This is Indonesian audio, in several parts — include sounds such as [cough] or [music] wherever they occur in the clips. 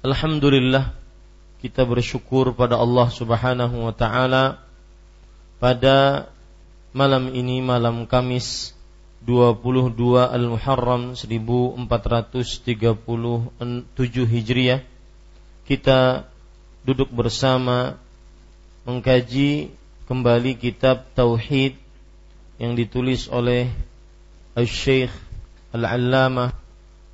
Alhamdulillah kita bersyukur pada Allah Subhanahu wa taala pada malam ini malam Kamis 22 Al-Muharram 1437 Hijriah. Kita duduk bersama mengkaji kembali kitab tauhid yang ditulis oleh Al-Syekh Al-Allamah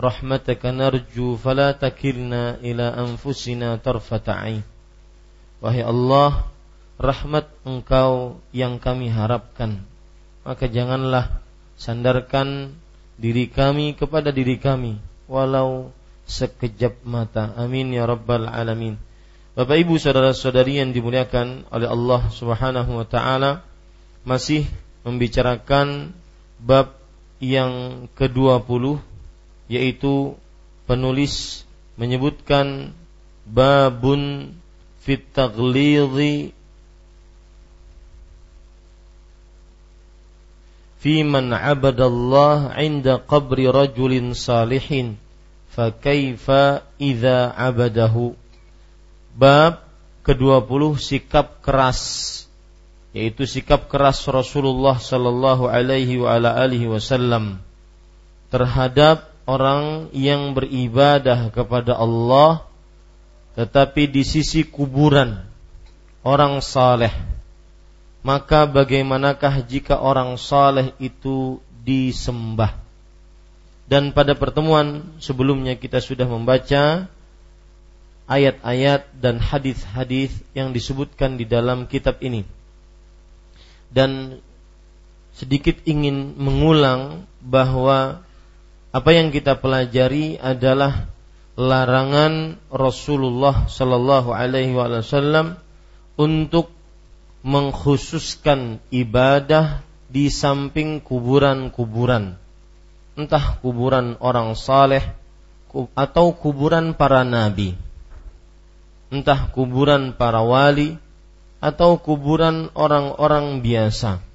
رحمتك نرجو فلا تكلنا إلى أنفسنا طرفة عين Wahai Allah, rahmat Engkau yang kami harapkan. Maka janganlah sandarkan diri kami kepada diri kami walau sekejap mata. Amin ya rabbal alamin. Bapak Ibu saudara-saudari yang dimuliakan oleh Allah Subhanahu wa taala masih membicarakan bab yang ke-20 yaitu penulis menyebutkan babun fit taghlidhi fi man abadallah inda qabri rajulin salihin fa kaifa idza abadahu. Bab ke-20 sikap keras yaitu sikap keras Rasulullah sallallahu alaihi wa ala alihi wasallam terhadap orang yang beribadah kepada Allah tetapi di sisi kuburan orang saleh. Maka bagaimanakah jika orang saleh itu disembah? Dan pada pertemuan sebelumnya kita sudah membaca ayat-ayat dan hadis-hadis yang disebutkan di dalam kitab ini. Dan sedikit ingin mengulang bahwa apa yang kita pelajari adalah larangan Rasulullah Sallallahu Alaihi Wasallam untuk mengkhususkan ibadah di samping kuburan-kuburan, entah kuburan orang saleh atau kuburan para nabi, entah kuburan para wali atau kuburan orang-orang biasa.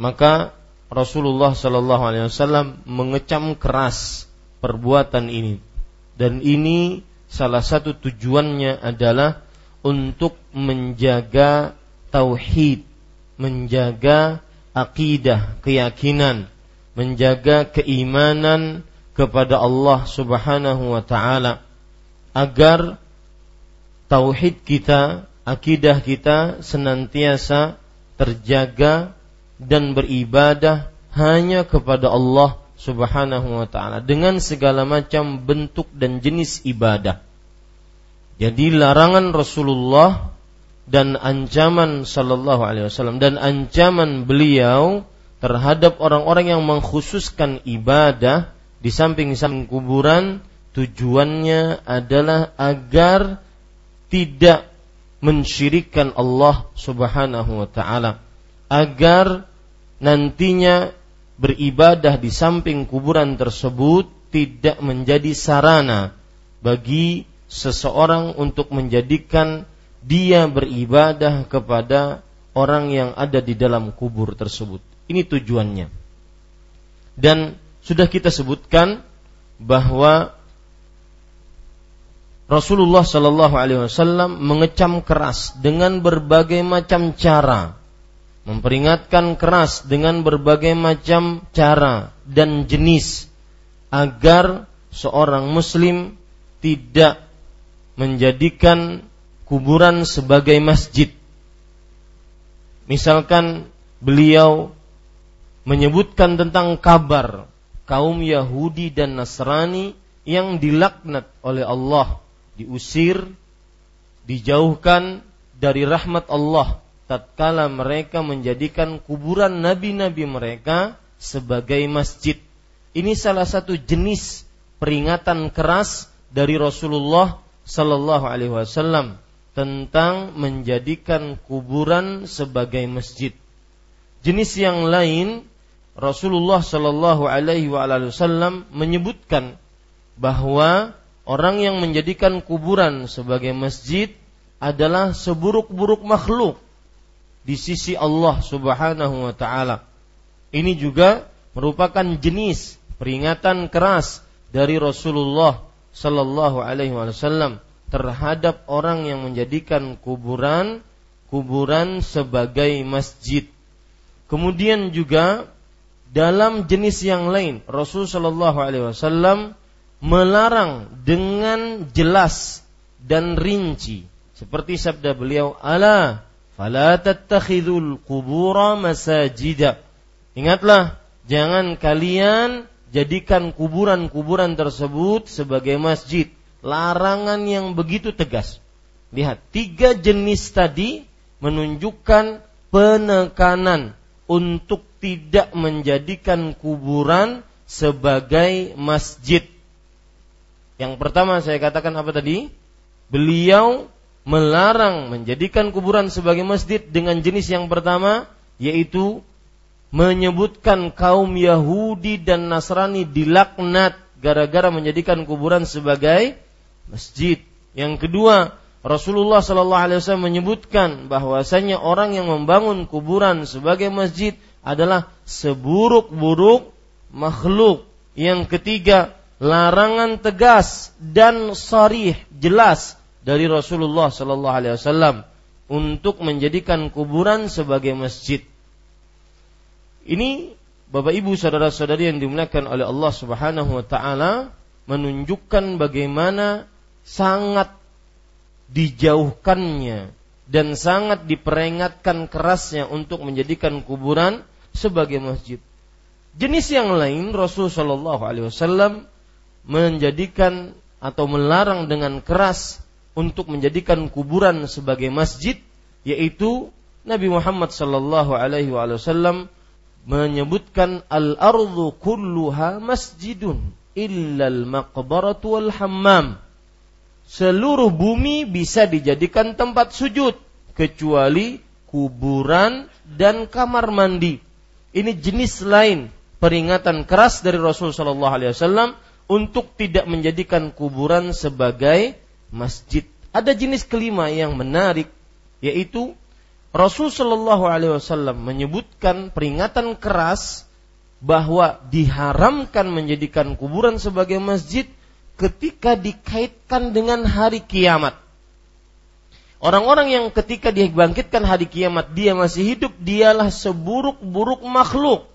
Maka Rasulullah Shallallahu Alaihi Wasallam mengecam keras perbuatan ini. Dan ini salah satu tujuannya adalah untuk menjaga tauhid, menjaga akidah, keyakinan, menjaga keimanan kepada Allah Subhanahu wa taala agar tauhid kita, akidah kita senantiasa terjaga dan beribadah hanya kepada Allah Subhanahu wa taala dengan segala macam bentuk dan jenis ibadah. Jadi larangan Rasulullah dan ancaman sallallahu alaihi wasallam dan ancaman beliau terhadap orang-orang yang mengkhususkan ibadah di samping-samping kuburan tujuannya adalah agar tidak mensyirikkan Allah Subhanahu wa taala agar nantinya beribadah di samping kuburan tersebut tidak menjadi sarana bagi seseorang untuk menjadikan dia beribadah kepada orang yang ada di dalam kubur tersebut. Ini tujuannya. Dan sudah kita sebutkan bahwa Rasulullah Shallallahu Alaihi Wasallam mengecam keras dengan berbagai macam cara memperingatkan keras dengan berbagai macam cara dan jenis agar seorang muslim tidak menjadikan kuburan sebagai masjid. Misalkan beliau menyebutkan tentang kabar kaum Yahudi dan Nasrani yang dilaknat oleh Allah, diusir, dijauhkan dari rahmat Allah tatkala mereka menjadikan kuburan nabi-nabi mereka sebagai masjid. Ini salah satu jenis peringatan keras dari Rasulullah Sallallahu Alaihi Wasallam tentang menjadikan kuburan sebagai masjid. Jenis yang lain Rasulullah Sallallahu Alaihi Wasallam menyebutkan bahwa orang yang menjadikan kuburan sebagai masjid adalah seburuk-buruk makhluk di sisi Allah Subhanahu wa taala. Ini juga merupakan jenis peringatan keras dari Rasulullah sallallahu alaihi wasallam terhadap orang yang menjadikan kuburan kuburan sebagai masjid. Kemudian juga dalam jenis yang lain Rasul sallallahu alaihi wasallam melarang dengan jelas dan rinci seperti sabda beliau ala Fala tattakhidul qubura masajida. Ingatlah, jangan kalian jadikan kuburan-kuburan tersebut sebagai masjid. Larangan yang begitu tegas. Lihat, tiga jenis tadi menunjukkan penekanan untuk tidak menjadikan kuburan sebagai masjid. Yang pertama saya katakan apa tadi? Beliau melarang menjadikan kuburan sebagai masjid dengan jenis yang pertama yaitu menyebutkan kaum Yahudi dan Nasrani dilaknat gara-gara menjadikan kuburan sebagai masjid. Yang kedua, Rasulullah Shallallahu Alaihi Wasallam menyebutkan bahwasanya orang yang membangun kuburan sebagai masjid adalah seburuk-buruk makhluk. Yang ketiga, larangan tegas dan sarih jelas dari Rasulullah Sallallahu Alaihi Wasallam untuk menjadikan kuburan sebagai masjid. Ini Bapak Ibu saudara-saudari yang dimuliakan oleh Allah Subhanahu wa taala menunjukkan bagaimana sangat dijauhkannya dan sangat diperingatkan kerasnya untuk menjadikan kuburan sebagai masjid. Jenis yang lain Rasul Shallallahu Alaihi Wasallam menjadikan atau melarang dengan keras untuk menjadikan kuburan sebagai masjid yaitu Nabi Muhammad sallallahu alaihi wasallam menyebutkan al-ardu kulluha masjidun illal maqbaratu wal hammam. Seluruh bumi bisa dijadikan tempat sujud kecuali kuburan dan kamar mandi. Ini jenis lain peringatan keras dari Rasul wasallam untuk tidak menjadikan kuburan sebagai masjid. Ada jenis kelima yang menarik yaitu Rasul Shallallahu Alaihi Wasallam menyebutkan peringatan keras bahwa diharamkan menjadikan kuburan sebagai masjid ketika dikaitkan dengan hari kiamat. Orang-orang yang ketika dibangkitkan hari kiamat dia masih hidup, dialah seburuk-buruk makhluk.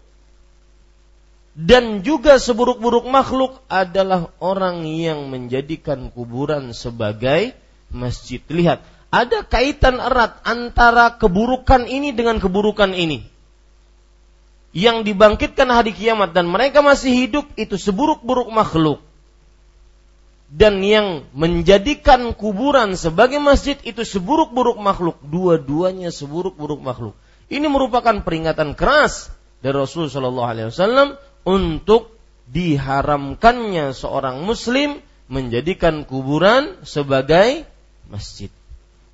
Dan juga seburuk-buruk makhluk adalah orang yang menjadikan kuburan sebagai masjid. Lihat, ada kaitan erat antara keburukan ini dengan keburukan ini. Yang dibangkitkan hari kiamat dan mereka masih hidup itu seburuk-buruk makhluk dan yang menjadikan kuburan sebagai masjid itu seburuk-buruk makhluk. Dua-duanya seburuk-buruk makhluk. Ini merupakan peringatan keras dari Rasulullah Shallallahu Alaihi Wasallam untuk diharamkannya seorang Muslim menjadikan kuburan sebagai masjid.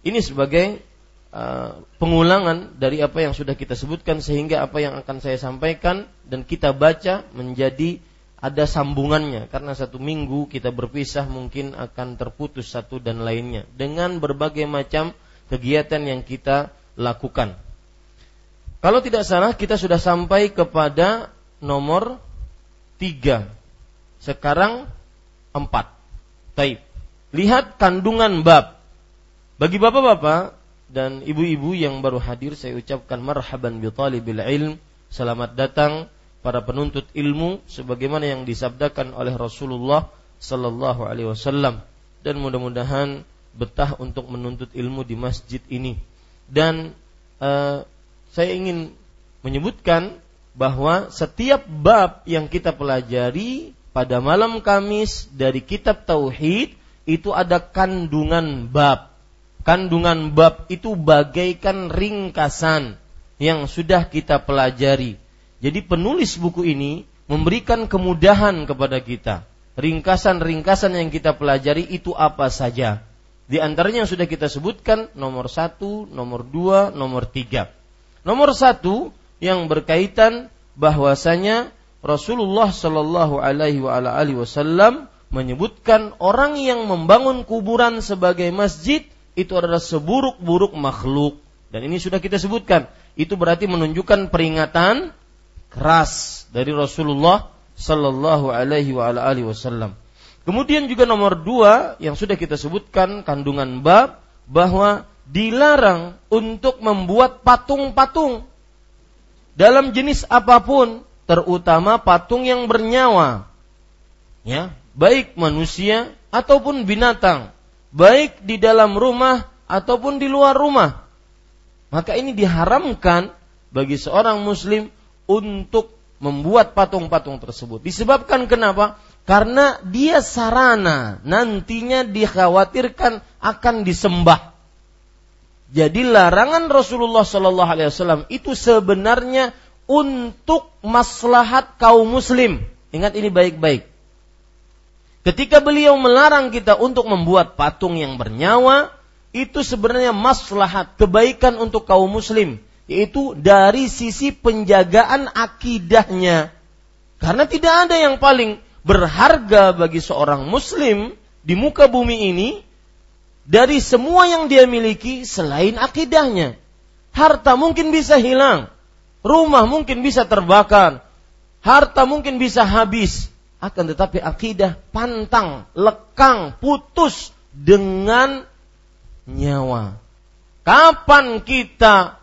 Ini sebagai uh, pengulangan dari apa yang sudah kita sebutkan sehingga apa yang akan saya sampaikan dan kita baca menjadi ada sambungannya karena satu minggu kita berpisah mungkin akan terputus satu dan lainnya dengan berbagai macam kegiatan yang kita lakukan. Kalau tidak salah kita sudah sampai kepada nomor tiga. Sekarang empat. Taib. Lihat kandungan bab. Bagi bapak-bapak dan ibu-ibu yang baru hadir saya ucapkan marhaban bi talibil ilm. Selamat datang para penuntut ilmu sebagaimana yang disabdakan oleh Rasulullah sallallahu alaihi wasallam dan mudah-mudahan betah untuk menuntut ilmu di masjid ini. Dan uh, saya ingin menyebutkan bahwa setiap bab yang kita pelajari pada malam Kamis dari kitab tauhid itu ada kandungan bab. Kandungan bab itu bagaikan ringkasan yang sudah kita pelajari jadi penulis buku ini memberikan kemudahan kepada kita. Ringkasan-ringkasan yang kita pelajari itu apa saja. Di antaranya yang sudah kita sebutkan nomor satu, nomor dua, nomor tiga. Nomor satu yang berkaitan bahwasanya Rasulullah Shallallahu Alaihi Wasallam menyebutkan orang yang membangun kuburan sebagai masjid itu adalah seburuk-buruk makhluk. Dan ini sudah kita sebutkan. Itu berarti menunjukkan peringatan keras dari Rasulullah Sallallahu Alaihi Wasallam. Kemudian juga nomor dua yang sudah kita sebutkan kandungan bab bahwa dilarang untuk membuat patung-patung dalam jenis apa pun, terutama patung yang bernyawa, ya baik manusia ataupun binatang, baik di dalam rumah ataupun di luar rumah. Maka ini diharamkan bagi seorang muslim untuk membuat patung-patung tersebut. Disebabkan kenapa? Karena dia sarana nantinya dikhawatirkan akan disembah. Jadi larangan Rasulullah Shallallahu Alaihi Wasallam itu sebenarnya untuk maslahat kaum muslim. Ingat ini baik-baik. Ketika beliau melarang kita untuk membuat patung yang bernyawa, itu sebenarnya maslahat kebaikan untuk kaum muslim yaitu dari sisi penjagaan akidahnya. Karena tidak ada yang paling berharga bagi seorang muslim di muka bumi ini dari semua yang dia miliki selain akidahnya. Harta mungkin bisa hilang, rumah mungkin bisa terbakar, harta mungkin bisa habis, akan tetapi akidah pantang, lekang, putus dengan nyawa. Kapan kita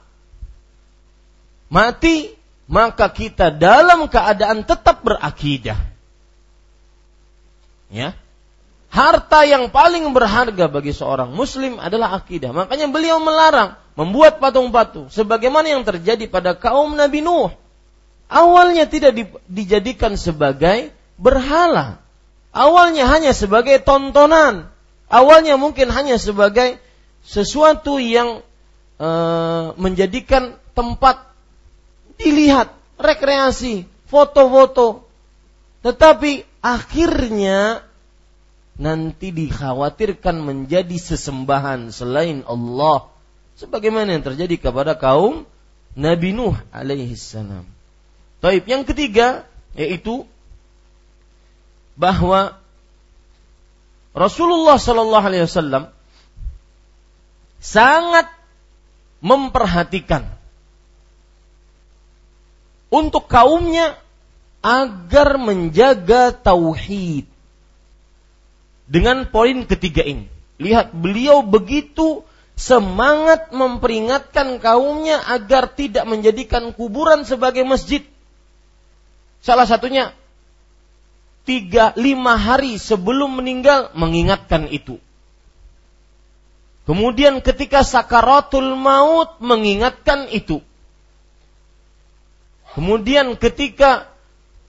mati, maka kita dalam keadaan tetap berakidah. Ya. Harta yang paling berharga bagi seorang muslim adalah akidah. Makanya beliau melarang membuat patung-patung sebagaimana yang terjadi pada kaum Nabi Nuh. Awalnya tidak di, dijadikan sebagai berhala. Awalnya hanya sebagai tontonan. Awalnya mungkin hanya sebagai sesuatu yang e, menjadikan tempat dilihat, rekreasi, foto-foto. Tetapi akhirnya nanti dikhawatirkan menjadi sesembahan selain Allah. Sebagaimana yang terjadi kepada kaum Nabi Nuh alaihi salam. Taib yang ketiga yaitu bahwa Rasulullah Shallallahu Alaihi Wasallam sangat memperhatikan untuk kaumnya agar menjaga tauhid. Dengan poin ketiga ini, lihat beliau begitu semangat memperingatkan kaumnya agar tidak menjadikan kuburan sebagai masjid. Salah satunya tiga lima hari sebelum meninggal mengingatkan itu. Kemudian ketika sakaratul maut mengingatkan itu. Kemudian ketika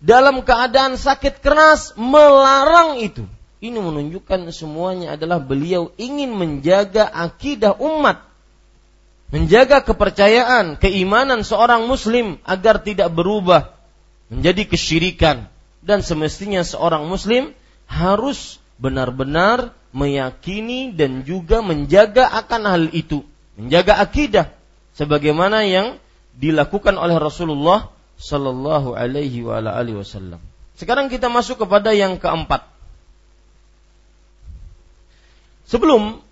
dalam keadaan sakit keras melarang itu. Ini menunjukkan semuanya adalah beliau ingin menjaga akidah umat. Menjaga kepercayaan, keimanan seorang muslim agar tidak berubah menjadi kesyirikan. Dan semestinya seorang muslim harus benar-benar meyakini dan juga menjaga akan hal itu, menjaga akidah sebagaimana yang dilakukan oleh Rasulullah sallallahu alaihi wasallam. Sekarang kita masuk kepada yang keempat. Sebelum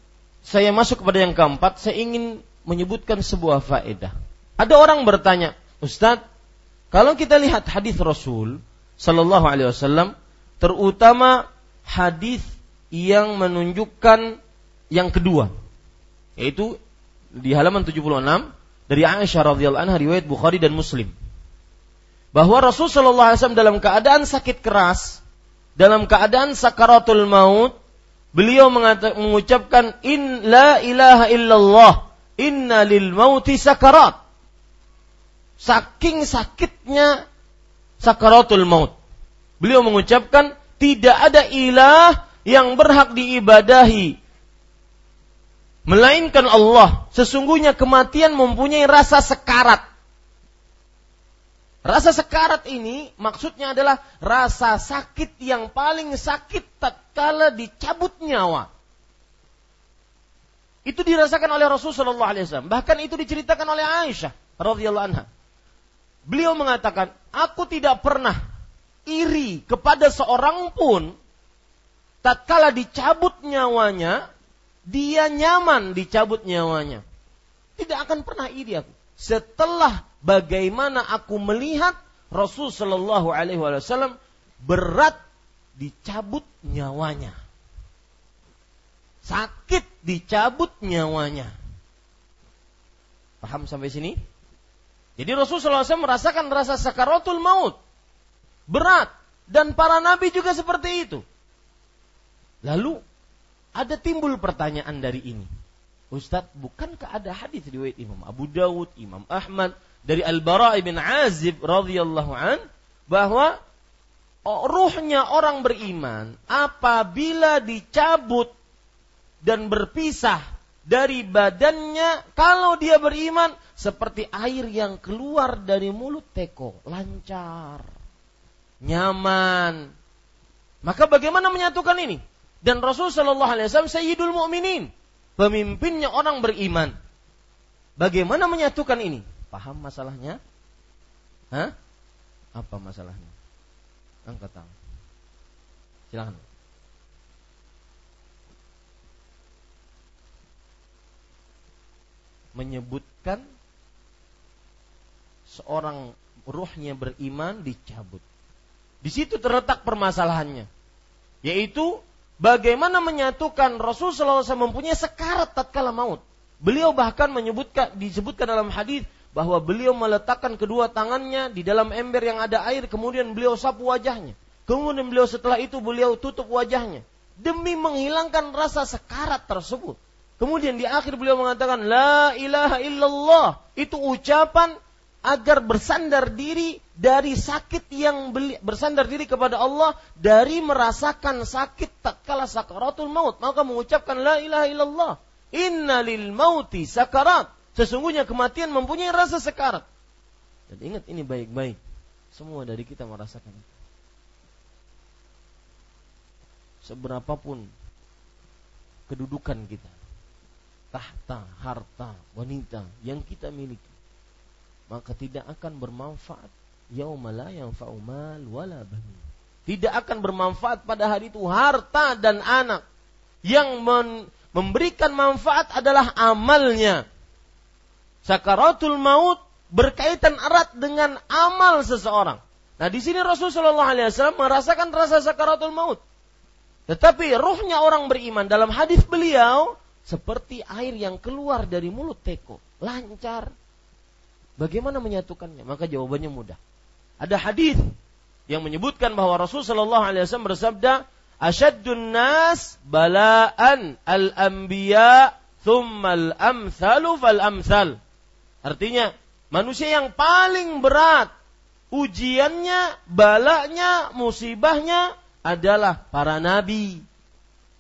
saya masuk kepada yang keempat, saya ingin menyebutkan sebuah faedah. Ada orang bertanya, Ustadz, kalau kita lihat hadis Rasul sallallahu alaihi wasallam, terutama hadis yang menunjukkan yang kedua yaitu di halaman 76 dari Aisyah radhiyallahu anha riwayat Bukhari dan Muslim bahwa Rasul sallallahu alaihi wasallam dalam keadaan sakit keras dalam keadaan sakaratul maut beliau mengucapkan in la ilaha illallah inna lil mauti sakarat saking sakitnya sakaratul maut beliau mengucapkan tidak ada ilah yang berhak diibadahi melainkan Allah. Sesungguhnya kematian mempunyai rasa sekarat. Rasa sekarat ini maksudnya adalah rasa sakit yang paling sakit tatkala dicabut nyawa. Itu dirasakan oleh Rasulullah SAW. Bahkan itu diceritakan oleh Aisyah radhiyallahu anha. Beliau mengatakan, aku tidak pernah iri kepada seorang pun tatkala dicabut nyawanya, dia nyaman dicabut nyawanya. Tidak akan pernah iri aku. Setelah bagaimana aku melihat Rasul Shallallahu Alaihi Wasallam berat dicabut nyawanya, sakit dicabut nyawanya. Paham sampai sini? Jadi Rasul SAW merasakan rasa sakaratul maut. Berat. Dan para nabi juga seperti itu. Lalu ada timbul pertanyaan dari ini. Ustadz, bukankah ada hadis riwayat Imam Abu Dawud, Imam Ahmad dari Al-Bara bin Azib radhiyallahu an bahwa ruhnya orang beriman apabila dicabut dan berpisah dari badannya kalau dia beriman seperti air yang keluar dari mulut teko lancar nyaman maka bagaimana menyatukan ini dan Rasul Shallallahu Alaihi Wasallam Sayyidul Mu'minin, pemimpinnya orang beriman. Bagaimana menyatukan ini? Paham masalahnya? Hah? Apa masalahnya? Angkat tangan. Silahkan. Menyebutkan seorang ruhnya beriman dicabut. Di situ terletak permasalahannya. Yaitu Bagaimana menyatukan Rasul SAW mempunyai sekarat tatkala maut. Beliau bahkan menyebutkan disebutkan dalam hadis bahwa beliau meletakkan kedua tangannya di dalam ember yang ada air kemudian beliau sapu wajahnya. Kemudian beliau setelah itu beliau tutup wajahnya demi menghilangkan rasa sekarat tersebut. Kemudian di akhir beliau mengatakan la ilaha illallah. Itu ucapan agar bersandar diri dari sakit yang beli, bersandar diri kepada Allah dari merasakan sakit tak kala sakaratul maut maka mengucapkan la ilaha illallah inna lil mauti sakarat sesungguhnya kematian mempunyai rasa sekarat dan ingat ini baik-baik semua dari kita merasakan seberapapun kedudukan kita tahta harta wanita yang kita miliki maka tidak akan bermanfaat yaumala yang faumal wala bani. Tidak akan bermanfaat pada hari itu harta dan anak. Yang memberikan manfaat adalah amalnya. Sakaratul maut berkaitan erat dengan amal seseorang. Nah di sini Rasulullah SAW merasakan rasa sakaratul maut. Tetapi ruhnya orang beriman dalam hadis beliau seperti air yang keluar dari mulut teko, lancar. Bagaimana menyatukannya? Maka jawabannya mudah. Ada hadis yang menyebutkan bahwa Rasul Shallallahu Alaihi Wasallam bersabda, "Ashaddun nas balaan al-anbiya, thummal amsalu fal amsal." Artinya, manusia yang paling berat ujiannya, balanya, musibahnya adalah para nabi.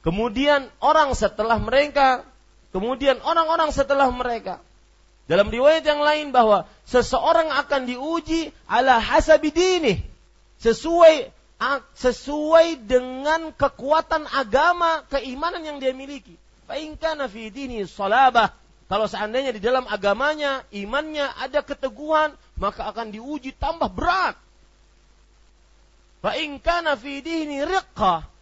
Kemudian orang setelah mereka, kemudian orang-orang setelah mereka. Dalam riwayat yang lain bahwa seseorang akan diuji ala hasabi dini, sesuai sesuai dengan kekuatan agama, keimanan yang dia miliki. Fa in kana fi dini salabah, kalau seandainya di dalam agamanya, imannya ada keteguhan, maka akan diuji tambah berat. Fa in kana fi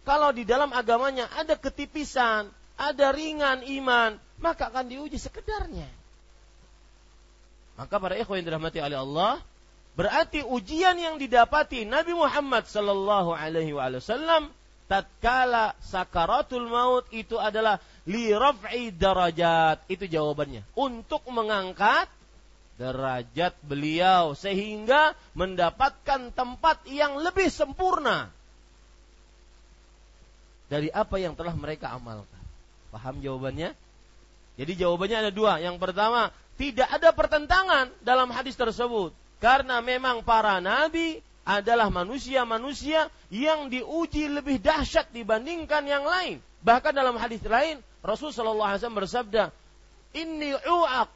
kalau di dalam agamanya ada ketipisan, ada ringan iman, maka akan diuji sekedarnya. Maka para ikhwan yang dirahmati oleh Allah, berarti ujian yang didapati Nabi Muhammad sallallahu alaihi wasallam tatkala sakaratul maut itu adalah li raf'i darajat. Itu jawabannya. Untuk mengangkat derajat beliau sehingga mendapatkan tempat yang lebih sempurna dari apa yang telah mereka amalkan. Paham jawabannya? Jadi jawabannya ada dua. Yang pertama, tidak ada pertentangan dalam hadis tersebut. Karena memang para nabi adalah manusia-manusia yang diuji lebih dahsyat dibandingkan yang lain. Bahkan dalam hadis lain, Rasul Shallallahu Alaihi Wasallam bersabda, Inni u'aq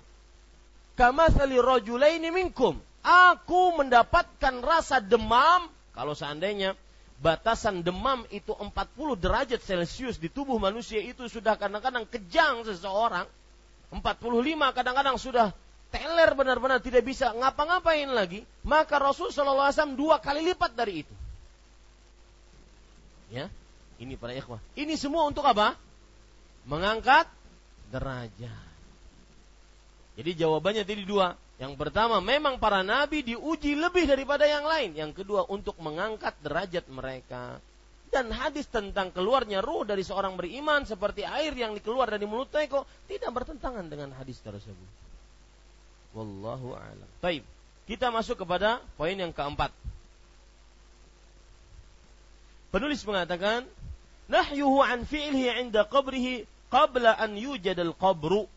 kama rajulaini minkum. Aku mendapatkan rasa demam kalau seandainya batasan demam itu 40 derajat Celcius di tubuh manusia itu sudah kadang-kadang kejang seseorang. 45 kadang-kadang sudah teler benar-benar tidak bisa ngapa-ngapain lagi. Maka Rasul SAW dua kali lipat dari itu. Ya, ini para ikhwah. Ini semua untuk apa? Mengangkat derajat. Jadi jawabannya tadi dua. Yang pertama, memang para nabi diuji lebih daripada yang lain. Yang kedua, untuk mengangkat derajat mereka. Dan hadis tentang keluarnya ruh dari seorang beriman seperti air yang dikeluar dari mulut teko tidak bertentangan dengan hadis tersebut. Wallahu a'lam. Baik, kita masuk kepada poin yang keempat. Penulis mengatakan, nahyuhu an fi'lihi 'inda qabrihi qabla an yujadal qabru.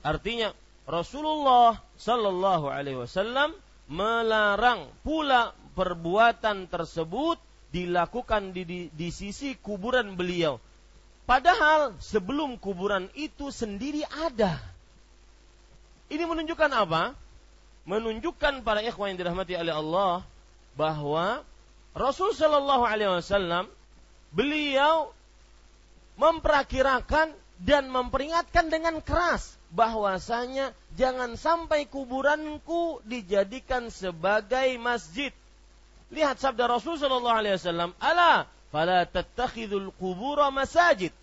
Artinya, Rasulullah Sallallahu Alaihi Wasallam melarang pula perbuatan tersebut dilakukan di, di, di sisi kuburan beliau. Padahal sebelum kuburan itu sendiri ada. Ini menunjukkan apa? Menunjukkan para ikhwan yang dirahmati oleh Allah bahwa Rasul Shallallahu Alaihi Wasallam beliau memperakirakan dan memperingatkan dengan keras bahwasanya jangan sampai kuburanku dijadikan sebagai masjid. Lihat sabda Rasul sallallahu alaihi wasallam, "Ala fala tattakhidul qubura masajid."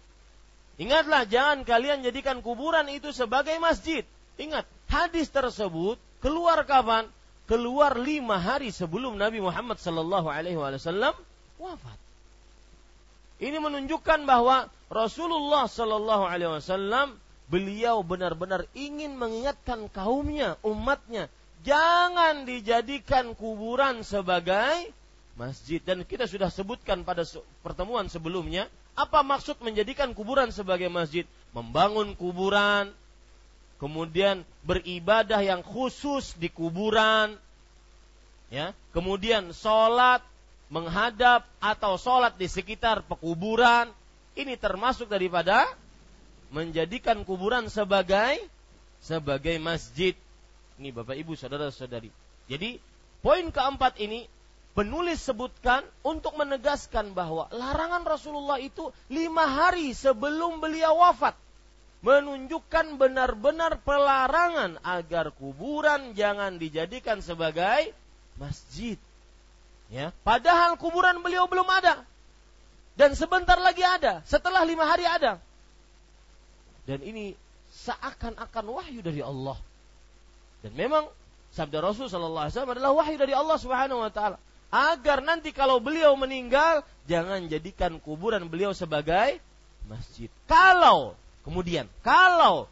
Ingatlah jangan kalian jadikan kuburan itu sebagai masjid. Ingat, hadis tersebut keluar kapan? Keluar lima hari sebelum Nabi Muhammad sallallahu alaihi wasallam wafat. Ini menunjukkan bahwa Rasulullah sallallahu alaihi wasallam beliau benar-benar ingin mengingatkan kaumnya, umatnya, jangan dijadikan kuburan sebagai masjid. Dan kita sudah sebutkan pada pertemuan sebelumnya, apa maksud menjadikan kuburan sebagai masjid? Membangun kuburan, kemudian beribadah yang khusus di kuburan, ya, kemudian sholat menghadap atau sholat di sekitar pekuburan, ini termasuk daripada menjadikan kuburan sebagai sebagai masjid. Ini Bapak Ibu saudara-saudari. Jadi poin keempat ini penulis sebutkan untuk menegaskan bahwa larangan Rasulullah itu lima hari sebelum beliau wafat menunjukkan benar-benar pelarangan agar kuburan jangan dijadikan sebagai masjid. Ya, padahal kuburan beliau belum ada dan sebentar lagi ada. Setelah lima hari ada. Dan ini seakan-akan wahyu dari Allah. Dan memang sabda Rasul sallallahu alaihi adalah wahyu dari Allah Subhanahu wa taala. Agar nanti kalau beliau meninggal jangan jadikan kuburan beliau sebagai masjid. Kalau Kemudian, kalau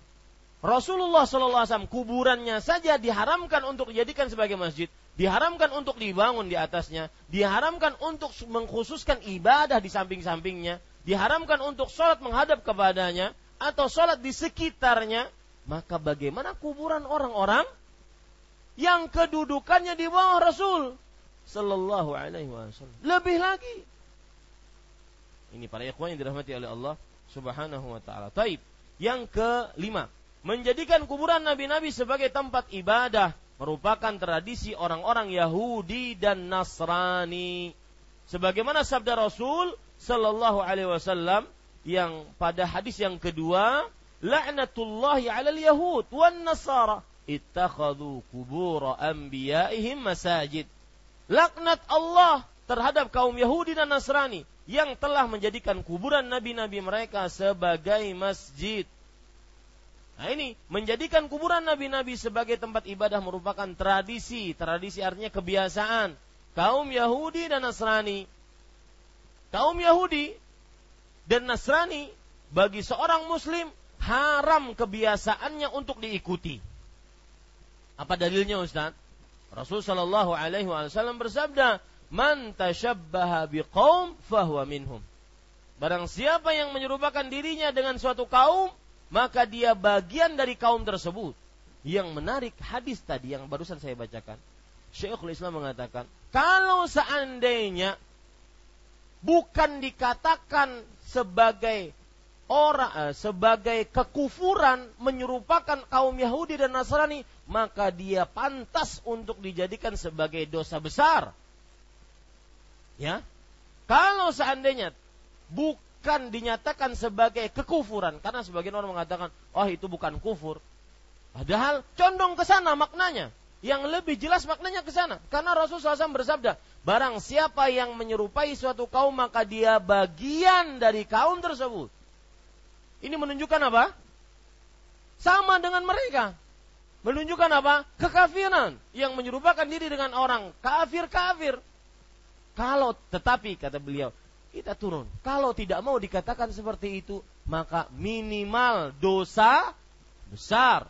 Rasulullah SAW kuburannya saja diharamkan untuk dijadikan sebagai masjid, diharamkan untuk dibangun di atasnya, diharamkan untuk mengkhususkan ibadah di samping-sampingnya, diharamkan untuk sholat menghadap kepadanya, atau sholat di sekitarnya, maka bagaimana kuburan orang-orang yang kedudukannya di bawah Rasul Sallallahu Alaihi Wasallam? Lebih lagi. Ini para ikhwan yang dirahmati oleh Allah Subhanahu Wa Taala. Taib. Yang kelima, menjadikan kuburan nabi-nabi sebagai tempat ibadah merupakan tradisi orang-orang Yahudi dan Nasrani. Sebagaimana sabda Rasul sallallahu alaihi wasallam yang pada hadis yang kedua, la'natullahi 'alal yahud wan nasara ittakhadhu qubur anbiya'ihim masajid. Laknat Allah terhadap kaum Yahudi dan Nasrani yang telah menjadikan kuburan nabi-nabi mereka sebagai masjid. Nah ini menjadikan kuburan nabi-nabi sebagai tempat ibadah merupakan tradisi. Tradisi artinya kebiasaan kaum Yahudi dan Nasrani. Kaum Yahudi dan Nasrani bagi seorang muslim haram kebiasaannya untuk diikuti. Apa dalilnya Ustaz? Rasul sallallahu alaihi wasallam bersabda, "Man tashabbaha biqaum fahuwa minhum." Barang siapa yang menyerupakan dirinya dengan suatu kaum, maka dia bagian dari kaum tersebut. Yang menarik hadis tadi yang barusan saya bacakan. Syekhul Islam mengatakan, kalau seandainya bukan dikatakan sebagai orang eh, sebagai kekufuran menyerupakan kaum Yahudi dan Nasrani, maka dia pantas untuk dijadikan sebagai dosa besar. Ya. Kalau seandainya bukan bukan dinyatakan sebagai kekufuran. Karena sebagian orang mengatakan oh itu bukan kufur. Padahal condong ke sana maknanya. Yang lebih jelas maknanya ke sana. Karena Rasulullah SAW bersabda barang siapa yang menyerupai suatu kaum maka dia bagian dari kaum tersebut. Ini menunjukkan apa? Sama dengan mereka. Menunjukkan apa? Kekafiran yang menyerupakan diri dengan orang kafir kafir kalau tetapi kata beliau kita turun. Kalau tidak mau dikatakan seperti itu, maka minimal dosa besar.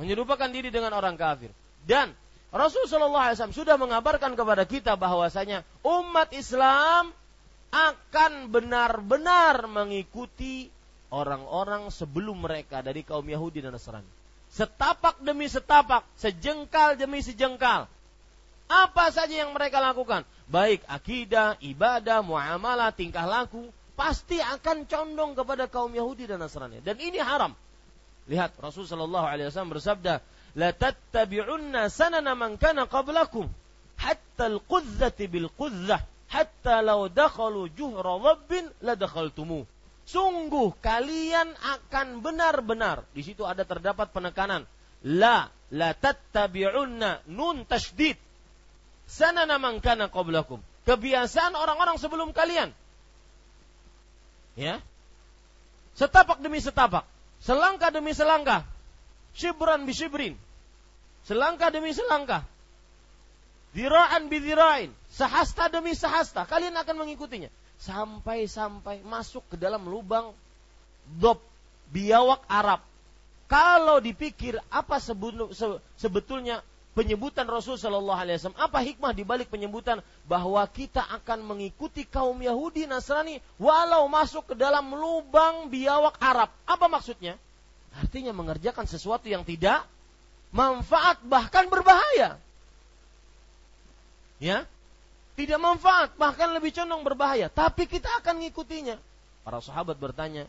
Menyerupakan diri dengan orang kafir. Dan Rasulullah SAW sudah mengabarkan kepada kita bahwasanya umat Islam akan benar-benar mengikuti orang-orang sebelum mereka dari kaum Yahudi dan Nasrani. Setapak demi setapak, sejengkal demi sejengkal. Apa saja yang mereka lakukan, baik akidah, ibadah, muamalah, tingkah laku, pasti akan condong kepada kaum Yahudi dan Nasrani. Dan ini haram. Lihat Rasul sallallahu alaihi wasallam bersabda, "La tattabi'unna sanana man kana qablakum hatta al-qudzati bil qudzah hatta law dakhalu juhra rabbin la dakhaltumu." Sungguh kalian akan benar-benar di situ ada terdapat penekanan la la tattabi'unna nun tasydid sanana man kana qablakum. Kebiasaan orang-orang sebelum kalian. Ya. Setapak demi setapak, selangkah demi selangkah, shibran bi shibrin. Selangkah demi selangkah. Dira'an bi dira'in, sahasta demi sahasta, kalian akan mengikutinya sampai-sampai masuk ke dalam lubang dob biawak Arab. Kalau dipikir apa sebetulnya penyebutan Rasul Shallallahu Alaihi Wasallam. Apa hikmah di balik penyebutan bahwa kita akan mengikuti kaum Yahudi Nasrani walau masuk ke dalam lubang biawak Arab? Apa maksudnya? Artinya mengerjakan sesuatu yang tidak manfaat bahkan berbahaya. Ya, tidak manfaat bahkan lebih condong berbahaya. Tapi kita akan mengikutinya. Para sahabat bertanya,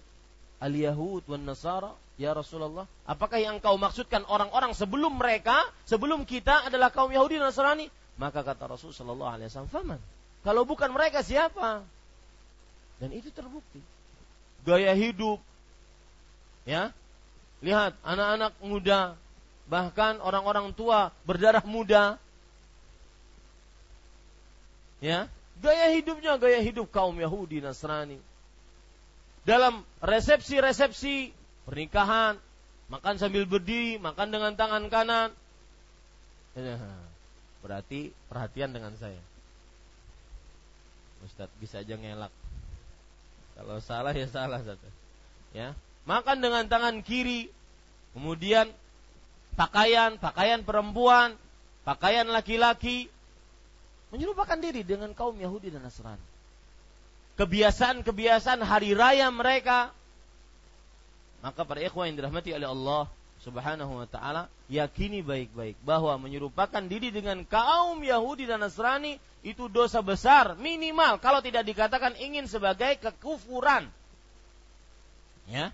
al Yahud wan Nasara Ya Rasulullah, apakah yang kau maksudkan orang-orang sebelum mereka, sebelum kita adalah kaum Yahudi dan Nasrani? Maka kata Rasul Shallallahu Alaihi Wasallam, "Faman." Kalau bukan mereka siapa? Dan itu terbukti. Gaya hidup, ya, lihat anak-anak muda, bahkan orang-orang tua berdarah muda, ya, gaya hidupnya gaya hidup kaum Yahudi Nasrani. Dalam resepsi-resepsi pernikahan, makan sambil berdiri, makan dengan tangan kanan. [laughs] Berarti perhatian dengan saya. Ustadz bisa aja ngelak. Kalau salah ya salah satu. Ya, makan dengan tangan kiri, kemudian pakaian, pakaian perempuan, pakaian laki-laki, menyerupakan diri dengan kaum Yahudi dan Nasrani. Kebiasaan-kebiasaan hari raya mereka, maka para ikhwan yang dirahmati oleh Allah Subhanahu wa taala yakini baik-baik bahwa menyerupakan diri dengan kaum Yahudi dan Nasrani itu dosa besar minimal kalau tidak dikatakan ingin sebagai kekufuran. Ya.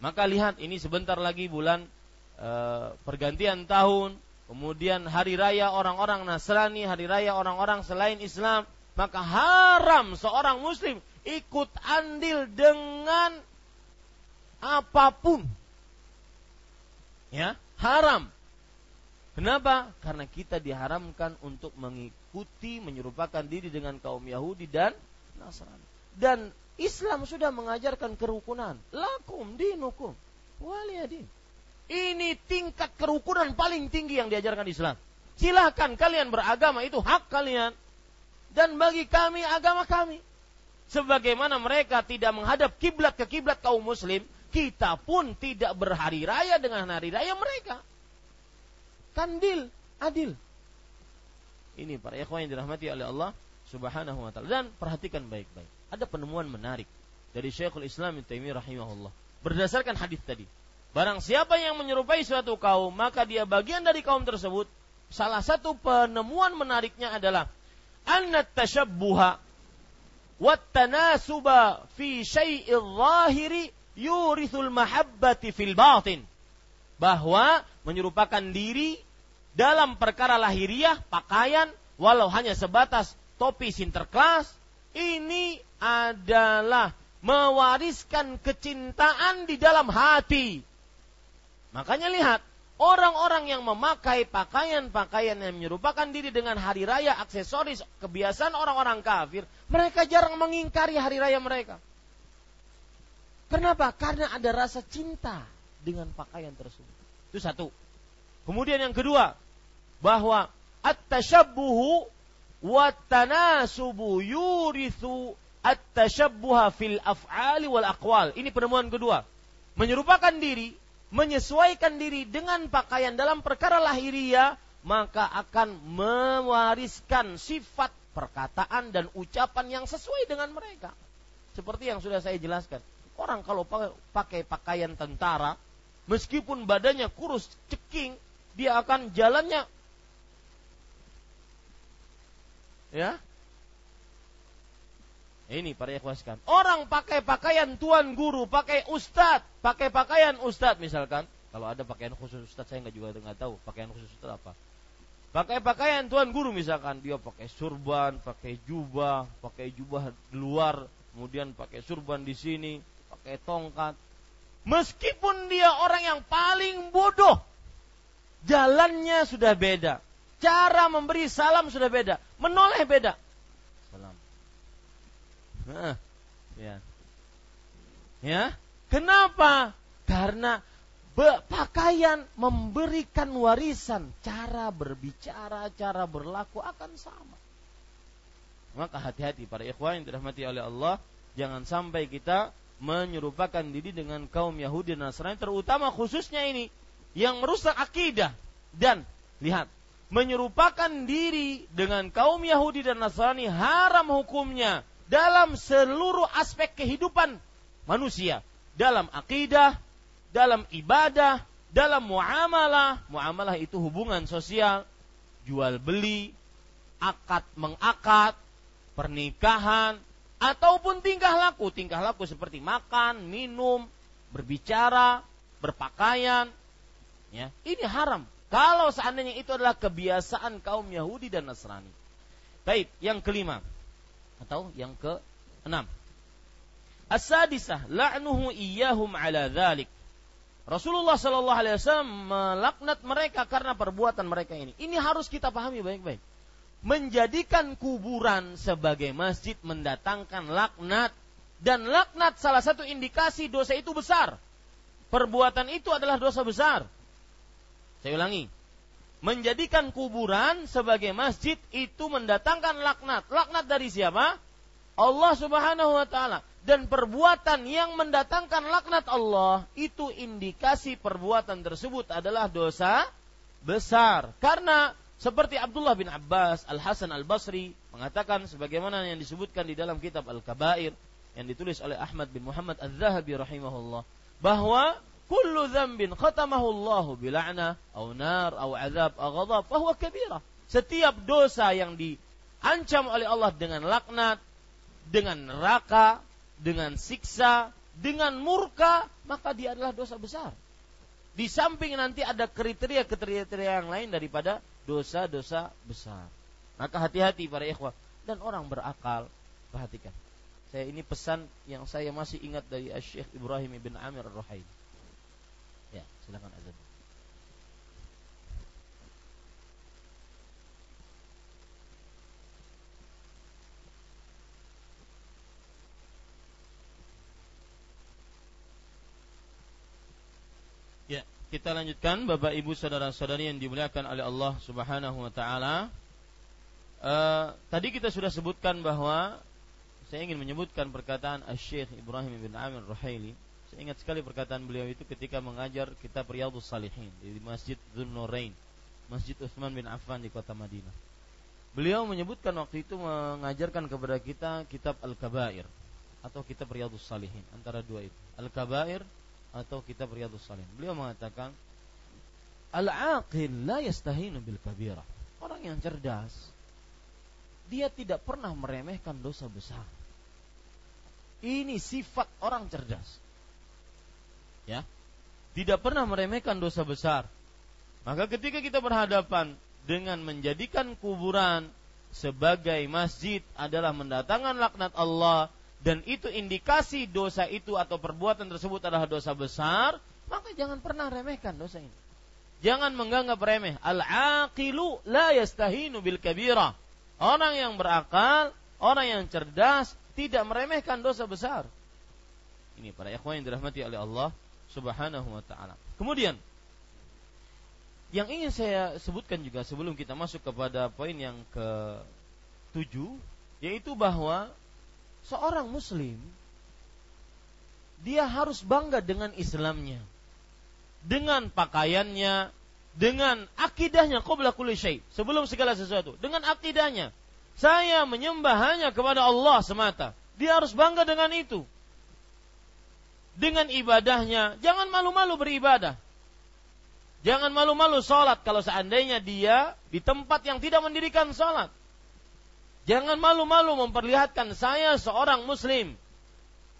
Maka lihat ini sebentar lagi bulan e, pergantian tahun, kemudian hari raya orang-orang Nasrani, hari raya orang-orang selain Islam, maka haram seorang muslim ikut andil dengan apa pun. Ya, haram. Kenapa? Karena kita diharamkan untuk mengikuti menyerupakan diri dengan kaum Yahudi dan Nasrani. Dan Islam sudah mengajarkan kerukunan. Lakum dinukum waliyadin. Ini tingkat kerukunan paling tinggi yang diajarkan Islam. Silahkan kalian beragama itu hak kalian. Dan bagi kami agama kami. Sebagaimana mereka tidak menghadap kiblat ke kiblat kaum muslim, kita pun tidak berhari raya dengan hari raya mereka. Kandil, adil. Ini para ikhwan yang dirahmati oleh Allah Subhanahu wa taala. Dan perhatikan baik-baik. Ada penemuan menarik dari Syekhul Islam Ibnu Taimiyah rahimahullah. Berdasarkan hadis tadi. Barang siapa yang menyerupai suatu kaum, maka dia bagian dari kaum tersebut. Salah satu penemuan menariknya adalah anna tashabbuha wa tanasuba fi syai'il zahiri yurithul mahabbati fil batin. Bahwa menyerupakan diri dalam perkara lahiriah pakaian walau hanya sebatas topi sinterklas ini adalah mewariskan kecintaan di dalam hati. Makanya lihat orang-orang yang memakai pakaian-pakaian yang menyerupakan diri dengan hari raya aksesoris kebiasaan orang-orang kafir mereka jarang mengingkari hari raya mereka Kenapa? Karena ada rasa cinta dengan pakaian tersebut. Itu satu. Kemudian yang kedua, bahwa at-tashabbuhu wa tanasubu yurithu at-tashabbuha fil af'ali wal aqwal. Ini penemuan kedua. Menyerupakan diri, menyesuaikan diri dengan pakaian dalam perkara lahiriah, maka akan mewariskan sifat perkataan dan ucapan yang sesuai dengan mereka. Seperti yang sudah saya jelaskan Orang kalau pakai pakaian tentara, meskipun badannya kurus, ceking, dia akan jalannya ya. Ini para ikhwaskan. Orang pakai pakaian tuan guru, pakai ustad, pakai pakaian ustad misalkan. Kalau ada pakaian khusus ustad saya nggak juga nggak tahu pakaian khusus ustad apa. Pakai pakaian tuan guru misalkan dia pakai surban, pakai jubah, pakai jubah luar, kemudian pakai surban di sini, pakai tongkat. Meskipun dia orang yang paling bodoh, jalannya sudah beda. Cara memberi salam sudah beda. Menoleh beda. Salam. Nah, ya. Ya. Kenapa? Karena pakaian memberikan warisan, cara berbicara, cara berlaku akan sama. Maka hati-hati para ikhwan yang dirahmati oleh Allah, jangan sampai kita menyerupakan diri dengan kaum Yahudi dan Nasrani terutama khususnya ini yang merusak akidah dan lihat menyerupakan diri dengan kaum Yahudi dan Nasrani haram hukumnya dalam seluruh aspek kehidupan manusia. Dalam akidah dalam ibadah dalam muamalah. Muamalah itu hubungan sosial jual beli akad mengakad pernikahan ataupun tingkah laku, tingkah laku seperti makan, minum, berbicara, berpakaian, ya, ini haram. Kalau seandainya itu adalah kebiasaan kaum Yahudi dan Nasrani. Baik, yang kelima atau yang ke enam. As-sadisah la'nuhu iyyahum ala dhalik. Rasulullah Shallallahu Alaihi Wasallam melaknat mereka karena perbuatan mereka ini. Ini harus kita pahami baik-baik menjadikan kuburan sebagai masjid mendatangkan laknat dan laknat salah satu indikasi dosa itu besar. Perbuatan itu adalah dosa besar. Saya ulangi. Menjadikan kuburan sebagai masjid itu mendatangkan laknat. Laknat dari siapa? Allah Subhanahu wa taala. dan perbuatan yang mendatangkan laknat Allah itu indikasi perbuatan tersebut adalah dosa besar karena seperti Abdullah bin Abbas Al Hasan Al Basri mengatakan sebagaimana yang disebutkan di dalam kitab Al Kabair yang ditulis oleh Ahmad bin Muhammad Al Zahabi rahimahullah bahwa kullu dzambin khatamahu Allah bila'na au nar au azab au ghadab fahuwa kabirah setiap dosa yang diancam oleh Allah dengan laknat dengan neraka dengan siksa, dengan murka, maka dia adalah dosa besar. Di samping nanti ada kriteria-kriteria yang lain daripada dosa-dosa besar. Maka hati-hati para ikhwah dan orang berakal, perhatikan. Saya ini pesan yang saya masih ingat dari Syekh Ibrahim bin Amir Ar-Ruhaili. Ya, silakan azan. Kita lanjutkan Bapak Ibu saudara-saudari yang dimuliakan oleh Allah Subhanahu wa taala. Uh, tadi kita sudah sebutkan bahwa saya ingin menyebutkan perkataan Syekh Ibrahim bin Amir Ruhaili. Saya ingat sekali perkataan beliau itu ketika mengajar kitab Riyadhus Salihin di Masjid Dzunurain, Masjid Utsman bin Affan di kota Madinah. Beliau menyebutkan waktu itu mengajarkan kepada kita kitab Al-Kabair atau kitab Riyadhus Salihin antara dua itu. Al-Kabair atau kitab Riyadhus Shalihin. Beliau mengatakan Al-aqil la yastahinu bil kabira. Orang yang cerdas dia tidak pernah meremehkan dosa besar. Ini sifat orang cerdas. Ya. Tidak pernah meremehkan dosa besar. Maka ketika kita berhadapan dengan menjadikan kuburan sebagai masjid adalah mendatangkan laknat Allah, dan itu indikasi dosa itu atau perbuatan tersebut adalah dosa besar, maka jangan pernah remehkan dosa ini. Jangan menganggap remeh. Al-aqilu la yastahinu bil kabira. Orang yang berakal, orang yang cerdas tidak meremehkan dosa besar. Ini para ikhwan yang dirahmati oleh Allah Subhanahu wa taala. Kemudian yang ingin saya sebutkan juga sebelum kita masuk kepada poin yang ke tujuh yaitu bahwa seorang muslim dia harus bangga dengan Islamnya. Dengan pakaiannya, dengan akidahnya sebelum segala sesuatu, dengan akidahnya. Saya menyembah hanya kepada Allah semata. Dia harus bangga dengan itu. Dengan ibadahnya, jangan malu-malu beribadah. Jangan malu-malu sholat kalau seandainya dia di tempat yang tidak mendirikan sholat. Jangan malu-malu memperlihatkan saya seorang muslim.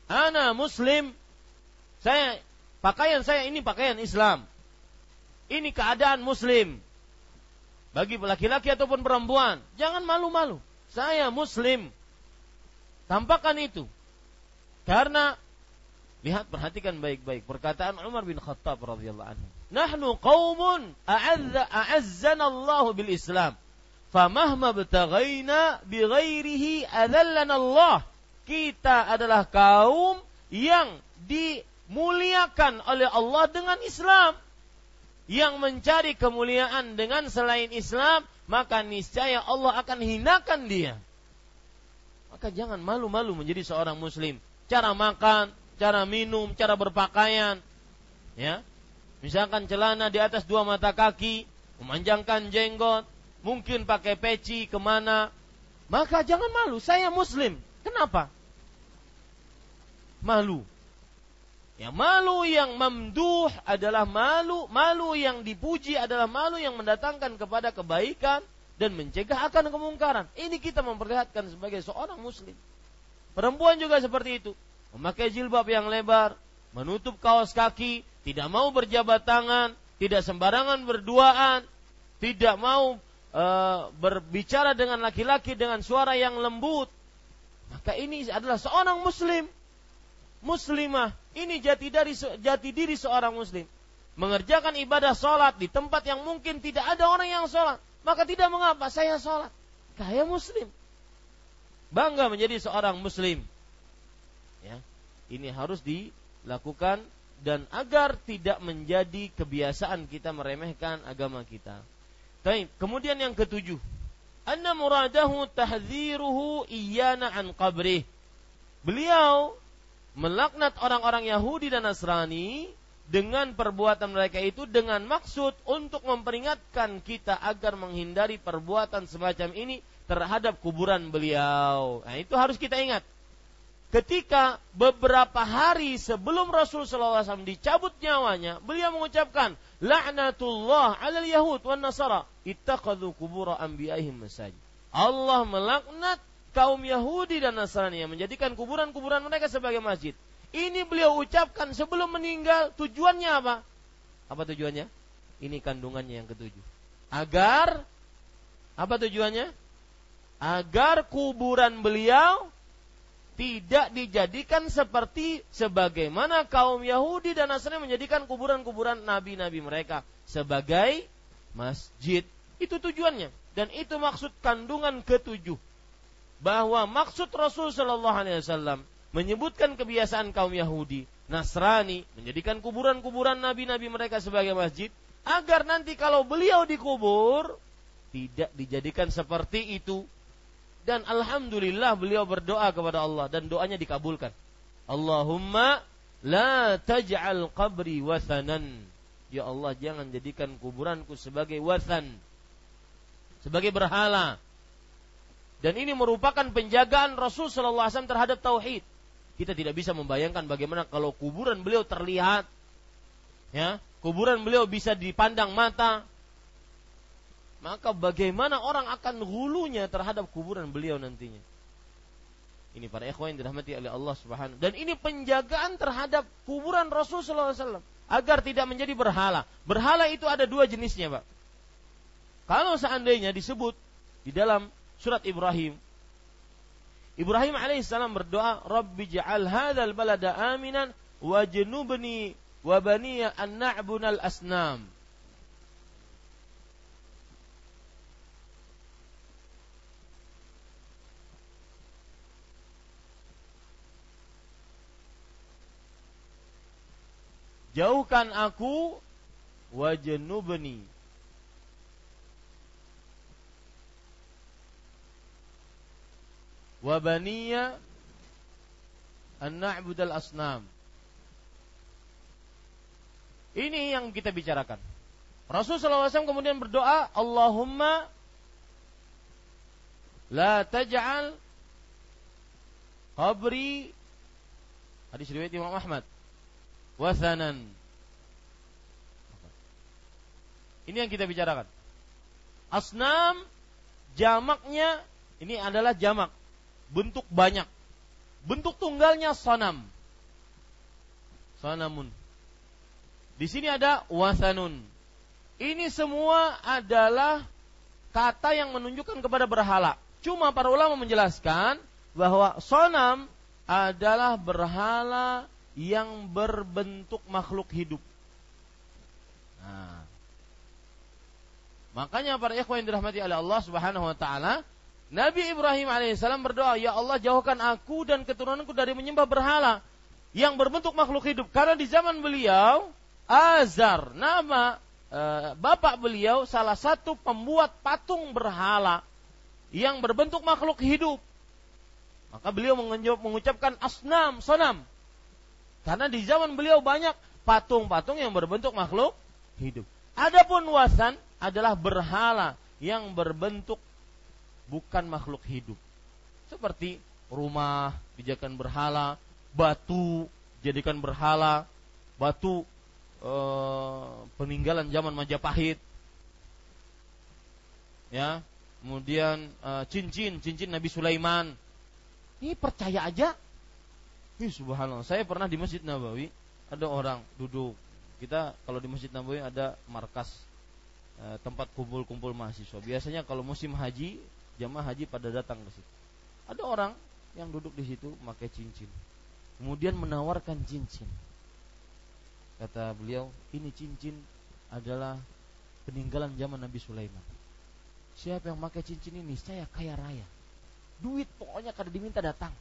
Ana muslim. Saya pakaian saya ini pakaian Islam. Ini keadaan muslim. Bagi laki-laki ataupun perempuan, jangan malu-malu. Saya muslim. Tampakkan itu. Karena lihat perhatikan baik-baik perkataan Umar bin Khattab radhiyallahu anhu. Nahnu qaumun a'azza a'azzana Allah bil Islam famahma betagaina bighairihi Allah. Kita adalah kaum yang dimuliakan oleh Allah dengan Islam. Yang mencari kemuliaan dengan selain Islam, maka niscaya Allah akan hinakan dia. Maka jangan malu-malu menjadi seorang muslim. Cara makan, cara minum, cara berpakaian. Ya. Misalkan celana di atas dua mata kaki, memanjangkan jenggot, mungkin pakai peci ke mana, maka jangan malu. Saya Muslim. Kenapa? Malu. Ya malu yang memduh adalah malu, malu yang dipuji adalah malu yang mendatangkan kepada kebaikan dan mencegah akan kemungkaran. Ini kita memperlihatkan sebagai seorang muslim. Perempuan juga seperti itu. Memakai jilbab yang lebar, menutup kaos kaki, tidak mau berjabat tangan, tidak sembarangan berduaan, tidak mau e, berbicara dengan laki-laki dengan suara yang lembut, maka ini adalah seorang muslim. Muslimah, ini jati dari jati diri seorang muslim. Mengerjakan ibadah sholat di tempat yang mungkin tidak ada orang yang sholat, maka tidak mengapa saya sholat. Kaya muslim. Bangga menjadi seorang muslim. Ya, ini harus dilakukan dan agar tidak menjadi kebiasaan kita meremehkan agama kita. Baik, kemudian yang ketujuh. Anna muradahu tahdziruhu iyana an qabrih. Beliau melaknat orang-orang Yahudi dan Nasrani dengan perbuatan mereka itu dengan maksud untuk memperingatkan kita agar menghindari perbuatan semacam ini terhadap kuburan beliau. Nah, itu harus kita ingat. Ketika beberapa hari sebelum Rasulullah SAW dicabut nyawanya, beliau mengucapkan, La'natullah alal Yahud wan Nasara, ittaqadhu kubura anbiya'ihim masajid. Allah melaknat kaum Yahudi dan Nasrani yang menjadikan kuburan-kuburan mereka sebagai masjid. Ini beliau ucapkan sebelum meninggal. Tujuannya apa? Apa tujuannya? Ini kandungannya yang ketujuh. Agar apa tujuannya? Agar kuburan beliau tidak dijadikan seperti sebagaimana kaum Yahudi dan Nasrani menjadikan kuburan-kuburan nabi-nabi mereka sebagai masjid. Itu tujuannya dan itu maksud kandungan ketujuh. Bahwa maksud Rasul Shallallahu Alaihi Wasallam menyebutkan kebiasaan kaum Yahudi, Nasrani, menjadikan kuburan-kuburan nabi-nabi mereka sebagai masjid, agar nanti kalau beliau dikubur, tidak dijadikan seperti itu. Dan Alhamdulillah beliau berdoa kepada Allah dan doanya dikabulkan. Allahumma la taj'al qabri wathanan. Ya Allah jangan jadikan kuburanku sebagai wathan. Sebagai berhala. Dan ini merupakan penjagaan Rasul sallallahu alaihi wasallam terhadap tauhid. Kita tidak bisa membayangkan bagaimana kalau kuburan beliau terlihat, ya, kuburan beliau bisa dipandang mata, maka bagaimana orang akan hulunya terhadap kuburan beliau nantinya. Ini para ikhwan yang dirahmati oleh Allah Subhanahu dan ini penjagaan terhadap kuburan Rasul sallallahu alaihi wasallam agar tidak menjadi berhala. Berhala itu ada dua jenisnya, Pak. Kalau seandainya disebut di dalam surat Ibrahim Ibrahim alaihissalam berdoa, Rabbi ja'al hadzal balada aminan wa junubni wa baniya an na'bunal asnam. Jauhkan aku wa junubni wa baniya an na'budal asnam. Ini yang kita bicarakan. Rasulullah SAW kemudian berdoa, Allahumma la taj'al qabri hadis riwayat Imam Ahmad wasanan ini yang kita bicarakan asnam jamaknya ini adalah jamak bentuk banyak. Bentuk tunggalnya sonam. Sonamun. Di sini ada wasanun. Ini semua adalah kata yang menunjukkan kepada berhala. Cuma para ulama menjelaskan bahwa sonam adalah berhala yang berbentuk makhluk hidup. Nah, makanya para ikhwan yang dirahmati oleh Allah Subhanahu wa taala, Nabi Ibrahim alaihissalam berdoa, Ya Allah jauhkan aku dan keturunanku dari menyembah berhala yang berbentuk makhluk hidup. Karena di zaman beliau, Azar, nama e, bapak beliau salah satu pembuat patung berhala yang berbentuk makhluk hidup. Maka beliau mengucapkan asnam, sonam. Karena di zaman beliau banyak patung-patung yang berbentuk makhluk hidup. Adapun wasan adalah berhala yang berbentuk bukan makhluk hidup. Seperti rumah dijadikan berhala, batu dijadikan berhala, batu e, peninggalan zaman Majapahit. Ya, kemudian e, cincin, cincin Nabi Sulaiman. Ini percaya aja. Ini subhanallah. Saya pernah di Masjid Nabawi ada orang duduk. Kita kalau di Masjid Nabawi ada markas e, tempat kumpul-kumpul mahasiswa. Biasanya kalau musim haji jamaah haji pada datang ke situ. Ada orang yang duduk di situ memakai cincin. Kemudian menawarkan cincin. Kata beliau, ini cincin adalah peninggalan zaman Nabi Sulaiman. Siapa yang pakai cincin ini? Saya kaya raya. Duit pokoknya kada diminta datang.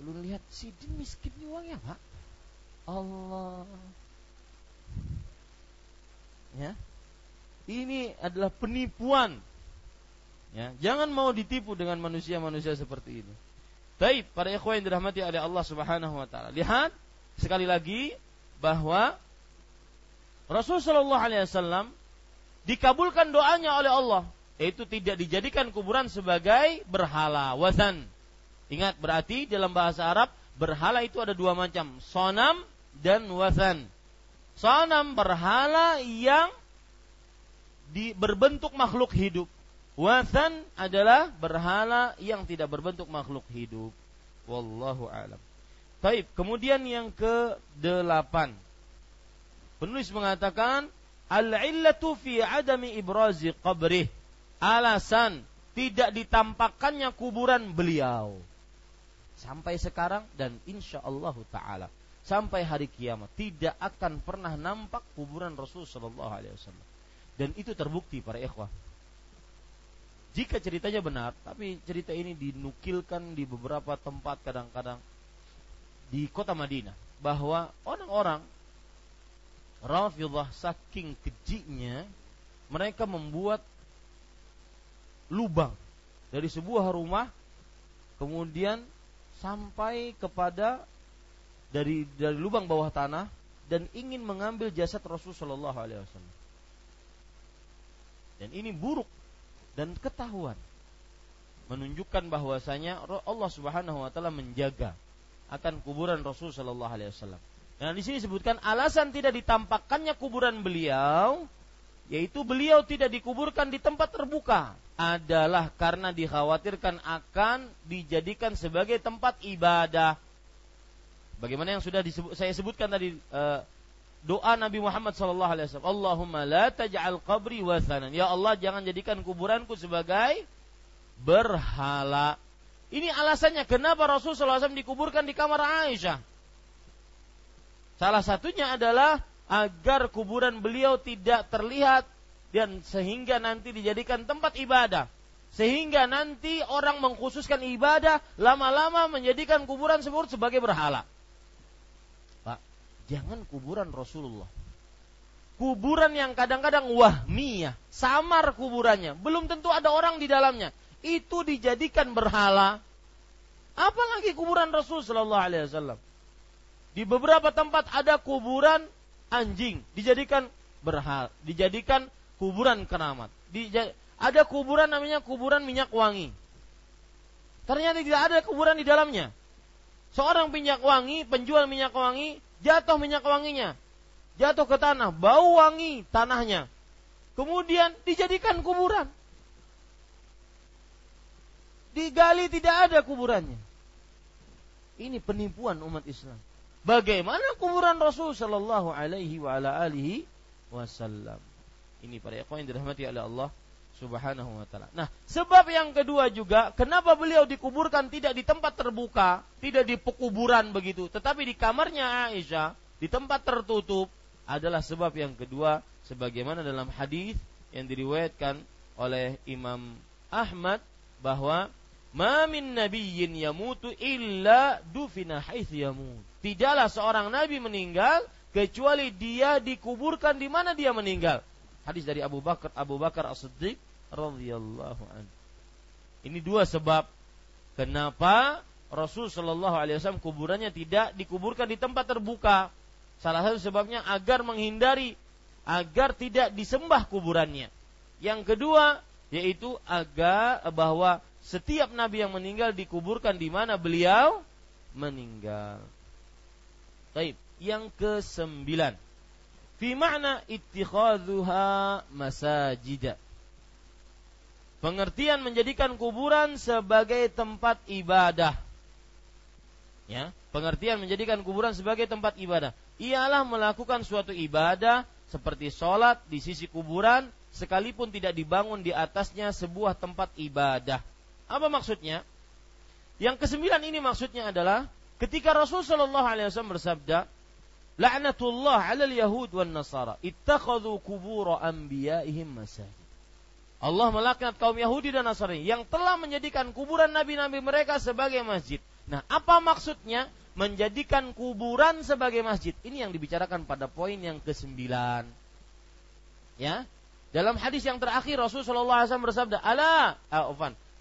Lu lihat si din miskin uangnya pak. Allah. Ya. Ini adalah penipuan Ya, jangan mau ditipu dengan manusia-manusia seperti ini. Baik, para ikhwan yang dirahmati oleh Allah Subhanahu wa taala. Lihat sekali lagi bahwa Rasulullah Shallallahu alaihi wasallam dikabulkan doanya oleh Allah, yaitu tidak dijadikan kuburan sebagai berhala, wazan. Ingat berarti dalam bahasa Arab berhala itu ada dua macam, sonam dan wazan. Sonam berhala yang di, berbentuk makhluk hidup. Wathan adalah berhala yang tidak berbentuk makhluk hidup. Wallahu alam. Baik, kemudian yang ke delapan. Penulis mengatakan al-illatu fi adami ibrazi qabrih. Alasan tidak ditampakkannya kuburan beliau. Sampai sekarang dan insya Allah taala. Sampai hari kiamat. Tidak akan pernah nampak kuburan Rasul Shallallahu Alaihi Wasallam. Dan itu terbukti para ikhwah. Jika ceritanya benar, tapi cerita ini dinukilkan di beberapa tempat kadang-kadang di kota Madinah bahwa orang-orang Rafidhah saking kejinya mereka membuat lubang dari sebuah rumah kemudian sampai kepada dari dari lubang bawah tanah dan ingin mengambil jasad Rasulullah SAW. Dan ini buruk dan ketahuan menunjukkan bahwasanya Allah Subhanahu wa taala menjaga akan kuburan Rasul sallallahu alaihi wasallam. Dan di sini disebutkan alasan tidak ditampakkannya kuburan beliau yaitu beliau tidak dikuburkan di tempat terbuka adalah karena dikhawatirkan akan dijadikan sebagai tempat ibadah. Bagaimana yang sudah disebut, saya sebutkan tadi uh, doa Nabi Muhammad sallallahu alaihi wasallam, Allahumma la taj'al qabri. Ya Allah, jangan jadikan kuburanku sebagai berhala. Ini alasannya kenapa Rasul wasallam dikuburkan di kamar Aisyah. Salah satunya adalah agar kuburan beliau tidak terlihat dan sehingga nanti dijadikan tempat ibadah. Sehingga nanti orang mengkhususkan ibadah lama-lama menjadikan kuburan tersebut sebagai berhala jangan kuburan Rasulullah. Kuburan yang kadang-kadang wahmiyah, samar kuburannya, belum tentu ada orang di dalamnya. Itu dijadikan berhala. Apalagi kuburan Rasul Shallallahu Alaihi Wasallam. Di beberapa tempat ada kuburan anjing dijadikan berhala, dijadikan kuburan keramat. ada kuburan namanya kuburan minyak wangi. Ternyata tidak ada kuburan di dalamnya. Seorang minyak wangi, penjual minyak wangi jatuh minyak wanginya, jatuh ke tanah, bau wangi tanahnya. Kemudian dijadikan kuburan. Digali tidak ada kuburannya. Ini penipuan umat Islam. Bagaimana kuburan Rasul Shallallahu Alaihi wa ala alihi Wasallam. Ini para ikhwan yang dirahmati oleh Allah Subhanahu wa taala. Nah, sebab yang kedua juga kenapa beliau dikuburkan tidak di tempat terbuka, tidak di pekuburan begitu, tetapi di kamarnya Aisyah, di tempat tertutup adalah sebab yang kedua sebagaimana dalam hadis yang diriwayatkan oleh Imam Ahmad bahwa Ma min nabiyyin yamutu illa dufina haitsu yamut. Tidaklah seorang nabi meninggal kecuali dia dikuburkan di mana dia meninggal. Hadis dari Abu Bakar Abu Bakar As-Siddiq radhiyallahu an. Ini dua sebab kenapa Rasul Shallallahu Alaihi Wasallam kuburannya tidak dikuburkan di tempat terbuka. Salah satu sebabnya agar menghindari agar tidak disembah kuburannya. Yang kedua yaitu agar bahwa setiap nabi yang meninggal dikuburkan di mana beliau meninggal. Baik, yang kesembilan. Fi makna ittikhadhuha masajidah pengertian menjadikan kuburan sebagai tempat ibadah. Ya, pengertian menjadikan kuburan sebagai tempat ibadah ialah melakukan suatu ibadah seperti sholat di sisi kuburan sekalipun tidak dibangun di atasnya sebuah tempat ibadah. Apa maksudnya? Yang kesembilan ini maksudnya adalah ketika Rasul Shallallahu Alaihi Wasallam bersabda, "La'natullah 'alal Yahud wan Nasara ittakhadhu kubur anbiya'ihim masajid." Allah melaknat kaum Yahudi dan Nasrani yang telah menjadikan kuburan nabi-nabi mereka sebagai masjid. Nah, apa maksudnya menjadikan kuburan sebagai masjid? Ini yang dibicarakan pada poin yang ke-9. Ya. Dalam hadis yang terakhir Rasulullah SAW bersabda, "Ala, ah,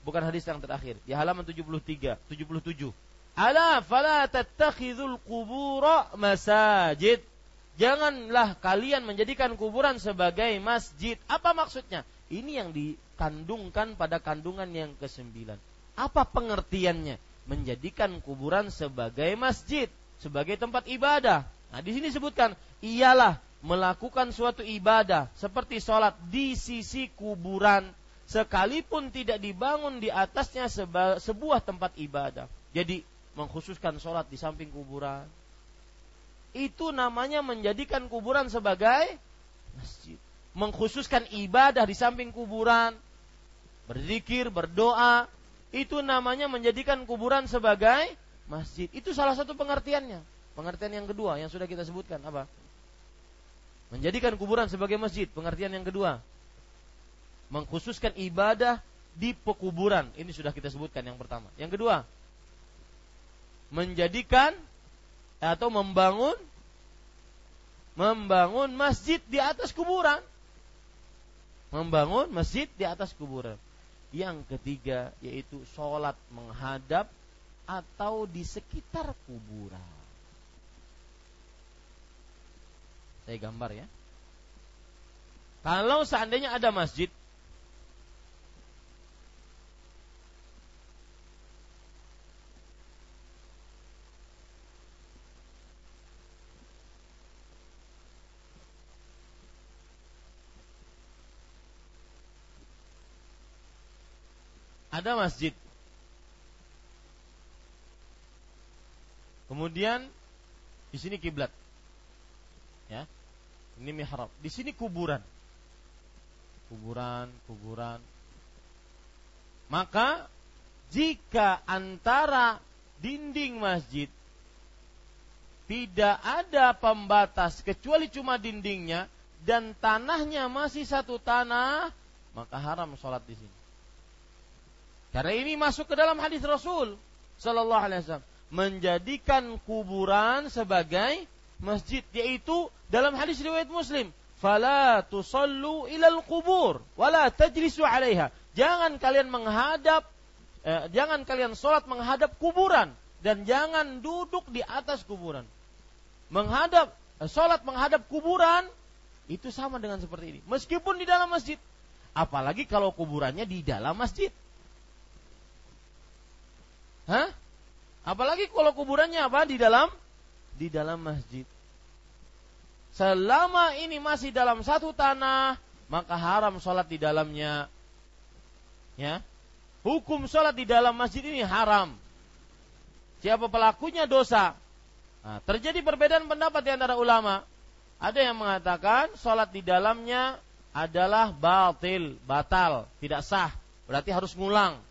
bukan hadis yang terakhir, di halaman 73, 77. Ala fala tattakhidul qubura masajid. Janganlah kalian menjadikan kuburan sebagai masjid. Apa maksudnya? Ini yang dikandungkan pada kandungan yang kesembilan. Apa pengertiannya? Menjadikan kuburan sebagai masjid, sebagai tempat ibadah. Nah, di sini sebutkan ialah melakukan suatu ibadah seperti sholat di sisi kuburan sekalipun tidak dibangun di atasnya sebuah tempat ibadah. Jadi mengkhususkan sholat di samping kuburan itu namanya menjadikan kuburan sebagai masjid. Mengkhususkan ibadah di samping kuburan, berzikir, berdoa, itu namanya menjadikan kuburan sebagai masjid. Itu salah satu pengertiannya. Pengertian yang kedua yang sudah kita sebutkan apa? Menjadikan kuburan sebagai masjid, pengertian yang kedua. Mengkhususkan ibadah di pekuburan. Ini sudah kita sebutkan yang pertama. Yang kedua, menjadikan atau membangun membangun masjid di atas kuburan. Membangun masjid di atas kuburan. Yang ketiga yaitu sholat menghadap atau di sekitar kuburan. Saya gambar ya. Kalau seandainya ada masjid ada masjid. Kemudian di sini kiblat. Ya. Ini mihrab. Di sini kuburan. Kuburan, kuburan. Maka jika antara dinding masjid tidak ada pembatas kecuali cuma dindingnya dan tanahnya masih satu tanah, maka haram sholat di sini. Karena ini masuk ke dalam hadis Rasul Sallallahu Alaihi Wasallam. Menjadikan kuburan sebagai masjid yaitu dalam hadis riwayat Muslim fala tusallu ilal kubur wala tajlisu 'alaiha. Jangan kalian menghadap eh, jangan kalian sholat menghadap kuburan dan jangan duduk di atas kuburan. Menghadap eh, sholat menghadap kuburan itu sama dengan seperti ini. Meskipun di dalam masjid apalagi kalau kuburannya di dalam masjid Hah? Apalagi kalau kuburannya apa di dalam di dalam masjid. Selama ini masih dalam satu tanah, maka haram sholat di dalamnya. Ya, hukum sholat di dalam masjid ini haram. Siapa pelakunya dosa. Nah, terjadi perbedaan pendapat di antara ulama. Ada yang mengatakan sholat di dalamnya adalah batil, batal, tidak sah. Berarti harus ngulang.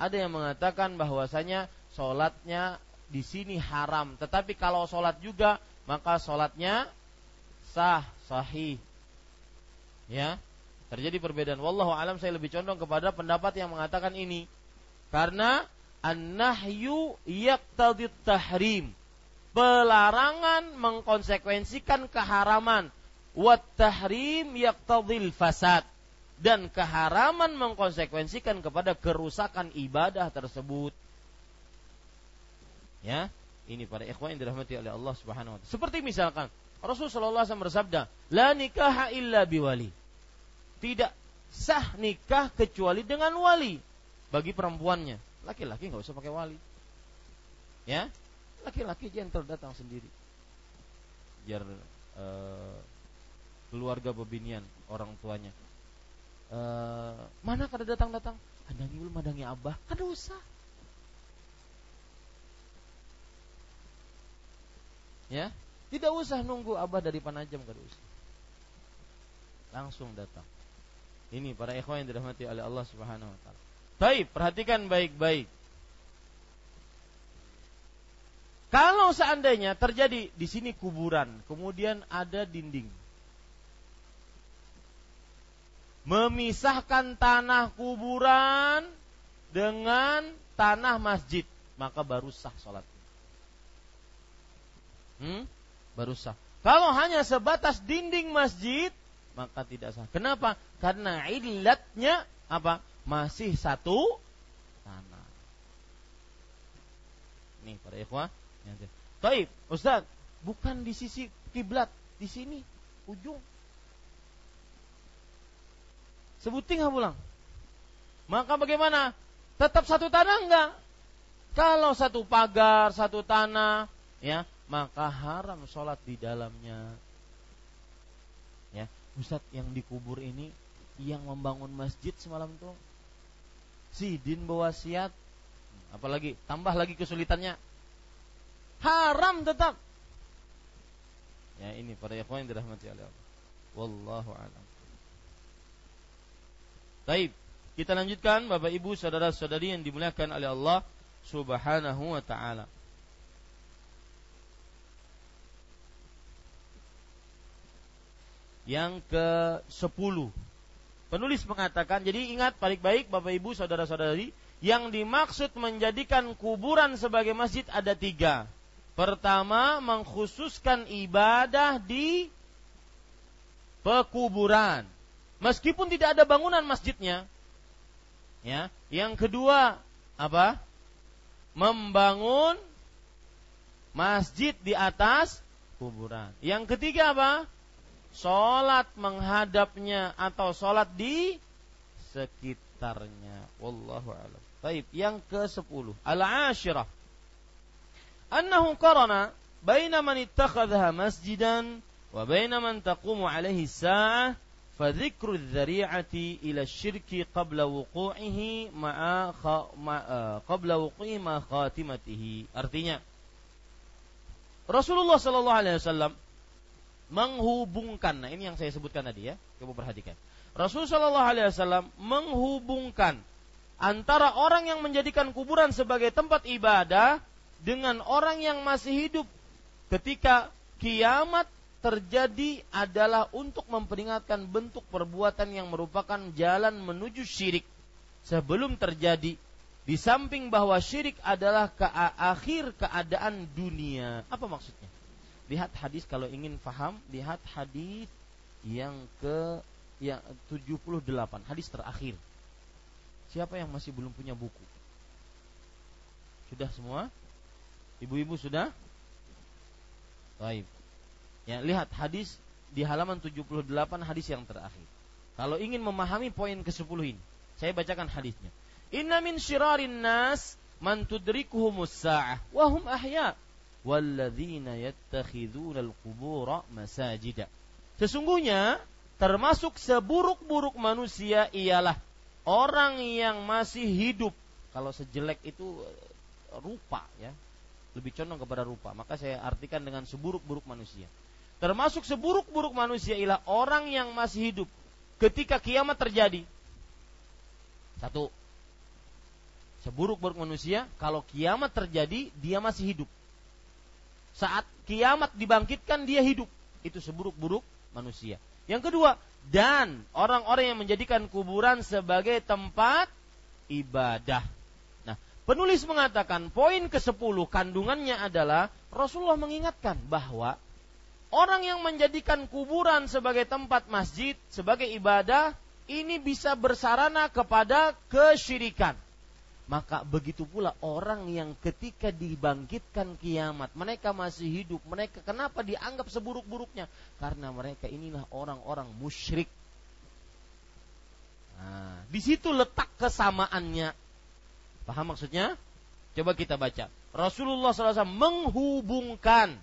Ada yang mengatakan bahwasanya sholatnya di sini haram. Tetapi kalau sholat juga maka sholatnya sah, sahih. Ya, terjadi perbedaan. Wallahu alam saya lebih condong kepada pendapat yang mengatakan ini. Karena an-nahyu yaqtadit tahrim. Pelarangan mengkonsekuensikan keharaman. Wat tahrim yaqtadil fasad. Dan keharaman mengkonsekuensikan kepada kerusakan ibadah tersebut. Ya, ini para ikhwan yang dirahmati oleh Allah Subhanahu wa taala. Seperti misalkan Rasulullah SAW bersabda, "La nikaha illa biwali." Tidak sah nikah kecuali dengan wali bagi perempuannya. Laki-laki nggak usah pakai wali. Ya, laki-laki gentle datang sendiri. Biar uh, keluarga bebinian orang tuanya. Uh, mana kada datang-datang? Adangi ulun madangi abah, kada usah. Ya, tidak usah nunggu abah dari Panajam kada usah. Langsung datang. Ini para ikhwan yang dirahmati oleh Allah Subhanahu wa taala. Baik, perhatikan baik-baik. Kalau seandainya terjadi di sini kuburan, kemudian ada dinding. Memisahkan tanah kuburan dengan tanah masjid, maka baru sah sholat hmm, baru sah. Kalau hanya sebatas dinding masjid, maka tidak sah. Kenapa? Karena illatnya apa? masih satu tanah. Nih para ikhwah. Taib, Ustaz, bukan di sisi kiblat, di sini ujung. Sebuting pulang. Maka bagaimana? Tetap satu tanah enggak? Kalau satu pagar, satu tanah, ya, maka haram sholat di dalamnya. Ya, Ustaz yang dikubur ini yang membangun masjid semalam tuh Sidin berwasiat apalagi tambah lagi kesulitannya haram tetap ya ini para ikhwan yang dirahmati oleh Allah wallahu alam Baik, kita lanjutkan Bapak Ibu saudara-saudari yang dimuliakan oleh Allah Subhanahu wa taala. Yang ke-10 Penulis mengatakan, jadi ingat baik-baik Bapak Ibu saudara-saudari, yang dimaksud menjadikan kuburan sebagai masjid ada tiga. Pertama, mengkhususkan ibadah di pekuburan. Meskipun tidak ada bangunan masjidnya. Ya. Yang kedua, apa? Membangun masjid di atas kuburan. Yang ketiga apa? sholat menghadapnya atau sholat di sekitarnya. Wallahu a'lam. Baik, yang ke-10. Al-ashirah. Annahu qarana baina man ittakhadhaha masjidan wa baina man taqumu alaihi sa'ah فذكر الذريعة إلى الشرك قبل وقوعه مع قبل وقوعه مع خاتمته artinya Rasulullah Shallallahu Alaihi Wasallam menghubungkan. Nah, ini yang saya sebutkan tadi ya. Coba perhatikan. Rasulullah Shallallahu alaihi wasallam menghubungkan antara orang yang menjadikan kuburan sebagai tempat ibadah dengan orang yang masih hidup ketika kiamat terjadi adalah untuk memperingatkan bentuk perbuatan yang merupakan jalan menuju syirik sebelum terjadi di samping bahwa syirik adalah ke akhir keadaan dunia. Apa maksudnya? Lihat hadis kalau ingin faham, lihat hadis yang ke yang 78, hadis terakhir. Siapa yang masih belum punya buku? Sudah semua? Ibu-ibu sudah? Baik. Ya, lihat hadis di halaman 78 hadis yang terakhir. Kalau ingin memahami poin ke-10 ini, saya bacakan hadisnya. Inna min syirarin nas man tudrikuhumus sa'ah wa hum ahya' walladzina yattakhidhuna al-qubura masajida. Sesungguhnya termasuk seburuk-buruk manusia ialah orang yang masih hidup. Kalau sejelek itu rupa ya. Lebih condong kepada rupa. Maka saya artikan dengan seburuk-buruk manusia. Termasuk seburuk-buruk manusia ialah orang yang masih hidup ketika kiamat terjadi. Satu. Seburuk-buruk manusia kalau kiamat terjadi dia masih hidup saat kiamat dibangkitkan dia hidup. Itu seburuk-buruk manusia. Yang kedua, dan orang-orang yang menjadikan kuburan sebagai tempat ibadah. Nah, penulis mengatakan poin ke-10 kandungannya adalah Rasulullah mengingatkan bahwa orang yang menjadikan kuburan sebagai tempat masjid, sebagai ibadah, ini bisa bersarana kepada kesyirikan maka begitu pula orang yang ketika dibangkitkan kiamat, mereka masih hidup, mereka kenapa dianggap seburuk-buruknya? Karena mereka inilah orang-orang musyrik. Nah, di situ letak kesamaannya. Paham maksudnya? Coba kita baca. Rasulullah SAW menghubungkan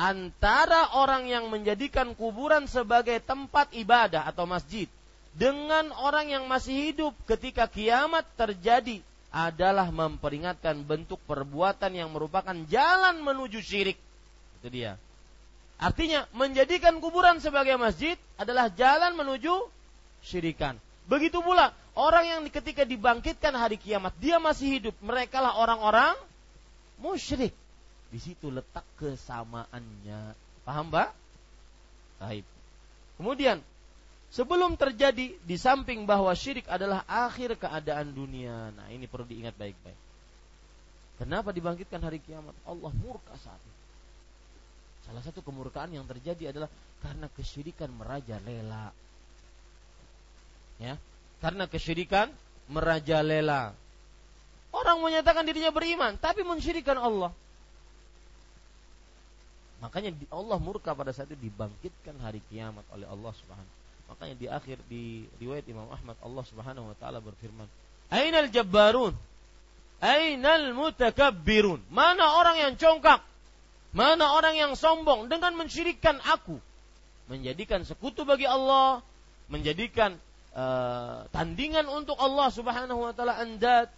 antara orang yang menjadikan kuburan sebagai tempat ibadah atau masjid dengan orang yang masih hidup ketika kiamat terjadi adalah memperingatkan bentuk perbuatan yang merupakan jalan menuju syirik. Itu dia. Artinya menjadikan kuburan sebagai masjid adalah jalan menuju syirikan. Begitu pula orang yang ketika dibangkitkan hari kiamat dia masih hidup, mereka lah orang-orang musyrik. Di situ letak kesamaannya. Paham, Mbak? Baik. Kemudian Sebelum terjadi di samping bahwa syirik adalah akhir keadaan dunia. Nah, ini perlu diingat baik-baik. Kenapa dibangkitkan hari kiamat? Allah murka saat itu. Salah satu kemurkaan yang terjadi adalah karena kesyirikan merajalela. Ya, karena kesyirikan merajalela. Orang menyatakan dirinya beriman, tapi mensyirikan Allah. Makanya Allah murka pada saat itu dibangkitkan hari kiamat oleh Allah Subhanahu. Makanya di akhir di riwayat Imam Ahmad Allah Subhanahu wa taala berfirman, "Ainal jabbarun? Ainal mutakabbirun?" Mana orang yang congkak? Mana orang yang sombong dengan mensyirikkan aku? Menjadikan sekutu bagi Allah, menjadikan uh, tandingan untuk Allah Subhanahu wa taala andad.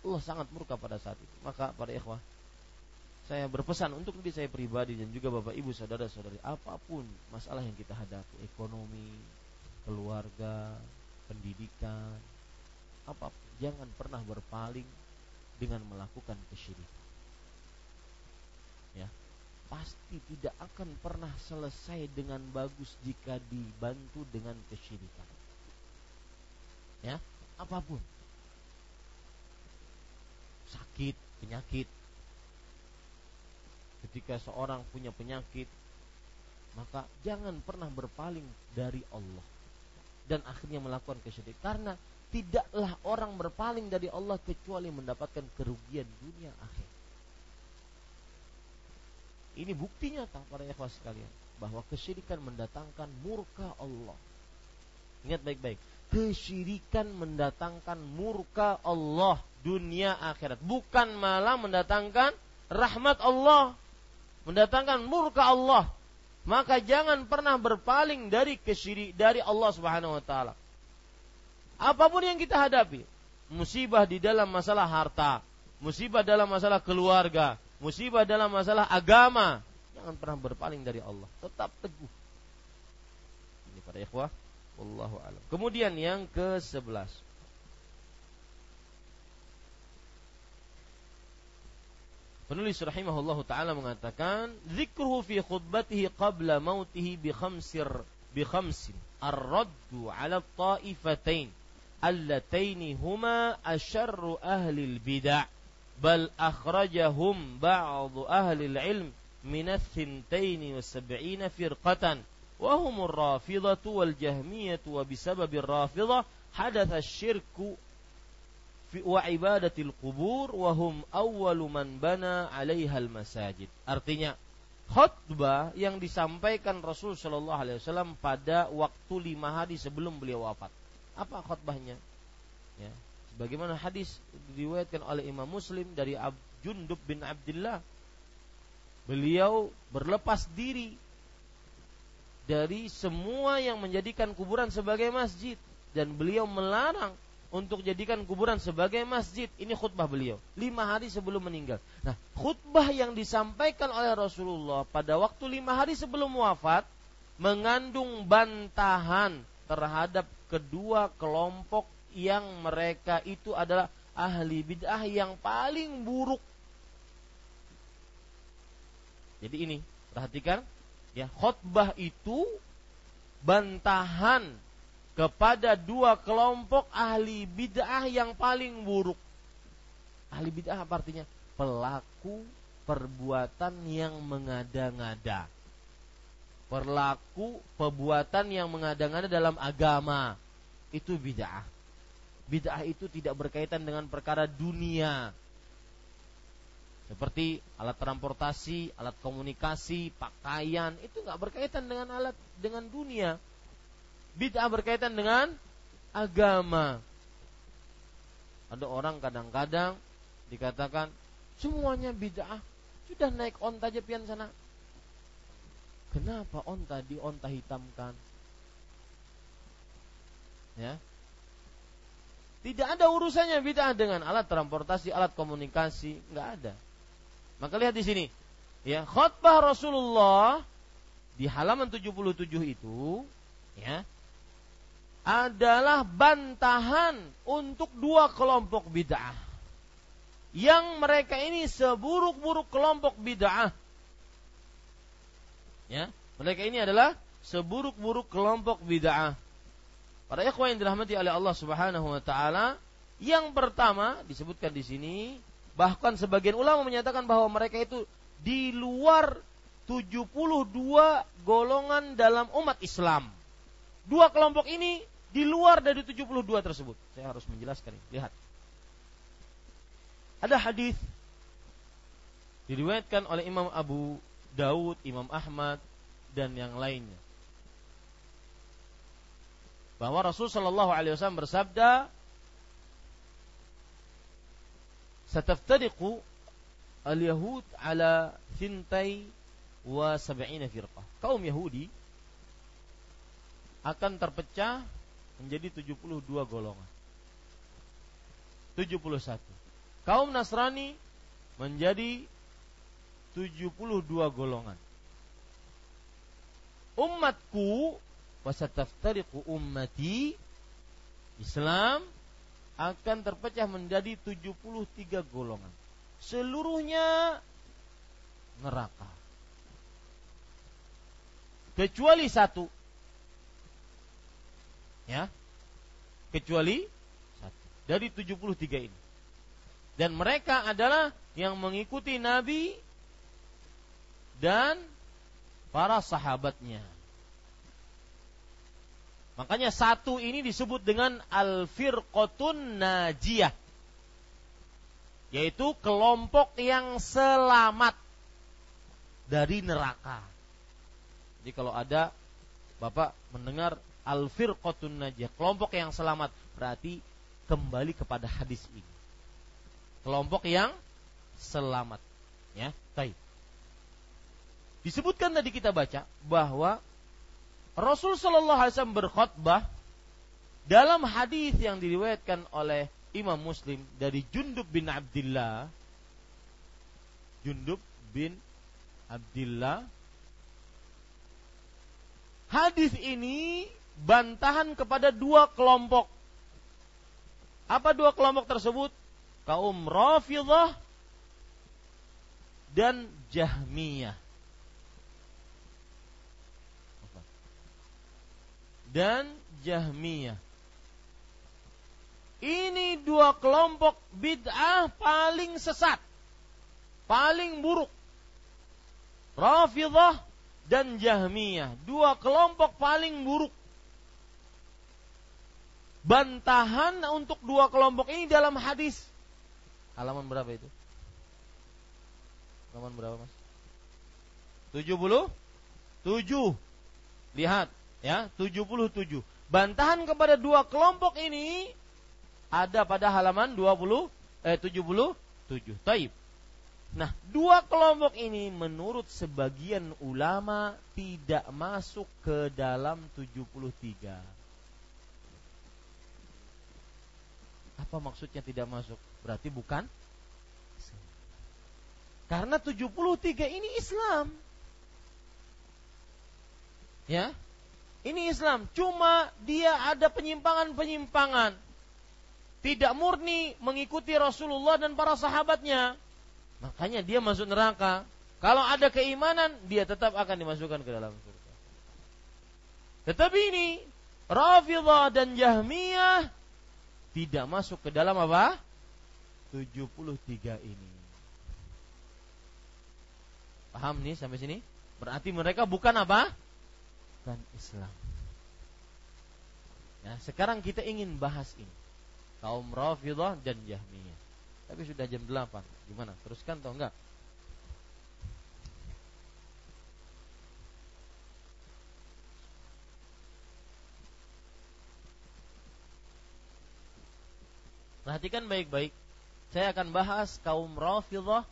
Allah sangat murka pada saat itu. Maka para ikhwah, saya berpesan untuk diri saya pribadi dan juga Bapak Ibu saudara-saudari, apa pun masalah yang kita hadapi, ekonomi, keluarga, pendidikan, apa pun, jangan pernah berpaling dengan melakukan kesyirikan. Ya, pasti tidak akan pernah selesai dengan bagus jika dibantu dengan kesyirikan ya apa pun sakit penyakit ketika seorang punya penyakit maka jangan pernah berpaling dari Allah dan akhirnya melakukan kesyirikan karena tidaklah orang berpaling dari Allah kecuali mendapatkan kerugian dunia akhir. Ini bukti nyata para ikhwas sekalian bahwa kesyirikan mendatangkan murka Allah. Ingat baik-baik, kesyirikan mendatangkan murka Allah dunia akhirat, bukan malah mendatangkan rahmat Allah, mendatangkan murka Allah. Maka jangan pernah berpaling dari kesyirik dari Allah Subhanahu wa taala. Apa pun yang kita hadapi, musibah di dalam masalah harta, musibah dalam masalah keluarga, musibah dalam masalah agama, jangan pernah berpaling dari Allah, tetap teguh. Ini para ikhwah Wallahu alam. Kemudian yang ke-11. Penulis rahimahullahu taala mengatakan, "Dzikruhu fi khutbatihi qabla mautihi bi khamsir bi khamsin ar-raddu 'ala at-ta'ifatain allataini huma asyarru ahli al-bid'ah bal akhrajahum ba'd ahli al-'ilm min ath-thintain wa sab'ina firqatan وهم الرافضة والجهمية وبسبب الرافضة حدث wa ibadatil qubur wahum awaluman bana 'alaihal masajid. Artinya khutbah yang disampaikan Rasul Shallallahu alaihi wasallam pada waktu lima hari sebelum beliau wafat. Apa khutbahnya? Ya. Sebagaimana hadis diriwayatkan oleh Imam Muslim dari Jundub bin Abdullah beliau berlepas diri dari semua yang menjadikan kuburan sebagai masjid dan beliau melarang untuk jadikan kuburan sebagai masjid. Ini khutbah beliau lima hari sebelum meninggal. Nah, khutbah yang disampaikan oleh Rasulullah pada waktu lima hari sebelum wafat mengandung bantahan terhadap kedua kelompok yang mereka itu adalah ahli bid'ah yang paling buruk. Jadi ini perhatikan Ya, khutbah itu bantahan kepada dua kelompok ahli bid'ah yang paling buruk. Ahli bid'ah apa artinya? Pelaku perbuatan yang mengada-ngada. Perlaku perbuatan yang mengada-ngada dalam agama. Itu bid'ah. Bid'ah itu tidak berkaitan dengan perkara dunia, seperti alat transportasi, alat komunikasi, pakaian itu nggak berkaitan dengan alat dengan dunia. Bid'ah berkaitan dengan agama. Ada orang kadang-kadang dikatakan semuanya bid'ah. Sudah naik onta aja pian sana. Kenapa onta di onta hitamkan? Ya. Tidak ada urusannya bid'ah dengan alat transportasi, alat komunikasi, nggak ada. Maka lihat di sini. Ya, khutbah Rasulullah di halaman 77 itu ya adalah bantahan untuk dua kelompok bid'ah. Yang mereka ini seburuk-buruk kelompok bid'ah. Ya, mereka ini adalah seburuk-buruk kelompok bid'ah. Para ikhwan yang dirahmati oleh Allah Subhanahu wa taala, yang pertama disebutkan di sini Bahkan sebagian ulama menyatakan bahwa mereka itu di luar 72 golongan dalam umat Islam. Dua kelompok ini di luar dari 72 tersebut. Saya harus menjelaskan ini. Lihat. Ada hadis diriwayatkan oleh Imam Abu Daud, Imam Ahmad dan yang lainnya. Bahwa Rasul Shallallahu Alaihi Wasallam bersabda, "Sataftariqu al-Yahud ala thintai wa sab'ina firqah." Kaum Yahudi akan terpecah menjadi 72 golongan. 71. Kaum Nasrani menjadi 72 golongan. Umatku wasataftariqu ummati Islam akan terpecah menjadi 73 golongan. Seluruhnya neraka. Kecuali satu Ya. Kecuali satu. Dari 73 ini. Dan mereka adalah yang mengikuti Nabi dan para sahabatnya. Makanya satu ini disebut dengan al-firqatun najiyah. Yaitu kelompok yang selamat dari neraka. Jadi kalau ada Bapak mendengar al-firqatun najiyah, kelompok yang selamat. Berarti kembali kepada hadis ini. Kelompok yang selamat. Ya, baik. Disebutkan tadi kita baca bahwa Rasul Shallallahu Alaihi Wasallam berkhutbah dalam hadis yang diriwayatkan oleh Imam Muslim dari Jundub bin Abdullah. Jundub bin Abdullah. Hadis ini bantahan kepada dua kelompok. Apa dua kelompok tersebut? Kaum Rafidah dan Jahmiyah. Dan Jahmiyah. Ini dua kelompok bid'ah paling sesat. Paling buruk. Rafidah dan Jahmiyah. Dua kelompok paling buruk bantahan untuk dua kelompok ini dalam hadis. Halaman berapa itu? Halaman berapa, Mas? 77. Lihat, ya, 77. Bantahan kepada dua kelompok ini ada pada halaman 20 eh 77. Taib. Nah, dua kelompok ini menurut sebagian ulama tidak masuk ke dalam 73 Apa maksudnya tidak masuk? Berarti bukan Karena 73 ini Islam. Ya. Ini Islam, cuma dia ada penyimpangan-penyimpangan. Tidak murni mengikuti Rasulullah dan para sahabatnya. Makanya dia masuk neraka. Kalau ada keimanan, dia tetap akan dimasukkan ke dalam surga. Tetapi ini Rafidah dan Jahmiyah tidak masuk ke dalam apa? 73 ini. Paham nih sampai sini? Berarti mereka bukan apa? Bukan Islam. Ya, sekarang kita ingin bahas ini. Kaum Rafidah dan Jahmiyah. Tapi sudah jam 8. Gimana? Teruskan atau enggak? Perhatikan baik-baik. Saya akan bahas kaum Rafidhah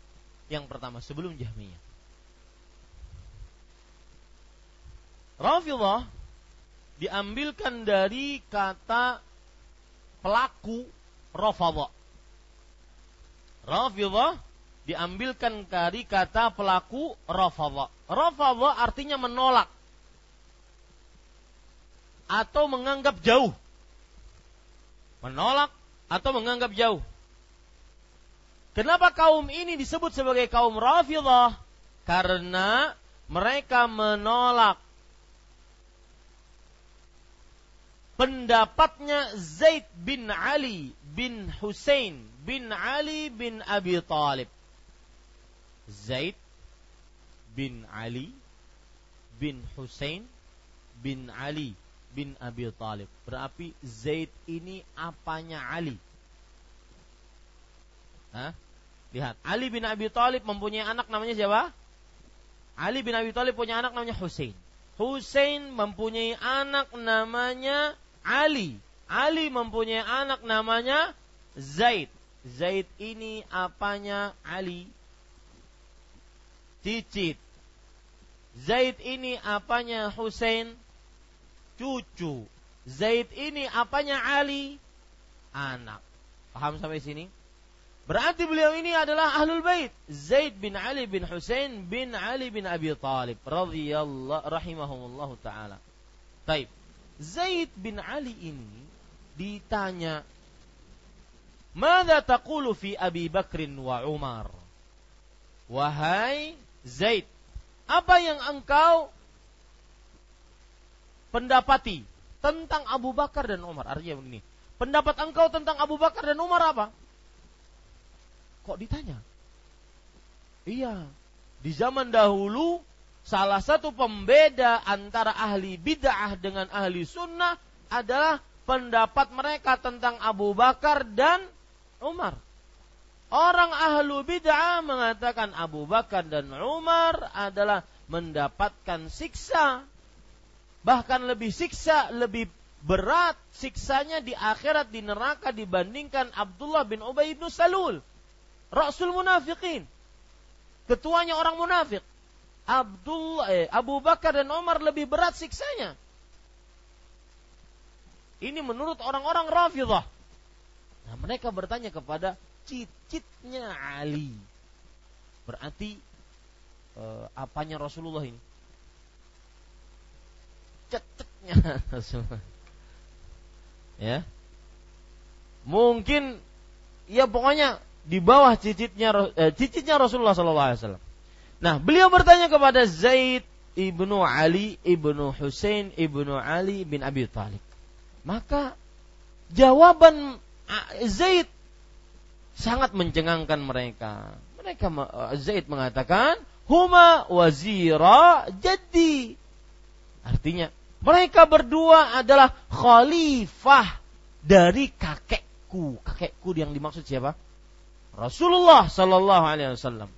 yang pertama sebelum Jahmiyah. Rafidhah diambilkan dari kata pelaku Rafadha. Rafidhah diambilkan dari kata pelaku Rafadha. Rafadha artinya menolak atau menganggap jauh. Menolak atau menganggap jauh. Kenapa kaum ini disebut sebagai kaum Rafidah? Karena mereka menolak pendapatnya Zaid bin Ali bin Hussein bin Ali bin Abi Talib. Zaid bin Ali bin Hussein bin Ali bin Abi Thalib. Berarti Zaid ini apanya Ali? Hah? Lihat, Ali bin Abi Thalib mempunyai anak namanya siapa? Ali bin Abi Thalib punya anak namanya Hussein. Hussein mempunyai anak namanya Ali. Ali mempunyai anak namanya Zaid. Zaid ini apanya Ali? Cicit. Zaid ini apanya Hussein? Cucu. Zaid ini apanya Ali? Anak. Paham sampai sini? Berarti beliau ini adalah ahlul bait. Zaid bin Ali bin Husain bin Ali bin Abi Talib radhiyallahu rahimahumullah taala. Taib. Zaid bin Ali ini ditanya, "Mada taqulu fi Abi Bakrin wa Umar?" Wahai Zaid, apa yang engkau pendapati tentang Abu Bakar dan Umar? Artinya begini, pendapat engkau tentang Abu Bakar dan Umar apa? Kok ditanya? Iya, di zaman dahulu salah satu pembeda antara ahli bid'ah dengan ahli sunnah adalah pendapat mereka tentang Abu Bakar dan Umar. Orang ahlu bid'ah mengatakan Abu Bakar dan Umar adalah mendapatkan siksa. Bahkan lebih siksa, lebih berat siksanya di akhirat di neraka dibandingkan Abdullah bin Ubay bin Salul. Rasul munafikin. Ketuanya orang munafik. Abdullah, eh, Abu Bakar dan Umar lebih berat siksanya. Ini menurut orang-orang Rafidah. Nah, mereka bertanya kepada cicitnya Ali. Berarti eh, apanya Rasulullah ini? Ceteknya. [laughs] Ya. Mungkin ya pokoknya di bawah cicitnya eh, cicitnya Rasulullah Wasallam. Nah, beliau bertanya kepada Zaid ibnu Ali ibnu Husain ibnu Ali bin Abi Thalib. Maka jawaban Zaid sangat mencengangkan mereka. Mereka eh, Zaid mengatakan, "Huma wazira jadi." Artinya, mereka berdua adalah khalifah dari kakekku. Kakekku yang dimaksud siapa? Rasulullah Sallallahu Alaihi Wasallam.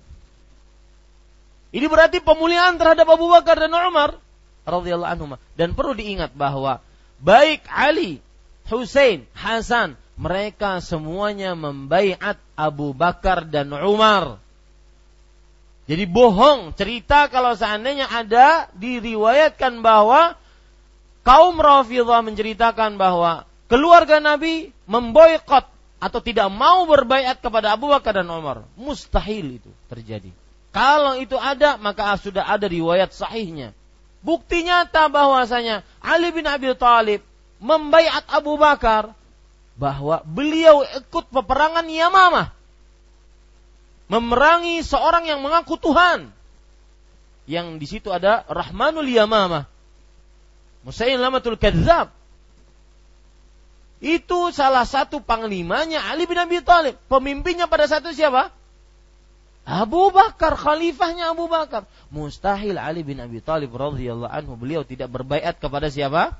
Ini berarti pemulihan terhadap Abu Bakar dan Umar radhiyallahu anhu. Dan perlu diingat bahwa baik Ali, Hussein, Hasan, mereka semuanya membaiat Abu Bakar dan Umar. Jadi bohong cerita kalau seandainya ada diriwayatkan bahwa kaum Rafidhah menceritakan bahwa keluarga Nabi memboikot atau tidak mau berbaiat kepada Abu Bakar dan Umar. Mustahil itu terjadi. Kalau itu ada, maka sudah ada riwayat sahihnya. Bukti nyata bahwasanya Ali bin Abi Thalib membaiat Abu Bakar bahwa beliau ikut peperangan Yamamah. Memerangi seorang yang mengaku Tuhan. Yang di situ ada Rahmanul Yamamah. Musailamatul Kadzab itu salah satu panglimanya Ali bin Abi Thalib. Pemimpinnya pada satu siapa? Abu Bakar, khalifahnya Abu Bakar. Mustahil Ali bin Abi Thalib radhiyallahu anhu beliau tidak berbaiat kepada siapa?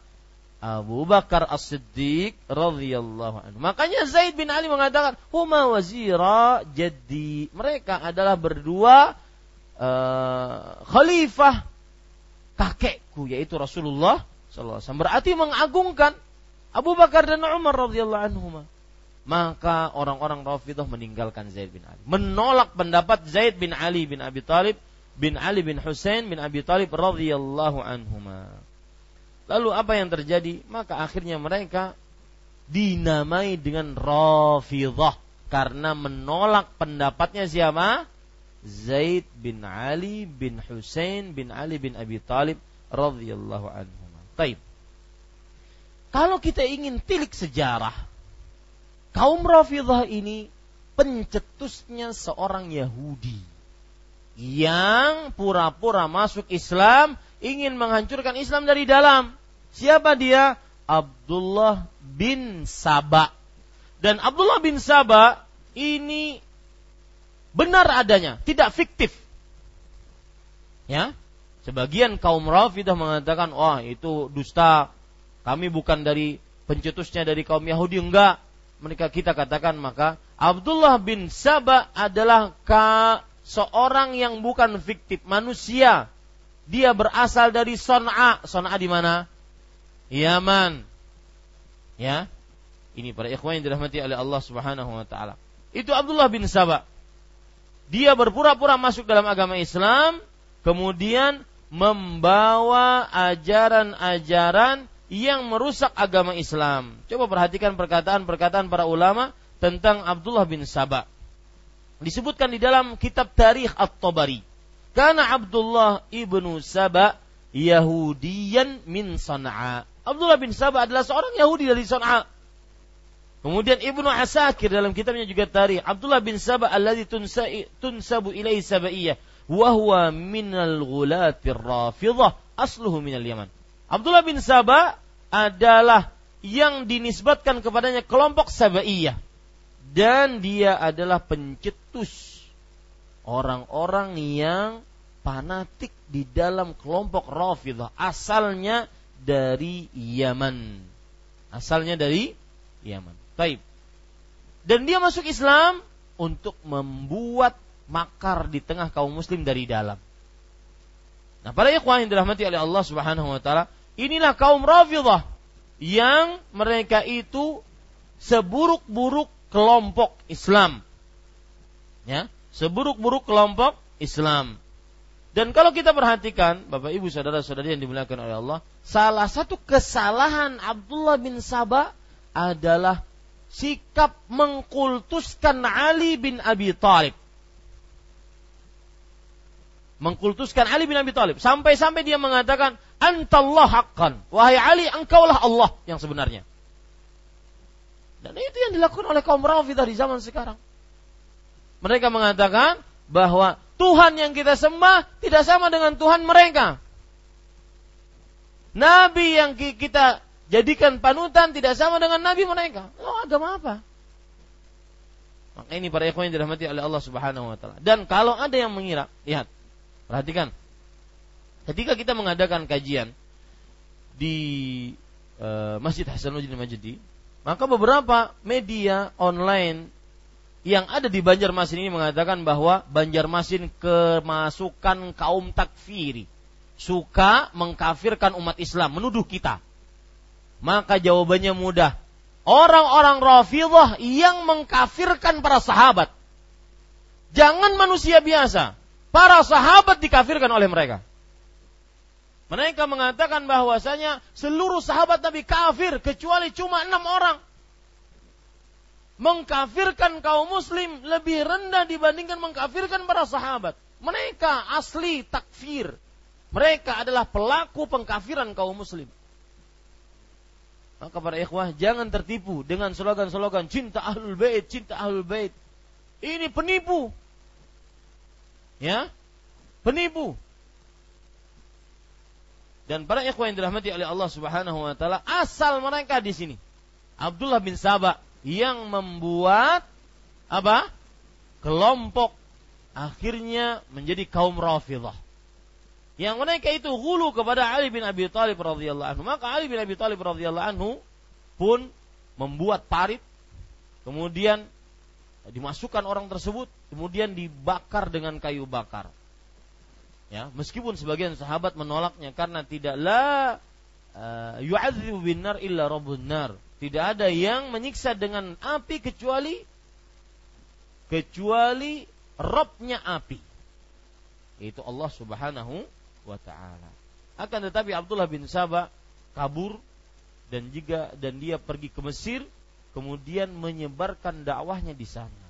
Abu Bakar As-Siddiq radhiyallahu anhu. Makanya Zaid bin Ali mengatakan, "Huma wazira jadi." Mereka adalah berdua uh, khalifah kakekku yaitu Rasulullah sallallahu. Berarti mengagungkan Abu Bakar dan Umar radhiyallahu anhuma. Maka orang-orang Rafidah meninggalkan Zaid bin Ali. Menolak pendapat Zaid bin Ali bin Abi Talib bin Ali bin Husain bin Abi Talib radhiyallahu anhuma. Lalu apa yang terjadi? Maka akhirnya mereka dinamai dengan Rafidah karena menolak pendapatnya siapa? Zaid bin Ali bin Husain bin Ali bin Abi Talib radhiyallahu anhuma. Taib. Kalau kita ingin tilik sejarah, kaum Rafidah ini pencetusnya seorang Yahudi yang pura-pura masuk Islam, ingin menghancurkan Islam dari dalam. Siapa dia? Abdullah bin Saba. Dan Abdullah bin Saba ini benar adanya, tidak fiktif. Ya, sebagian kaum Rafidah mengatakan, wah itu dusta, kami bukan dari pencetusnya dari kaum Yahudi enggak. Mereka kita katakan maka Abdullah bin Saba adalah ka, seorang yang bukan fiktif manusia. Dia berasal dari Son'a. Son'a di mana? Yaman. Ya. Ini para ikhwan yang dirahmati oleh Allah Subhanahu wa taala. Itu Abdullah bin Saba. Dia berpura-pura masuk dalam agama Islam, kemudian membawa ajaran-ajaran yang merusak agama Islam. Coba perhatikan perkataan-perkataan para ulama tentang Abdullah bin Saba. Disebutkan di dalam kitab Tarikh At-Tabari. Karena Abdullah ibnu Saba Yahudiyan min Sana'a. Abdullah bin Saba adalah seorang Yahudi dari Sana'a. Kemudian Ibnu Asakir dalam kitabnya juga Tarikh Abdullah bin Saba alladzi tunsabu ilaihi sabaiyah wa huwa minal ghulatir rafidhah asluhu minal Yaman. Abdullah bin Saba adalah yang dinisbatkan kepadanya kelompok Sabaiyah dan dia adalah pencetus orang-orang yang fanatik di dalam kelompok Rafidhah asalnya dari Yaman. Asalnya dari Yaman. Taib. Dan dia masuk Islam untuk membuat makar di tengah kaum muslim dari dalam. Nah, para ikhwan yang dirahmati oleh Allah Subhanahu wa taala, inilah kaum Rafidhah yang mereka itu seburuk-buruk kelompok Islam. Ya, seburuk-buruk kelompok Islam. Dan kalau kita perhatikan, Bapak Ibu saudara-saudari yang dimuliakan oleh Allah, salah satu kesalahan Abdullah bin Sabah adalah sikap mengkultuskan Ali bin Abi Thalib mengkultuskan Ali bin Abi Thalib. Sampai-sampai dia mengatakan antallah haqqan. Wahai Ali engkaulah Allah yang sebenarnya. Dan itu yang dilakukan oleh kaum Rafidah di zaman sekarang. Mereka mengatakan bahwa Tuhan yang kita sembah tidak sama dengan Tuhan mereka. Nabi yang kita jadikan panutan tidak sama dengan Nabi mereka. Oh agama apa? Maka ini para ikhwan yang dirahmati oleh Allah Subhanahu wa taala. Dan kalau ada yang mengira, lihat, Perhatikan. Ketika kita mengadakan kajian di e, Masjid Hasanuddin Majdi, maka beberapa media online yang ada di Banjarmasin ini mengatakan bahwa Banjarmasin kemasukan kaum takfiri, suka mengkafirkan umat Islam, menuduh kita. Maka jawabannya mudah. Orang-orang Rafidhah yang mengkafirkan para sahabat. Jangan manusia biasa. Para sahabat dikafirkan oleh mereka. Mereka mengatakan bahwasanya seluruh sahabat Nabi kafir kecuali cuma enam orang. Mengkafirkan kaum muslim lebih rendah dibandingkan mengkafirkan para sahabat. Mereka asli takfir. Mereka adalah pelaku pengkafiran kaum muslim. Maka para ikhwah jangan tertipu dengan slogan-slogan cinta ahlul bait, cinta ahlul bait. Ini penipu ya? Penipu. Dan para ikhwan yang dirahmati oleh Allah Subhanahu wa taala asal mereka di sini. Abdullah bin Sabah yang membuat apa? Kelompok akhirnya menjadi kaum Rafidhah. Yang mereka itu hulu kepada Ali bin Abi Thalib radhiyallahu anhu. Maka Ali bin Abi Thalib radhiyallahu anhu pun membuat parit. Kemudian dimasukkan orang tersebut kemudian dibakar dengan kayu bakar. Ya, meskipun sebagian sahabat menolaknya karena tidak la uh, yu'adzibu binar illa rabbun. Tidak ada yang menyiksa dengan api kecuali kecuali Robnya api. Itu Allah Subhanahu wa taala. Akan tetapi Abdullah bin Sabah kabur dan juga dan dia pergi ke Mesir kemudian menyebarkan dakwahnya di sana.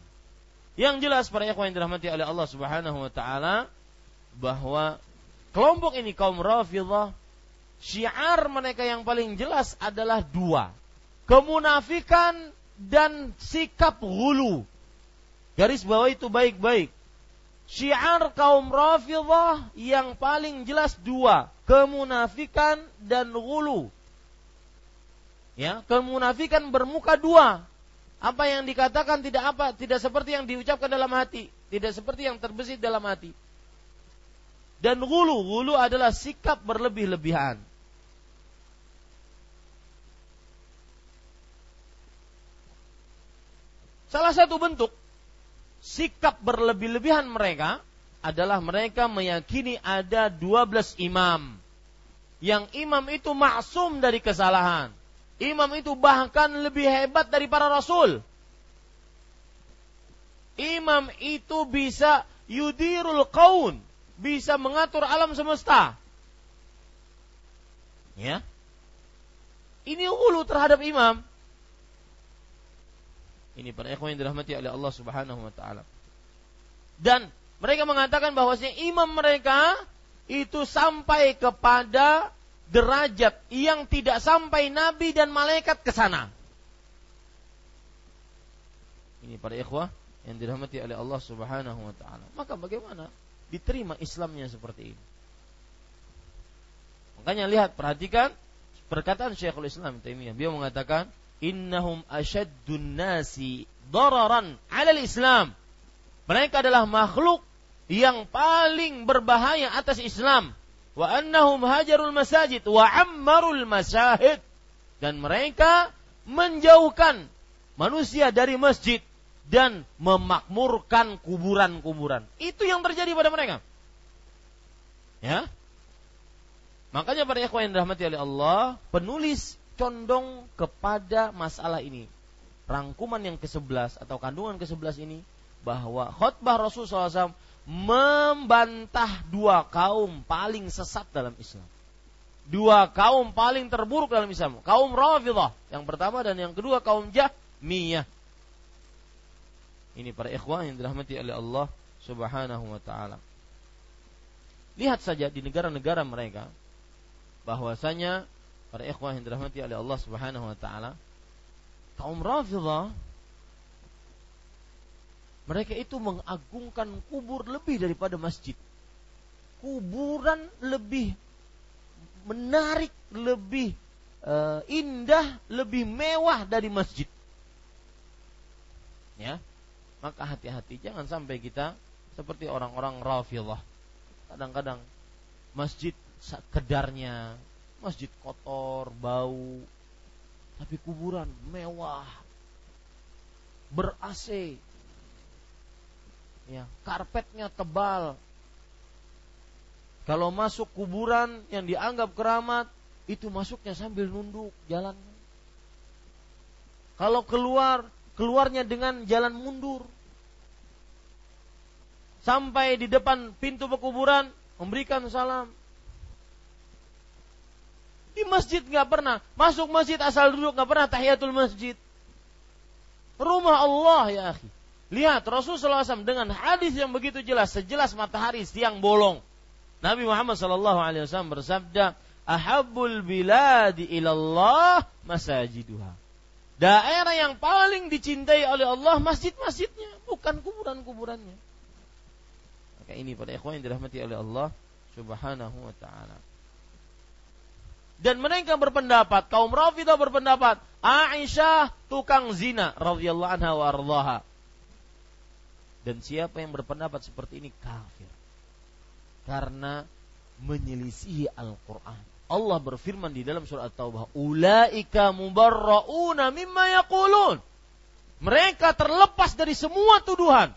Yang jelas para ikhwan yang dirahmati oleh Allah Subhanahu wa taala bahwa kelompok ini kaum Rafidhah syiar mereka yang paling jelas adalah dua. Kemunafikan dan sikap hulu. Garis bawah itu baik-baik. Syiar kaum Rafidhah yang paling jelas dua, kemunafikan dan hulu. Ya, kemunafikan bermuka dua apa yang dikatakan tidak apa tidak seperti yang diucapkan dalam hati. Tidak seperti yang terbesit dalam hati. Dan gulu gulu adalah sikap berlebih-lebihan. Salah satu bentuk sikap berlebih-lebihan mereka adalah mereka meyakini ada 12 imam. Yang imam itu maksum dari kesalahan. Imam itu bahkan lebih hebat dari para rasul. Imam itu bisa yudirul kaun, bisa mengatur alam semesta. Ya. Ini hulu terhadap imam. Ini para ikhwan yang dirahmati oleh Allah Subhanahu wa taala. Dan mereka mengatakan bahwasanya imam mereka itu sampai kepada derajat yang tidak sampai nabi dan malaikat ke sana. Ini para ikhwah yang dirahmati oleh Allah Subhanahu wa taala. Maka bagaimana diterima Islamnya seperti ini? Makanya lihat perhatikan perkataan Syekhul Islam Taimiyah. Beliau mengatakan innahum asyaddun nasi dararan 'alal Islam. Mereka adalah makhluk yang paling berbahaya atas Islam. Wa annahum hajarul masajid wa ammarul masahid. Dan mereka menjauhkan manusia dari masjid dan memakmurkan kuburan-kuburan. Itu yang terjadi pada mereka. Ya. Makanya pada ikhwan yang dirahmati oleh Allah, penulis condong kepada masalah ini. Rangkuman yang ke-11 atau kandungan ke-11 ini bahwa khutbah Rasul SAW membantah dua kaum paling sesat dalam Islam. Dua kaum paling terburuk dalam Islam. Kaum Rafidah yang pertama dan yang kedua kaum Jahmiyah. Ini para ikhwah yang dirahmati oleh Allah Subhanahu wa taala. Lihat saja di negara-negara mereka bahwasanya para ikhwah yang dirahmati oleh Allah Subhanahu wa taala kaum Rafidhah mereka itu mengagungkan kubur lebih daripada masjid. Kuburan lebih menarik, lebih uh, indah, lebih mewah dari masjid. Ya. Maka hati-hati jangan sampai kita seperti orang-orang Rafidhah. Kadang-kadang masjid sekedarnya masjid kotor, bau, tapi kuburan mewah, ber AC, ya, karpetnya tebal. Kalau masuk kuburan yang dianggap keramat, itu masuknya sambil nunduk jalan. Kalau keluar, keluarnya dengan jalan mundur. Sampai di depan pintu pekuburan, memberikan salam. Di masjid nggak pernah. Masuk masjid asal duduk nggak pernah tahiyatul masjid. Rumah Allah ya akhi. Lihat Rasulullah SAW dengan hadis yang begitu jelas, sejelas matahari siang bolong. Nabi Muhammad SAW bersabda, Ahabul biladi ilallah masajiduha. Daerah yang paling dicintai oleh Allah masjid-masjidnya, bukan kuburan-kuburannya. Maka ini pada ikhwan yang dirahmati oleh Allah Subhanahu wa taala. Dan mereka berpendapat, kaum Rafidah berpendapat, Aisyah tukang zina radhiyallahu anha wa ardhaha. Dan siapa yang berpendapat seperti ini kafir. Karena menyelisihi Al-Qur'an. Allah berfirman di dalam surat At-Taubah, "Ulaika mubarrauna mimma yaqulun." Mereka terlepas dari semua tuduhan.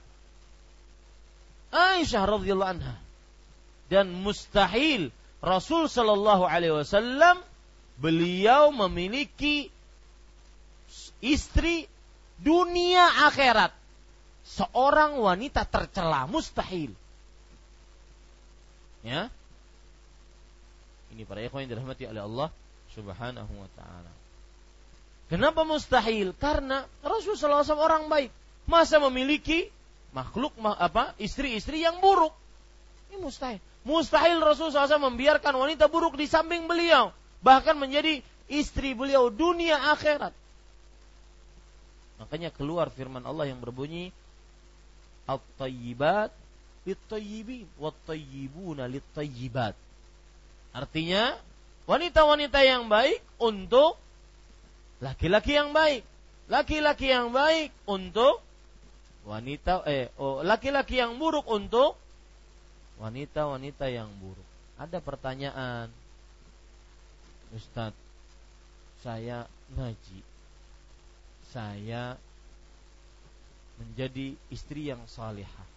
Aisyah radhiyallahu anha dan mustahil Rasul Shallallahu Alaihi Wasallam beliau memiliki istri dunia akhirat seorang wanita tercela mustahil. Ya? Ini para ikhwan yang dirahmati oleh Allah Subhanahu wa taala. Kenapa mustahil? Karena Rasul SAW orang baik. Masa memiliki makhluk apa istri-istri yang buruk. Ini mustahil. Mustahil Rasulullah SAW membiarkan wanita buruk di samping beliau. Bahkan menjadi istri beliau dunia akhirat. Makanya keluar firman Allah yang berbunyi At-tayyibat lit-tayyibin wat-tayyibuna lit-tayyibat. Artinya wanita-wanita yang baik untuk laki-laki yang baik. Laki-laki yang baik untuk wanita eh oh, laki-laki yang buruk untuk wanita-wanita yang buruk. Ada pertanyaan, Ustadz, saya ngaji, saya menjadi istri yang salihah.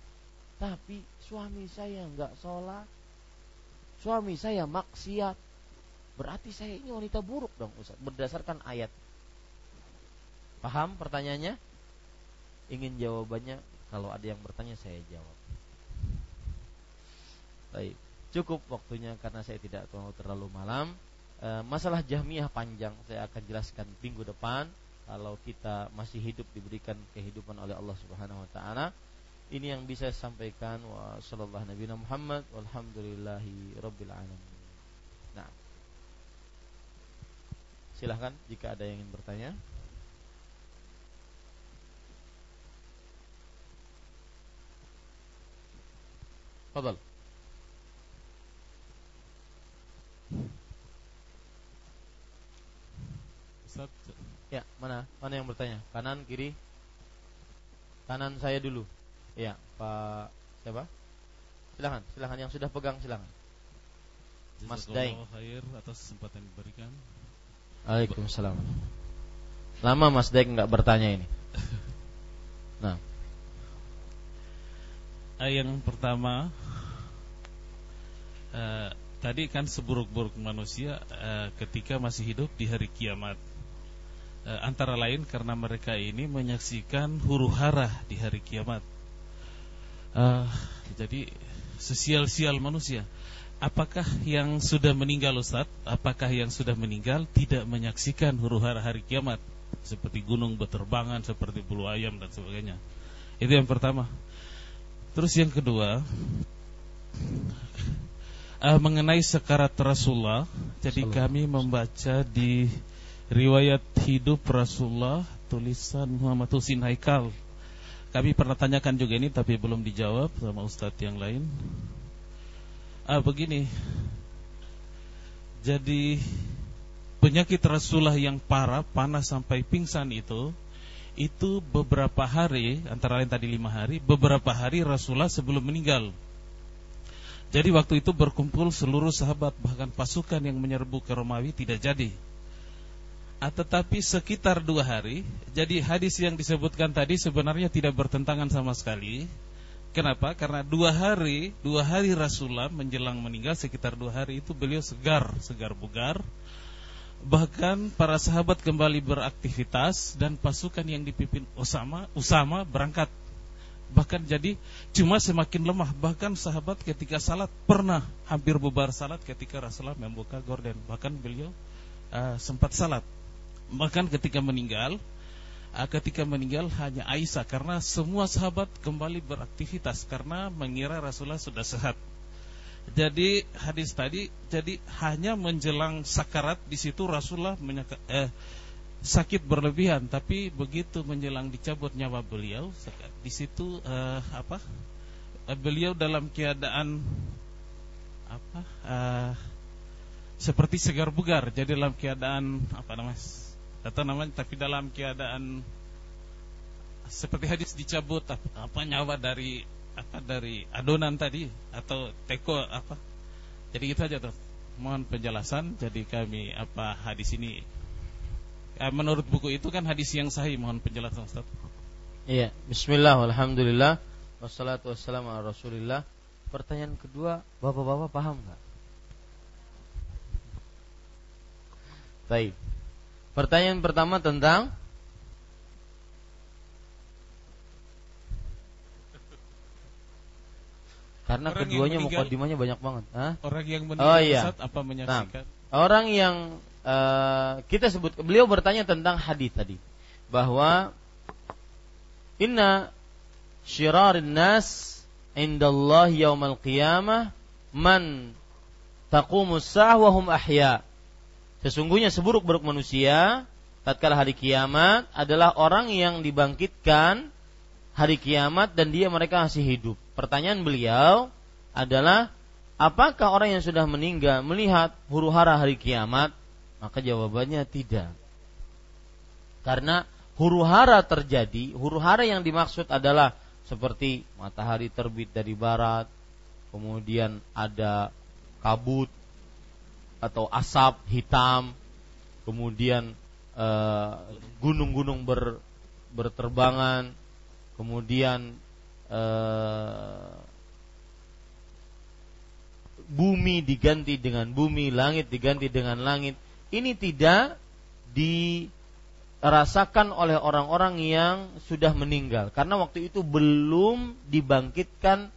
Tapi suami saya nggak sholat, suami saya maksiat, berarti saya ini wanita buruk dong Ustaz, berdasarkan ayat. Paham pertanyaannya? Ingin jawabannya? Kalau ada yang bertanya saya jawab. Baik, cukup waktunya karena saya tidak mau terlalu malam. E, masalah jahmiyah panjang saya akan jelaskan minggu depan kalau kita masih hidup diberikan kehidupan oleh Allah Subhanahu wa taala. Ini yang bisa saya sampaikan wa sallallahu nabi Muhammad walhamdulillahi rabbil alamin. Nah. Silahkan jika ada yang ingin bertanya. Fadal. Ustaz, Ya, mana? Mana yang bertanya? Kanan, kiri? Kanan saya dulu. Ya, Pak siapa? Silahkan, silahkan yang sudah pegang silahkan. Mas Daeng. khair atas kesempatan yang diberikan. Waalaikumsalam. Lama Mas Daeng nggak bertanya ini. [laughs] Nah. Yang pertama, uh, tadi kan seburuk-buruk manusia uh, ketika masih hidup di hari kiamat e, antara lain karena mereka ini menyaksikan huru hara di hari kiamat. E, jadi sesial-sial manusia. Apakah yang sudah meninggal Ustaz? Apakah yang sudah meninggal tidak menyaksikan huru hara hari kiamat seperti gunung berterbangan, seperti bulu ayam dan sebagainya? Itu yang pertama. Terus yang kedua, uh, mengenai sekarat Rasulullah. Jadi kami membaca di riwayat hidup Rasulullah tulisan Muhammad Husin Haikal. Kami pernah tanyakan juga ini tapi belum dijawab sama ustadz yang lain. Ah begini. Jadi penyakit Rasulullah yang parah, panas sampai pingsan itu itu beberapa hari, antara lain tadi lima hari, beberapa hari Rasulullah sebelum meninggal. Jadi waktu itu berkumpul seluruh sahabat bahkan pasukan yang menyerbu ke Romawi tidak jadi. Ah, tetapi sekitar dua hari. Jadi hadis yang disebutkan tadi sebenarnya tidak bertentangan sama sekali. Kenapa? Karena dua hari, dua hari Rasulullah menjelang meninggal sekitar dua hari itu beliau segar, segar bugar. Bahkan para sahabat kembali beraktivitas dan pasukan yang dipimpin Usama, Usama berangkat. Bahkan jadi cuma semakin lemah. Bahkan sahabat ketika salat pernah hampir bubar salat ketika Rasulullah membuka gorden. Bahkan beliau uh, sempat salat Bahkan ketika meninggal, ah, ketika meninggal hanya Aisyah karena semua sahabat kembali beraktivitas karena mengira Rasulullah sudah sehat. Jadi hadis tadi jadi hanya menjelang sakarat di situ Rasulullah menyaka, eh, sakit berlebihan tapi begitu menjelang dicabut nyawa beliau di situ eh, apa? Eh, beliau dalam keadaan apa? Eh, seperti segar bugar. Jadi dalam keadaan apa namanya atau namanya tapi dalam keadaan seperti hadis dicabut apa nyawa dari apa dari adonan tadi atau teko apa. Jadi gitu aja tuh mohon penjelasan jadi kami apa hadis ini eh, menurut buku itu kan hadis yang sahih mohon penjelasan Ustaz. Iya Bismillah Alhamdulillah wassalatu wassalamu ala Rasulillah. Pertanyaan kedua bapak-bapak paham nggak? Baik Pertanyaan pertama tentang Karena orang keduanya mukadimahnya banyak banget. Hah? Orang yang meninggal oh, iya. apa menyaksikan? Nah, orang yang uh, kita sebut beliau bertanya tentang hadis tadi bahwa inna syirarin nas indallah yaumal qiyamah man taqumus sa'ah wa hum ahya. Sesungguhnya seburuk-buruk manusia tatkala hari kiamat adalah orang yang dibangkitkan hari kiamat dan dia mereka masih hidup. Pertanyaan beliau adalah apakah orang yang sudah meninggal melihat huru hara hari kiamat? Maka jawabannya tidak. Karena huru hara terjadi, huru hara yang dimaksud adalah seperti matahari terbit dari barat, kemudian ada kabut atau asap hitam, kemudian eh, gunung-gunung ber, berterbangan, kemudian eh, bumi diganti dengan bumi, langit diganti dengan langit. Ini tidak dirasakan oleh orang-orang yang sudah meninggal karena waktu itu belum dibangkitkan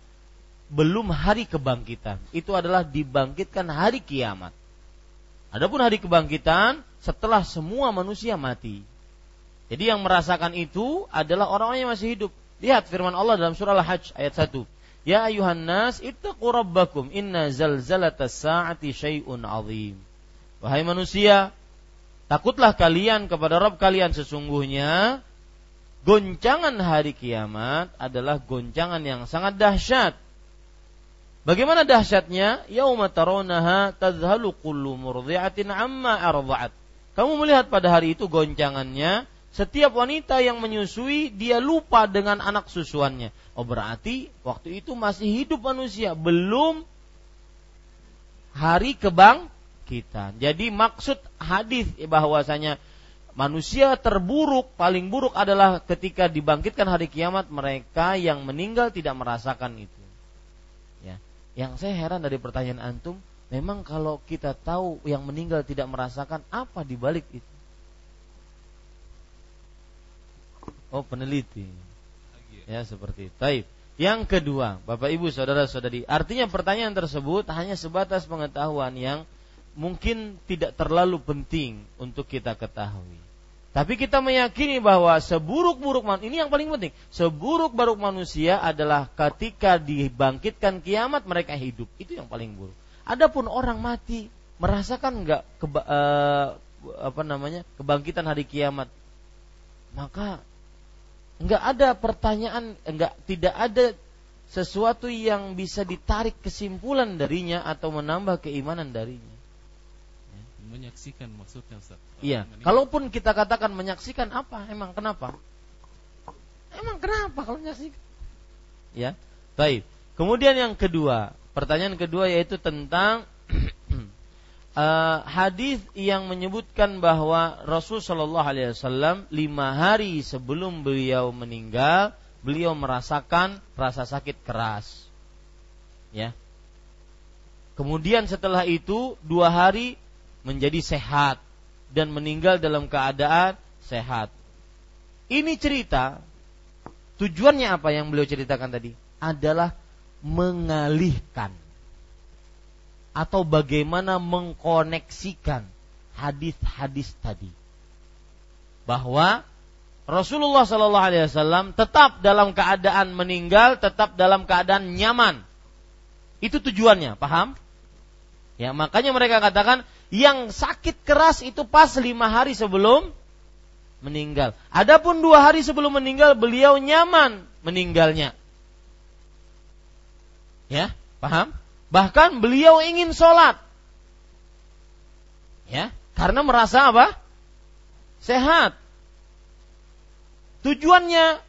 belum hari kebangkitan. Itu adalah dibangkitkan hari kiamat. Adapun hari kebangkitan setelah semua manusia mati. Jadi yang merasakan itu adalah orang-orang yang masih hidup. Lihat firman Allah dalam surah Al-Hajj ayat 1. Ya ayuhan nas ittaqu rabbakum inna zalzalatas saati syai'un azim. Wahai manusia, takutlah kalian kepada Rabb kalian sesungguhnya goncangan hari kiamat adalah goncangan yang sangat dahsyat. Bagaimana dahsyatnya? Yauma tarawnaha tadhhalu kullu murdi'atin amma arda'at. Kamu melihat pada hari itu goncangannya setiap wanita yang menyusui dia lupa dengan anak susuannya. Oh berarti waktu itu masih hidup manusia, belum hari kebangkitan. Jadi maksud hadis bahwasanya manusia terburuk, paling buruk adalah ketika dibangkitkan hari kiamat mereka yang meninggal tidak merasakan itu. Ya. Yang saya heran dari pertanyaan antum, memang kalau kita tahu yang meninggal tidak merasakan apa dibalik itu? Oh peneliti. Ya seperti itu. Taib. Yang kedua, Bapak Ibu Saudara-saudari, artinya pertanyaan tersebut hanya sebatas pengetahuan yang mungkin tidak terlalu penting untuk kita ketahui. Tapi kita meyakini bahwa seburuk-buruk manusia ini yang paling penting. Seburuk-buruk manusia adalah ketika dibangkitkan kiamat mereka hidup. Itu yang paling buruk. Adapun orang mati merasakan enggak keba, uh, apa namanya kebangkitan hari kiamat, maka Enggak ada pertanyaan, enggak tidak ada sesuatu yang bisa ditarik kesimpulan darinya atau menambah keimanan darinya. Menyaksikan maksudnya Ustaz. Iya. Kalaupun kita katakan menyaksikan apa? Emang kenapa? Emang kenapa kalau menyaksikan? Ya. Baik. Kemudian yang kedua, pertanyaan kedua yaitu tentang uh, [clears throat] hadis yang menyebutkan bahwa Rasul Shallallahu Alaihi Wasallam lima hari sebelum beliau meninggal, beliau merasakan rasa sakit keras. Ya. Kemudian setelah itu dua hari menjadi sehat dan meninggal dalam keadaan sehat. Ini cerita tujuannya apa yang beliau ceritakan tadi? Adalah mengalihkan atau bagaimana mengkoneksikan hadis-hadis tadi bahwa Rasulullah Shallallahu Alaihi Wasallam tetap dalam keadaan meninggal, tetap dalam keadaan nyaman. Itu tujuannya, paham? Ya, makanya mereka katakan yang sakit keras itu pas lima hari sebelum meninggal. Adapun dua hari sebelum meninggal beliau nyaman meninggalnya. Ya, paham? Bahkan beliau ingin sholat. Ya, karena merasa apa? Sehat. Tujuannya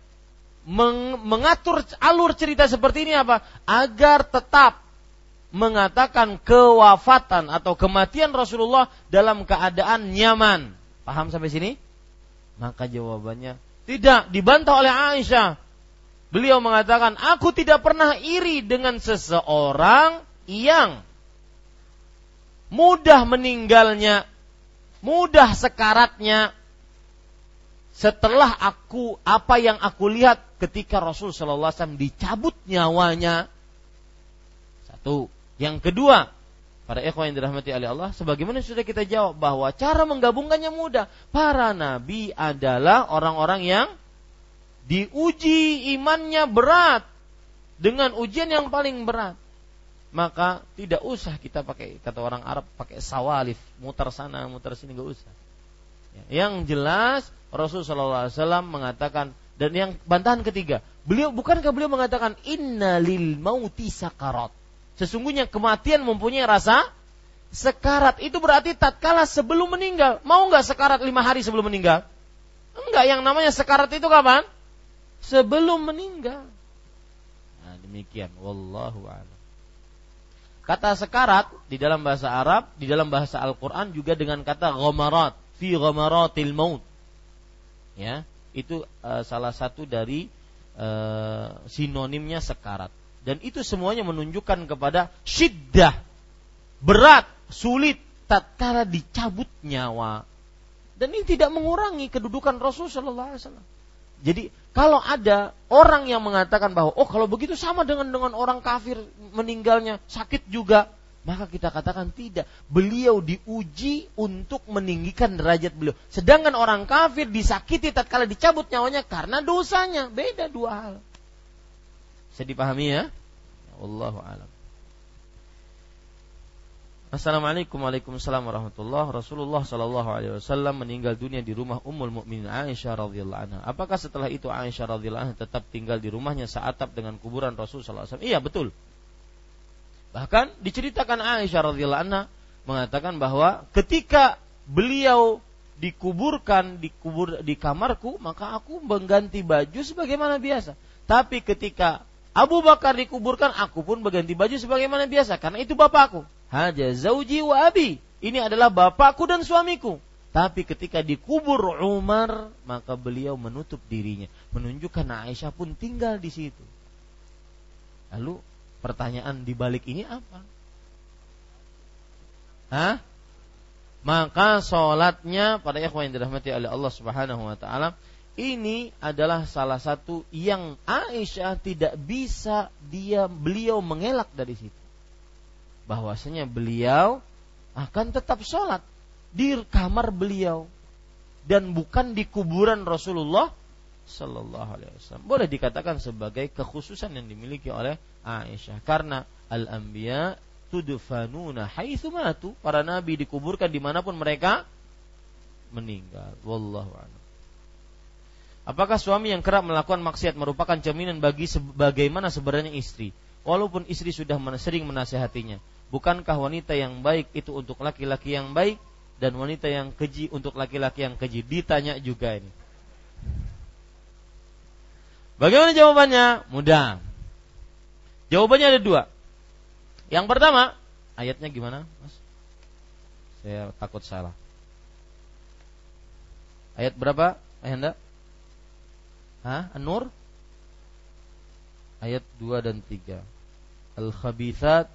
meng mengatur alur cerita seperti ini apa? Agar tetap mengatakan kewafatan atau kematian Rasulullah dalam keadaan nyaman. Paham sampai sini? Maka jawabannya tidak dibantah oleh Aisyah. Beliau mengatakan, "Aku tidak pernah iri dengan seseorang yang mudah meninggalnya, mudah sekaratnya setelah aku apa yang aku lihat ketika Rasul Shallallahu Alaihi Wasallam dicabut nyawanya. Satu. Yang kedua, para ikhwan yang dirahmati oleh Allah, sebagaimana sudah kita jawab bahwa cara menggabungkannya mudah. Para nabi adalah orang-orang yang diuji imannya berat. Dengan ujian yang paling berat. Maka tidak usah kita pakai kata orang Arab pakai sawalif. Muter sana muter sini nggak usah. Ya, yang jelas Rasulullah SAW mengatakan dan yang bantahan ketiga beliau bukankah beliau mengatakan innalil mauti sakarat sesungguhnya kematian mempunyai rasa sekarat. Itu berarti tatkala sebelum meninggal. Mau nggak sekarat lima hari sebelum meninggal? Enggak yang namanya sekarat itu kapan? Sebelum meninggal. Nah demikian. Wallahu a'lam. Kata sekarat di dalam bahasa Arab, di dalam bahasa Al-Qur'an juga dengan kata ghamarat, fi ghamaratil maut. Ya, itu uh, salah satu dari e, sinonimnya sekarat. Dan itu semuanya menunjukkan kepada syiddah, berat, sulit tatkala dicabut nyawa. Dan ini tidak mengurangi kedudukan Rasul Shallallahu Alaihi Wasallam. Jadi kalau ada orang yang mengatakan bahwa oh kalau begitu sama dengan dengan orang kafir meninggalnya sakit juga, maka kita katakan tidak. Beliau diuji untuk meninggikan derajat beliau. Sedangkan orang kafir disakiti tatkala dicabut nyawanya karena dosanya. Beda dua hal. Bisa dipahami ya? Allahu alam. Assalamualaikum Waalaikumsalam warahmatullah Rasulullah Shallallahu Alaihi Wasallam meninggal dunia di rumah Ummul Mukminin Aisyah radhiyallahu anha. Apakah setelah itu Aisyah radhiyallahu anha tetap tinggal di rumahnya seatap dengan kuburan Rasul Sallallahu Alaihi Wasallam? Iya betul. Bahkan diceritakan Aisyah radhiyallahu anha mengatakan bahwa ketika beliau dikuburkan di kubur di kamarku maka aku mengganti baju sebagaimana biasa. Tapi ketika Abu Bakar dikuburkan aku pun berganti baju sebagaimana biasa karena itu bapakku. Haja zauji wa abi. Ini adalah bapakku dan suamiku. Tapi ketika dikubur Umar, maka beliau menutup dirinya, menunjukkan Aisyah pun tinggal di situ. Lalu pertanyaan di balik ini apa? Hah? Maka sholatnya pada ikhwan yang dirahmati oleh Allah Subhanahu wa taala ini adalah salah satu yang Aisyah tidak bisa dia beliau mengelak dari situ bahwasanya beliau akan tetap sholat di kamar beliau dan bukan di kuburan Rasulullah Sallallahu Alaihi Wasallam. Boleh dikatakan sebagai kekhususan yang dimiliki oleh Aisyah karena al-anbiya tudfanuna haitsu matu. Para nabi dikuburkan di mana pun mereka meninggal. Wallahu a'lam. Apakah suami yang kerap melakukan maksiat merupakan jaminan bagi bagaimana sebenarnya istri? Walaupun istri sudah sering menasehatinya, Bukankah wanita yang baik itu untuk laki-laki yang baik dan wanita yang keji untuk laki-laki yang keji? Ditanya juga ini. Bagaimana jawabannya? Mudah. Jawabannya ada dua. Yang pertama, ayatnya gimana, Mas? Saya takut salah. Ayat berapa, Ayanda? Hah? An-Nur? Ayat 2 dan 3. Al-khabithat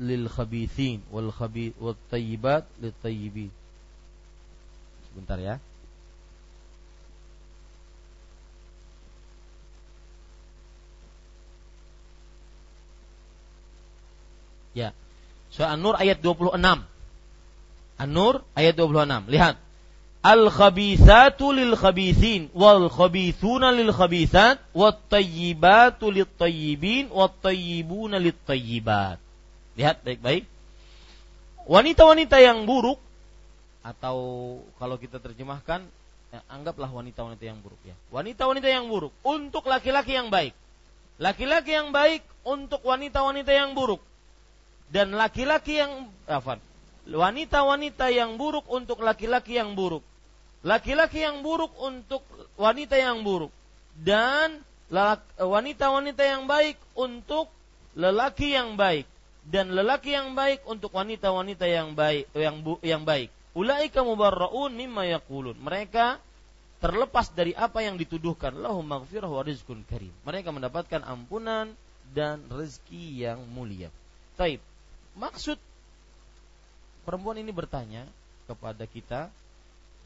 lil khabithin wal khabith wat tayyibat lit tayyibin. Sebentar ya. Ya. Surah An-Nur ayat 26. An-Nur ayat 26. Lihat. Al-khabithatu lil khabithin wal khabithuna lil khabithat wat tayyibatu lit tayyibin wat tayyibuna lit tayyibat. Lihat baik-baik. Wanita-wanita yang buruk atau kalau kita terjemahkan ya, anggaplah wanita-wanita yang buruk ya. Wanita-wanita yang buruk untuk laki-laki yang baik. Laki-laki yang baik untuk wanita-wanita yang buruk. Dan laki-laki yang apa? Wanita-wanita yang buruk untuk laki-laki yang buruk. Laki-laki yang buruk untuk wanita yang buruk. Dan wanita-wanita yang baik untuk lelaki yang baik dan lelaki yang baik untuk wanita-wanita yang baik yang bu, yang baik. Ulaika mubarraun mimma yaqulun. Mereka terlepas dari apa yang dituduhkan. Lahum maghfirah wa rizqun karim. Mereka mendapatkan ampunan dan rezeki yang mulia. Taib. Maksud perempuan ini bertanya kepada kita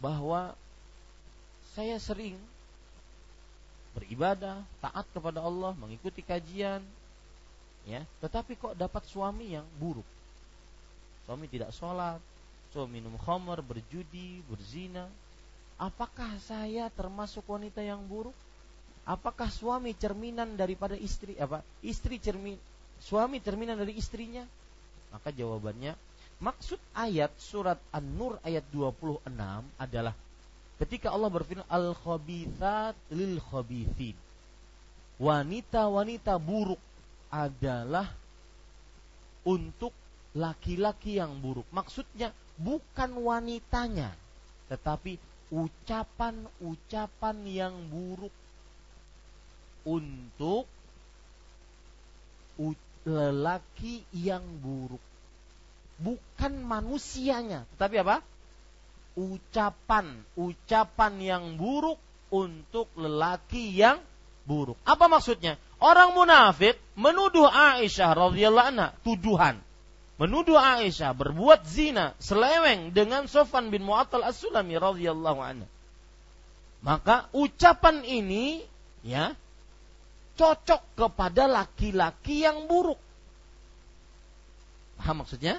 bahwa saya sering beribadah, taat kepada Allah, mengikuti kajian, ya. Tetapi kok dapat suami yang buruk? Suami tidak sholat suami minum khamar berjudi berzina. Apakah saya termasuk wanita yang buruk? Apakah suami cerminan daripada istri apa istri cermin suami cerminan dari istrinya? Maka jawabannya maksud ayat surat An-Nur ayat 26 adalah ketika Allah berfirman al-khabithat lil khabithin wanita-wanita buruk adalah untuk laki-laki yang buruk. Maksudnya bukan wanitanya, tetapi ucapan-ucapan yang buruk untuk lelaki yang buruk. Bukan manusianya, tetapi apa? Ucapan, ucapan yang buruk untuk lelaki yang buruk. Apa maksudnya? Orang munafik menuduh Aisyah radhiyallahu anha tuduhan. Menuduh Aisyah berbuat zina seleweng dengan Sofan bin Mu'attal As-Sulami radhiyallahu anha. Maka ucapan ini ya cocok kepada laki-laki yang buruk. Paham maksudnya?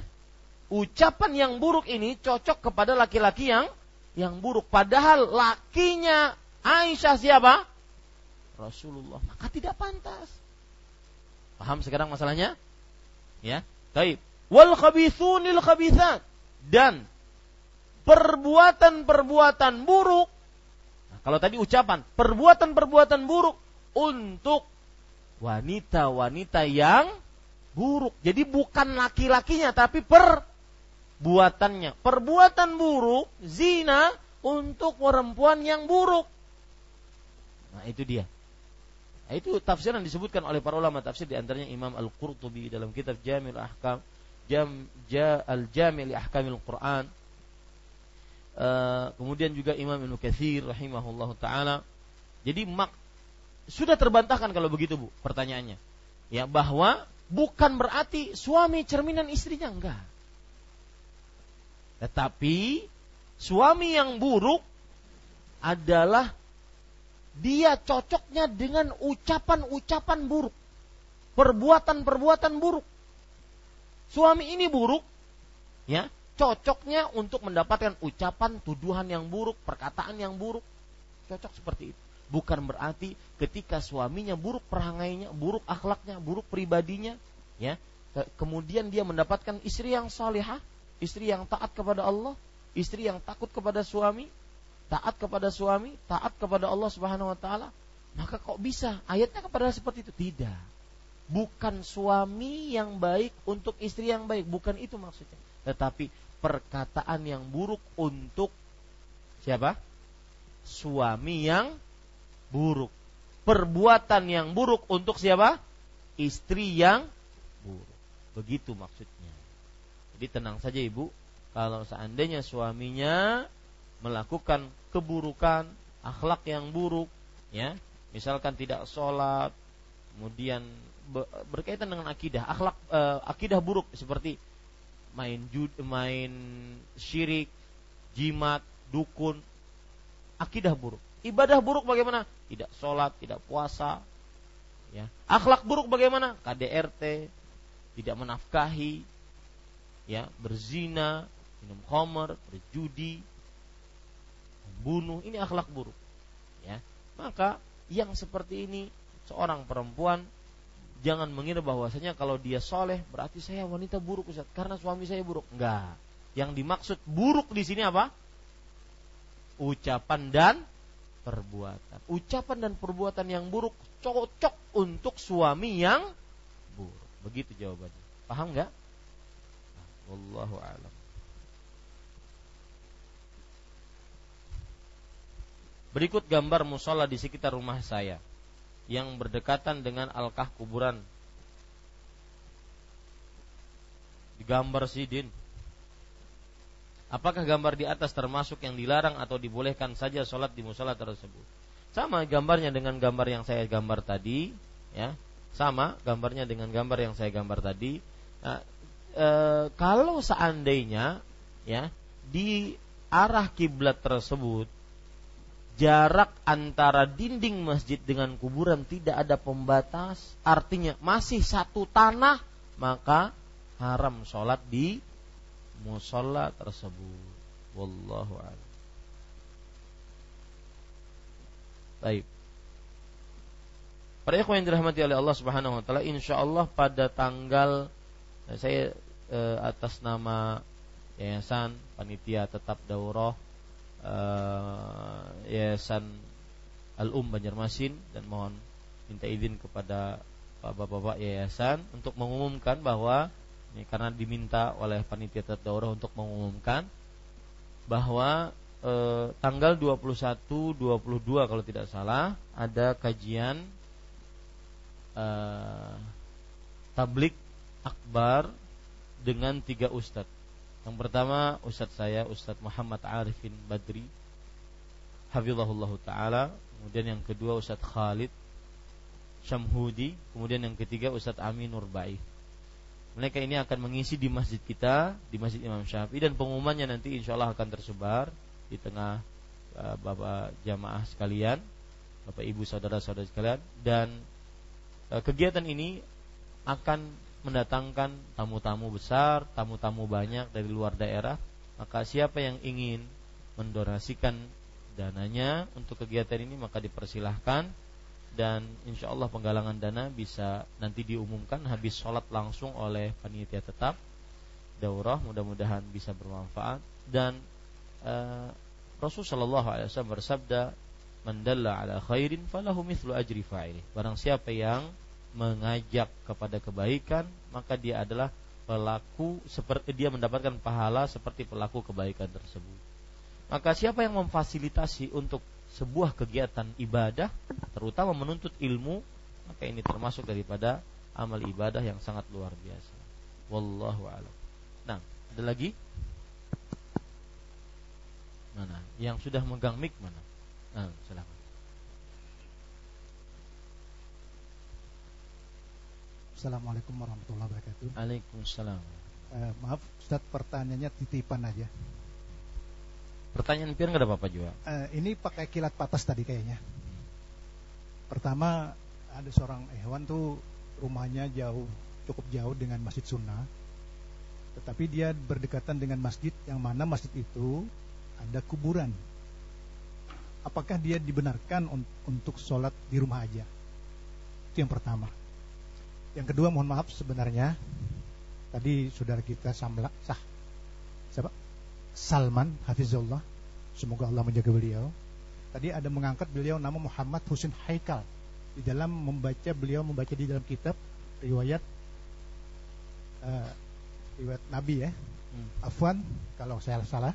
Ucapan yang buruk ini cocok kepada laki-laki yang yang buruk. Padahal lakinya Aisyah siapa? Rasulullah. Maka tidak pantas. Paham sekarang masalahnya? Ya. Baik. Wal khabithunil khabithat. Dan perbuatan-perbuatan buruk. Nah, kalau tadi ucapan, perbuatan-perbuatan buruk untuk wanita-wanita yang buruk. Jadi bukan laki-lakinya tapi perbuatannya. Perbuatan buruk, zina untuk perempuan yang buruk. Nah, itu dia. Nah, itu tafsir yang disebutkan oleh para ulama tafsir di antaranya Imam Al-Qurtubi dalam kitab Jamil Ahkam Jam ja, Al-Jami' li Ahkamil Quran. Uh, kemudian juga Imam Ibnu Katsir rahimahullah taala. Jadi mak sudah terbantahkan kalau begitu Bu pertanyaannya. Ya bahwa bukan berarti suami cerminan istrinya enggak. Tetapi suami yang buruk adalah dia cocoknya dengan ucapan-ucapan buruk, perbuatan-perbuatan buruk. Suami ini buruk, ya, cocoknya untuk mendapatkan ucapan tuduhan yang buruk, perkataan yang buruk. Cocok seperti itu. Bukan berarti ketika suaminya buruk perangainya, buruk akhlaknya, buruk pribadinya, ya, kemudian dia mendapatkan istri yang salihah, istri yang taat kepada Allah, istri yang takut kepada suami, taat kepada suami, taat kepada Allah Subhanahu wa taala, maka kok bisa ayatnya kepada seperti itu? Tidak. Bukan suami yang baik untuk istri yang baik, bukan itu maksudnya. Tetapi perkataan yang buruk untuk siapa? Suami yang buruk. Perbuatan yang buruk untuk siapa? Istri yang buruk. Begitu maksudnya. Jadi tenang saja Ibu, kalau seandainya suaminya melakukan keburukan, akhlak yang buruk, ya, misalkan tidak sholat, kemudian berkaitan dengan akidah, akhlak uh, akidah buruk seperti main jud, main syirik, jimat, dukun, akidah buruk. Ibadah buruk bagaimana? Tidak sholat, tidak puasa, ya. Akhlak buruk bagaimana? KDRT, tidak menafkahi, ya, berzina, minum khamar, berjudi, bunuh, ini akhlak buruk. Ya. Maka yang seperti ini seorang perempuan jangan mengira bahwasanya kalau dia soleh berarti saya wanita buruk Ustaz karena suami saya buruk. Enggak. Yang dimaksud buruk di sini apa? Ucapan dan perbuatan. Ucapan dan perbuatan yang buruk cocok untuk suami yang buruk. Begitu jawabannya. Paham nggak? Wallahu a'lam. Berikut gambar musola di sekitar rumah saya yang berdekatan dengan alkah kuburan. Digambar sidin. Apakah gambar di atas termasuk yang dilarang atau dibolehkan saja sholat di musola tersebut? Sama gambarnya dengan gambar yang saya gambar tadi, ya. Sama gambarnya dengan gambar yang saya gambar tadi. Nah, e, kalau seandainya, ya, di arah kiblat tersebut jarak antara dinding masjid dengan kuburan tidak ada pembatas, artinya masih satu tanah, maka haram sholat di musola tersebut. Wallahu a'lam. Baik. Para ikhwan yang dirahmati oleh Allah Subhanahu wa taala, insyaallah pada tanggal saya eh, atas nama Yayasan Panitia Tetap Daurah uh, Yayasan Al-Um Banjarmasin dan mohon minta izin kepada bapak-bapak yayasan untuk mengumumkan bahwa ini karena diminta oleh panitia tadaurah untuk mengumumkan bahwa eh, tanggal 21 22 kalau tidak salah ada kajian eh, tablik akbar dengan tiga ustadz. Yang pertama Ustadz saya Ustadz Muhammad Arifin Badri Hafizahullah Ta'ala. Kemudian yang kedua Ustadz Khalid Syamhudi, kemudian yang ketiga Ustadz Amin Nurbai. Mereka ini akan mengisi di masjid kita, di masjid Imam Syafi'i dan pengumumannya nanti insya Allah akan tersebar di tengah uh, bapak jamaah sekalian, bapak ibu saudara-saudara sekalian. Dan uh, kegiatan ini akan mendatangkan tamu-tamu besar, tamu-tamu banyak dari luar daerah. Maka siapa yang ingin mendonasikan dananya untuk kegiatan ini maka dipersilahkan. Dan insya Allah penggalangan dana bisa nanti diumumkan habis sholat langsung oleh panitia tetap. Daurah mudah-mudahan bisa bermanfaat. Dan uh, Rasul Shallallahu Alaihi Wasallam bersabda mandalla ala khairin falahu ajri fa'ili barang siapa yang mengajak kepada kebaikan maka dia adalah pelaku seperti dia mendapatkan pahala seperti pelaku kebaikan tersebut. Maka siapa yang memfasilitasi untuk sebuah kegiatan ibadah terutama menuntut ilmu maka ini termasuk daripada amal ibadah yang sangat luar biasa. Wallahu alam. Nah ada lagi? Mana? Yang sudah megang mic mana? Nah silakan Assalamualaikum warahmatullahi wabarakatuh. Waalaikumsalam. Eh, maaf, Ustaz, pertanyaannya titipan aja. Pertanyaan Pian nggak ada apa-apa juga. Uh, ini pakai kilat patas tadi kayaknya. Pertama ada seorang hewan tuh rumahnya jauh, cukup jauh dengan masjid sunnah. Tetapi dia berdekatan dengan masjid yang mana masjid itu ada kuburan. Apakah dia dibenarkan un untuk sholat di rumah aja? Itu yang pertama. Yang kedua mohon maaf sebenarnya tadi saudara kita Samla sah siapa? Salman Hafizullah. Semoga Allah menjaga beliau. Tadi ada mengangkat beliau nama Muhammad Husin Haikal. Di dalam membaca beliau membaca di dalam kitab riwayat uh, riwayat Nabi ya. Hmm. Afwan kalau saya salah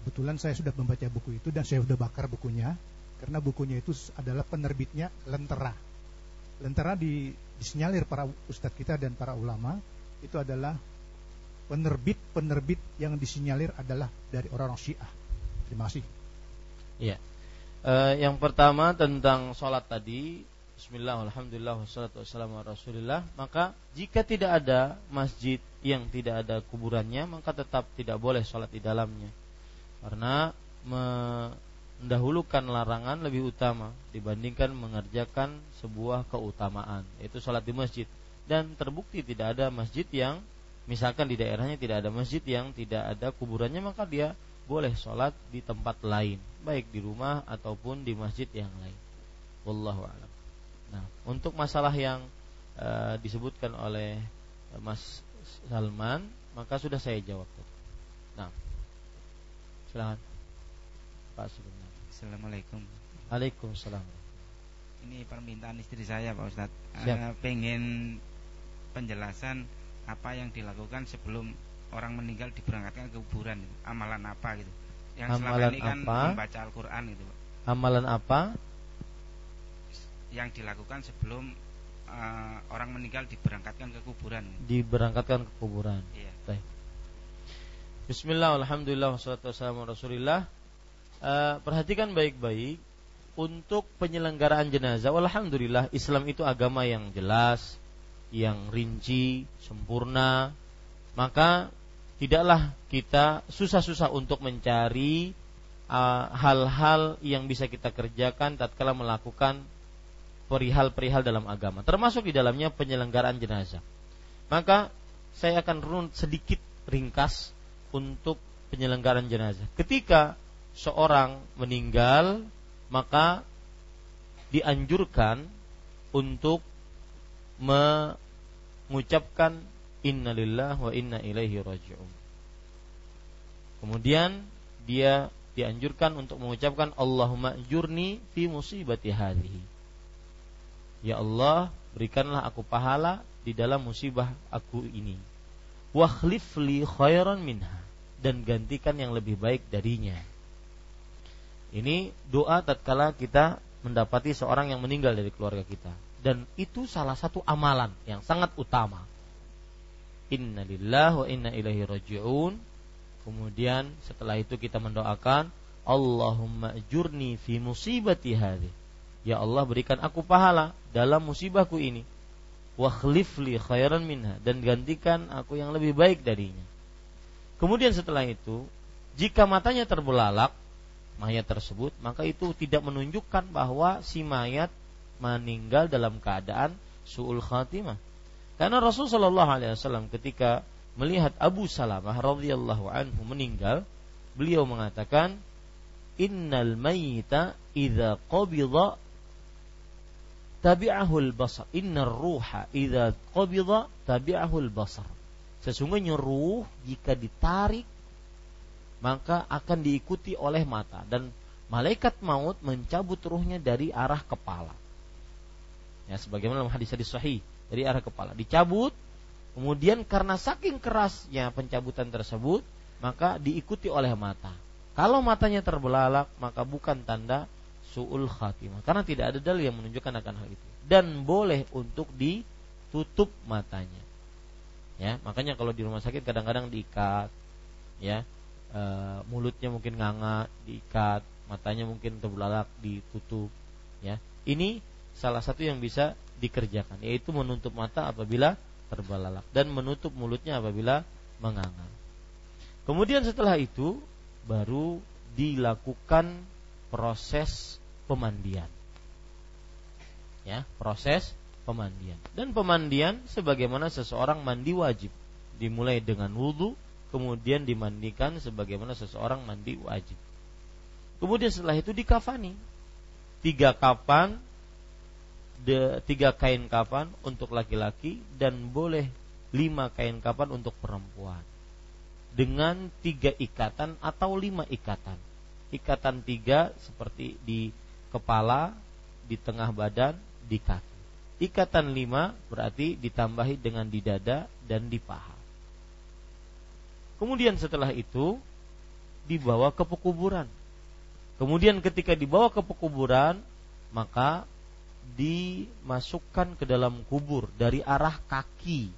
kebetulan saya sudah membaca buku itu dan saya sudah bakar bukunya karena bukunya itu adalah penerbitnya Lentera Lentera di, disinyalir para ustadz kita dan para ulama itu adalah penerbit-penerbit yang disinyalir adalah dari orang-orang Syiah. Terima kasih. Uh, yang pertama tentang sholat tadi, Bismillah, Alhamdulillah, wassalatu wassalamu Rasulillah. Maka jika tidak ada masjid yang tidak ada kuburannya, maka tetap tidak boleh sholat di dalamnya. Karena mendahulukan larangan lebih utama dibandingkan mengerjakan sebuah keutamaan, yaitu sholat di masjid. Dan terbukti tidak ada masjid yang misalkan di daerahnya tidak ada masjid yang tidak ada kuburannya maka dia boleh sholat di tempat lain baik di rumah ataupun di masjid yang lain. Wallahu alam. Nah untuk masalah yang uh, disebutkan oleh Mas Salman maka sudah saya jawab. Nah silakan. Pak sebenarnya Assalamualaikum. Waalaikumsalam. Ini permintaan istri saya Pak Ustadz. Uh, pengen penjelasan apa yang dilakukan sebelum orang meninggal diberangkatkan ke kuburan amalan apa gitu. Yang amalan selama ini kan apa? membaca Al-Qur'an gitu amalan apa? Yang dilakukan sebelum uh, orang meninggal diberangkatkan ke kuburan diberangkatkan ke kuburan. Iya. Baik. Bismillah, Alhamdulillah, wassalatu wassalamu rasulillah uh, Perhatikan baik-baik Untuk penyelenggaraan jenazah Alhamdulillah Islam itu agama yang jelas yang rinci, sempurna, maka tidaklah kita susah-susah untuk mencari uh, hal-hal uh, yang bisa kita kerjakan tatkala melakukan perihal-perihal dalam agama, termasuk di dalamnya penyelenggaraan jenazah. Maka saya akan run sedikit ringkas untuk penyelenggaraan jenazah. Ketika seorang meninggal, maka dianjurkan untuk mengucapkan innalillah wa inna ilaihi raji'un. Kemudian dia dianjurkan untuk mengucapkan Allahumma jurni fi musibati hadhihi. Ya Allah, berikanlah aku pahala di dalam musibah aku ini. Wakhlif li khairan minha dan gantikan yang lebih baik darinya. Ini doa tatkala kita mendapati seorang yang meninggal dari keluarga kita dan itu salah satu amalan yang sangat utama. Inna lillah wa inna ilaihi raji'un. Kemudian setelah itu kita mendoakan Allahumma jurni fi musibati hadhi. Ya Allah berikan aku pahala dalam musibahku ini. Wa khlifli khairan minha dan gantikan aku yang lebih baik darinya. Kemudian setelah itu, jika matanya terbelalak mayat tersebut, maka itu tidak menunjukkan bahwa si mayat meninggal dalam keadaan suul khatimah. Karena Rasulullah SAW ketika melihat Abu Salamah radhiyallahu anhu meninggal, beliau mengatakan, "Innal mayyita idza qabida tabi'ahul basar. Innar ruha idza qabida tabi'ahul basar. Sesungguhnya ruh jika ditarik maka akan diikuti oleh mata. Dan malaikat maut mencabut ruhnya dari arah kepala. Ya sebagaimana dalam hadis-hadis sahih dari arah kepala. Dicabut kemudian karena saking kerasnya pencabutan tersebut maka diikuti oleh mata. Kalau matanya terbelalak maka bukan tanda suul khatimah. Karena tidak ada dalil yang menunjukkan akan hal itu. Dan boleh untuk ditutup matanya. Ya makanya kalau di rumah sakit kadang-kadang diikat ya e, mulutnya mungkin nganga diikat matanya mungkin terbelalak ditutup ya ini salah satu yang bisa dikerjakan yaitu menutup mata apabila terbelalak dan menutup mulutnya apabila menganga kemudian setelah itu baru dilakukan proses pemandian. Ya, proses pemandian. Dan pemandian sebagaimana seseorang mandi wajib. Dimulai dengan wudhu, kemudian dimandikan sebagaimana seseorang mandi wajib. Kemudian setelah itu dikafani. Tiga kapan, tiga kain kapan untuk laki-laki dan boleh lima kain kapan untuk perempuan. Dengan tiga ikatan atau lima ikatan. Ikatan tiga seperti di kepala, di tengah badan, di kaki. Ikatan lima berarti ditambahi dengan di dada dan di paha. Kemudian setelah itu dibawa ke pekuburan. Kemudian ketika dibawa ke pekuburan, maka dimasukkan ke dalam kubur dari arah kaki.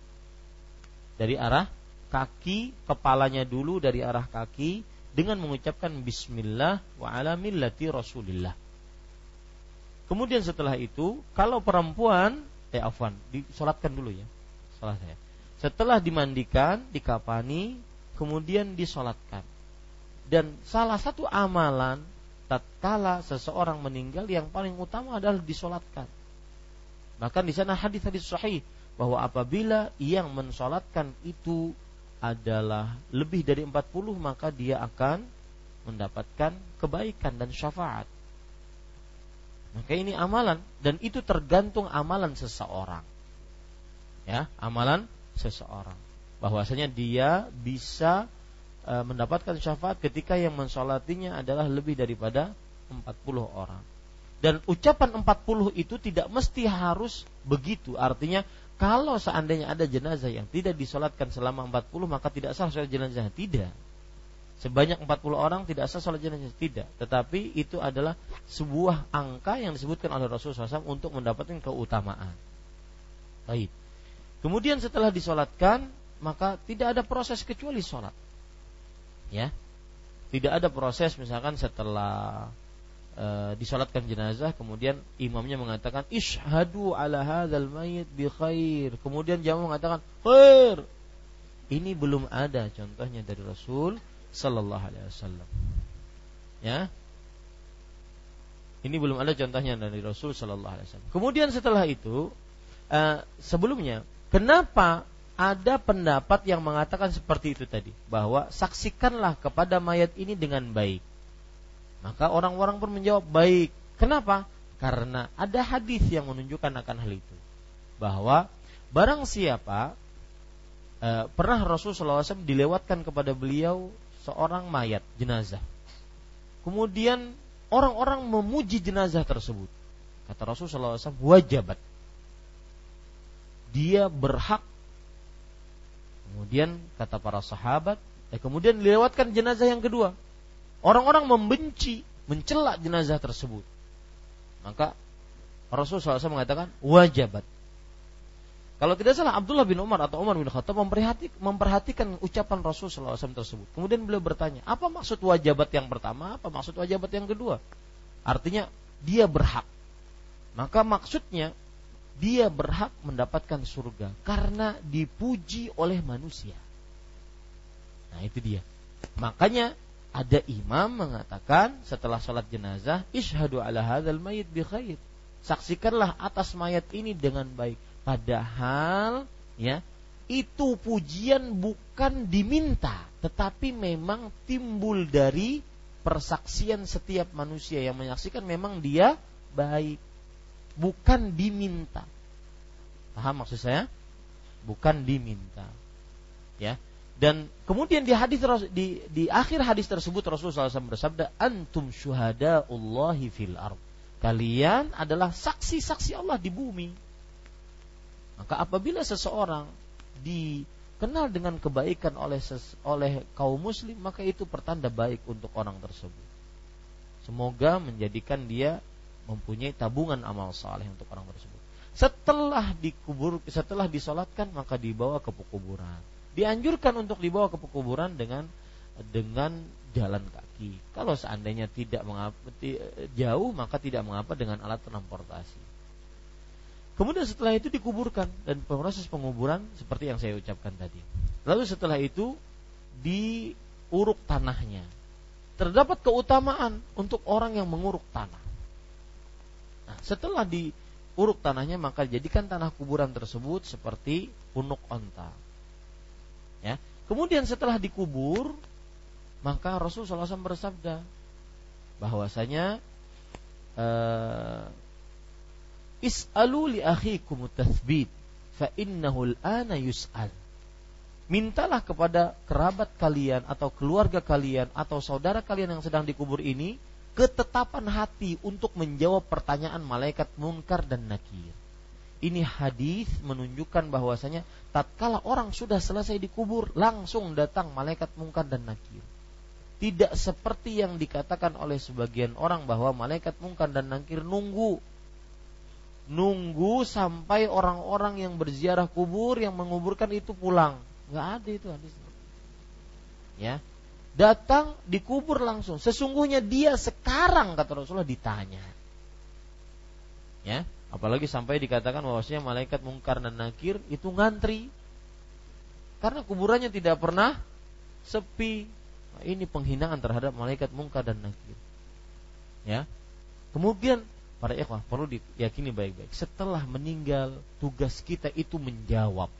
Dari arah kaki, kepalanya dulu dari arah kaki dengan mengucapkan bismillah wa ala millati Rasulillah. Kemudian setelah itu, kalau perempuan, eh afwan, disolatkan dulu ya. Salah saya. Setelah dimandikan, dikapani, kemudian disolatkan. Dan salah satu amalan tatkala seseorang meninggal yang paling utama adalah disolatkan. Bahkan di sana hadis-hadis sahih bahwa apabila yang mensolatkan itu adalah lebih dari 40 maka dia akan mendapatkan kebaikan dan syafaat. Maka ini amalan dan itu tergantung amalan seseorang. Ya, amalan seseorang. Bahwasanya dia bisa e, mendapatkan syafaat ketika yang mensolatinya adalah lebih daripada 40 orang. Dan ucapan 40 itu tidak mesti harus begitu. Artinya kalau seandainya ada jenazah yang tidak disolatkan selama 40 maka tidak sah sholat jenazah. Tidak sebanyak 40 orang tidak sah sholat jenazah tidak tetapi itu adalah sebuah angka yang disebutkan oleh Rasulullah SAW untuk mendapatkan keutamaan baik kemudian setelah disolatkan maka tidak ada proses kecuali sholat. Ya. Tidak ada proses misalkan setelah e, disolatkan jenazah kemudian imamnya mengatakan ishadu ala hadzal mayit bi khair. Kemudian jamaah mengatakan khair. Ini belum ada contohnya dari Rasul Sallallahu Alaihi Wasallam. Ya, ini belum ada contohnya dari Rasul Sallallahu Alaihi Wasallam. Kemudian setelah itu, uh, sebelumnya, kenapa ada pendapat yang mengatakan seperti itu tadi, bahwa saksikanlah kepada mayat ini dengan baik. Maka orang-orang pun menjawab baik. Kenapa? Karena ada hadis yang menunjukkan akan hal itu, bahwa barang siapa uh, pernah Rasulullah SAW dilewatkan kepada beliau seorang mayat jenazah. Kemudian orang-orang memuji jenazah tersebut. Kata Rasulullah SAW, wajabat. Dia berhak. Kemudian kata para sahabat, eh, kemudian dilewatkan jenazah yang kedua. Orang-orang membenci, mencela jenazah tersebut. Maka Rasulullah SAW mengatakan, wajabat. Kalau tidak salah Abdullah bin Umar atau Umar bin Khattab memperhatikan, memperhatikan ucapan Rasul SAW tersebut. Kemudian beliau bertanya, apa maksud wajabat yang pertama, apa maksud wajabat yang kedua? Artinya dia berhak. Maka maksudnya dia berhak mendapatkan surga karena dipuji oleh manusia. Nah, itu dia. Makanya ada imam mengatakan setelah sholat jenazah, ishadu ala hadzal mayit bi khair. Saksikanlah atas mayat ini dengan baik. Padahal ya, itu pujian bukan diminta, tetapi memang timbul dari persaksian setiap manusia yang menyaksikan memang dia baik bukan diminta. Paham maksud saya? Bukan diminta. Ya. Dan kemudian di hadis di di akhir hadis tersebut Rasulullah SAW bersabda, "Antum syuhadaullahi fil ard." Kalian adalah saksi-saksi Allah di bumi. Maka apabila seseorang dikenal dengan kebaikan oleh ses, oleh kaum muslim, maka itu pertanda baik untuk orang tersebut. Semoga menjadikan dia mempunyai tabungan amal saleh untuk orang tersebut. Setelah dikubur, setelah disolatkan maka dibawa ke pekuburan. Dianjurkan untuk dibawa ke pekuburan dengan dengan jalan kaki. Kalau seandainya tidak mengapa, jauh maka tidak mengapa dengan alat transportasi. Kemudian setelah itu dikuburkan dan proses penguburan seperti yang saya ucapkan tadi. Lalu setelah itu diuruk tanahnya. Terdapat keutamaan untuk orang yang menguruk tanah. Nah, setelah diuruk tanahnya maka jadikan tanah kuburan tersebut seperti punuk onta. Ya. Kemudian setelah dikubur maka Rasulullah SAW bersabda bahwasanya uh, is'alu li akhikum tathbit fa innahu al-ana yus'al. Mintalah kepada kerabat kalian atau keluarga kalian atau saudara kalian yang sedang dikubur ini ketetapan hati untuk menjawab pertanyaan malaikat munkar dan nakir. Ini hadis menunjukkan bahwasanya tatkala orang sudah selesai dikubur langsung datang malaikat munkar dan nakir. Tidak seperti yang dikatakan oleh sebagian orang bahwa malaikat munkar dan nakir nunggu nunggu sampai orang-orang yang berziarah kubur yang menguburkan itu pulang. Nggak ada itu hadis. Ya, datang dikubur langsung. Sesungguhnya dia sekarang kata Rasulullah ditanya. Ya, apalagi sampai dikatakan bahwasanya malaikat mungkar dan nakir itu ngantri. Karena kuburannya tidak pernah sepi. Nah, ini penghinaan terhadap malaikat mungkar dan nakir. Ya. Kemudian para ikhwah perlu diyakini baik-baik. Setelah meninggal, tugas kita itu menjawab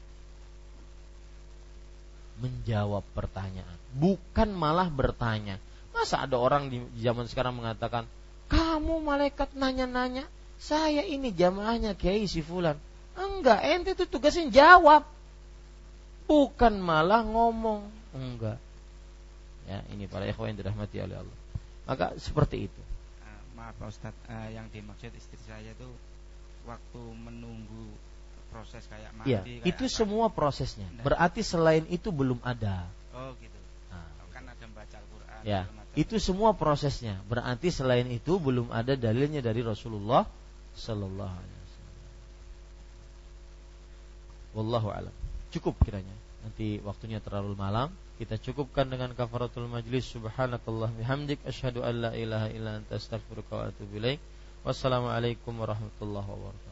menjawab pertanyaan, bukan malah bertanya. Masa ada orang di zaman sekarang mengatakan, "Kamu malaikat nanya-nanya, saya ini jamaahnya Kiai si fulan." Enggak, ente itu tugasnya jawab. Bukan malah ngomong. Enggak. Ya, ini para ikhwan yang dirahmati oleh Allah. Maka seperti itu. Uh, maaf Pak Ustadz, uh, yang dimaksud istri saya itu waktu menunggu proses kayak mandi ya, kayak itu apa? semua prosesnya. Nah. berarti selain itu belum ada. Oh gitu. Nah. kan ada membaca Al-Quran ya itu semua prosesnya. Berarti selain itu belum ada dalilnya dari Rasulullah Sallallahu Alaihi Wasallam. Wallahu alam. Cukup kiranya. Nanti waktunya terlalu malam. Kita cukupkan dengan kafaratul majlis. Subhanakallah bihamdik. Asyhadu an la ilaha illa anta astaghfiruka wa atubu ilaik. Wassalamualaikum warahmatullahi wabarakatuh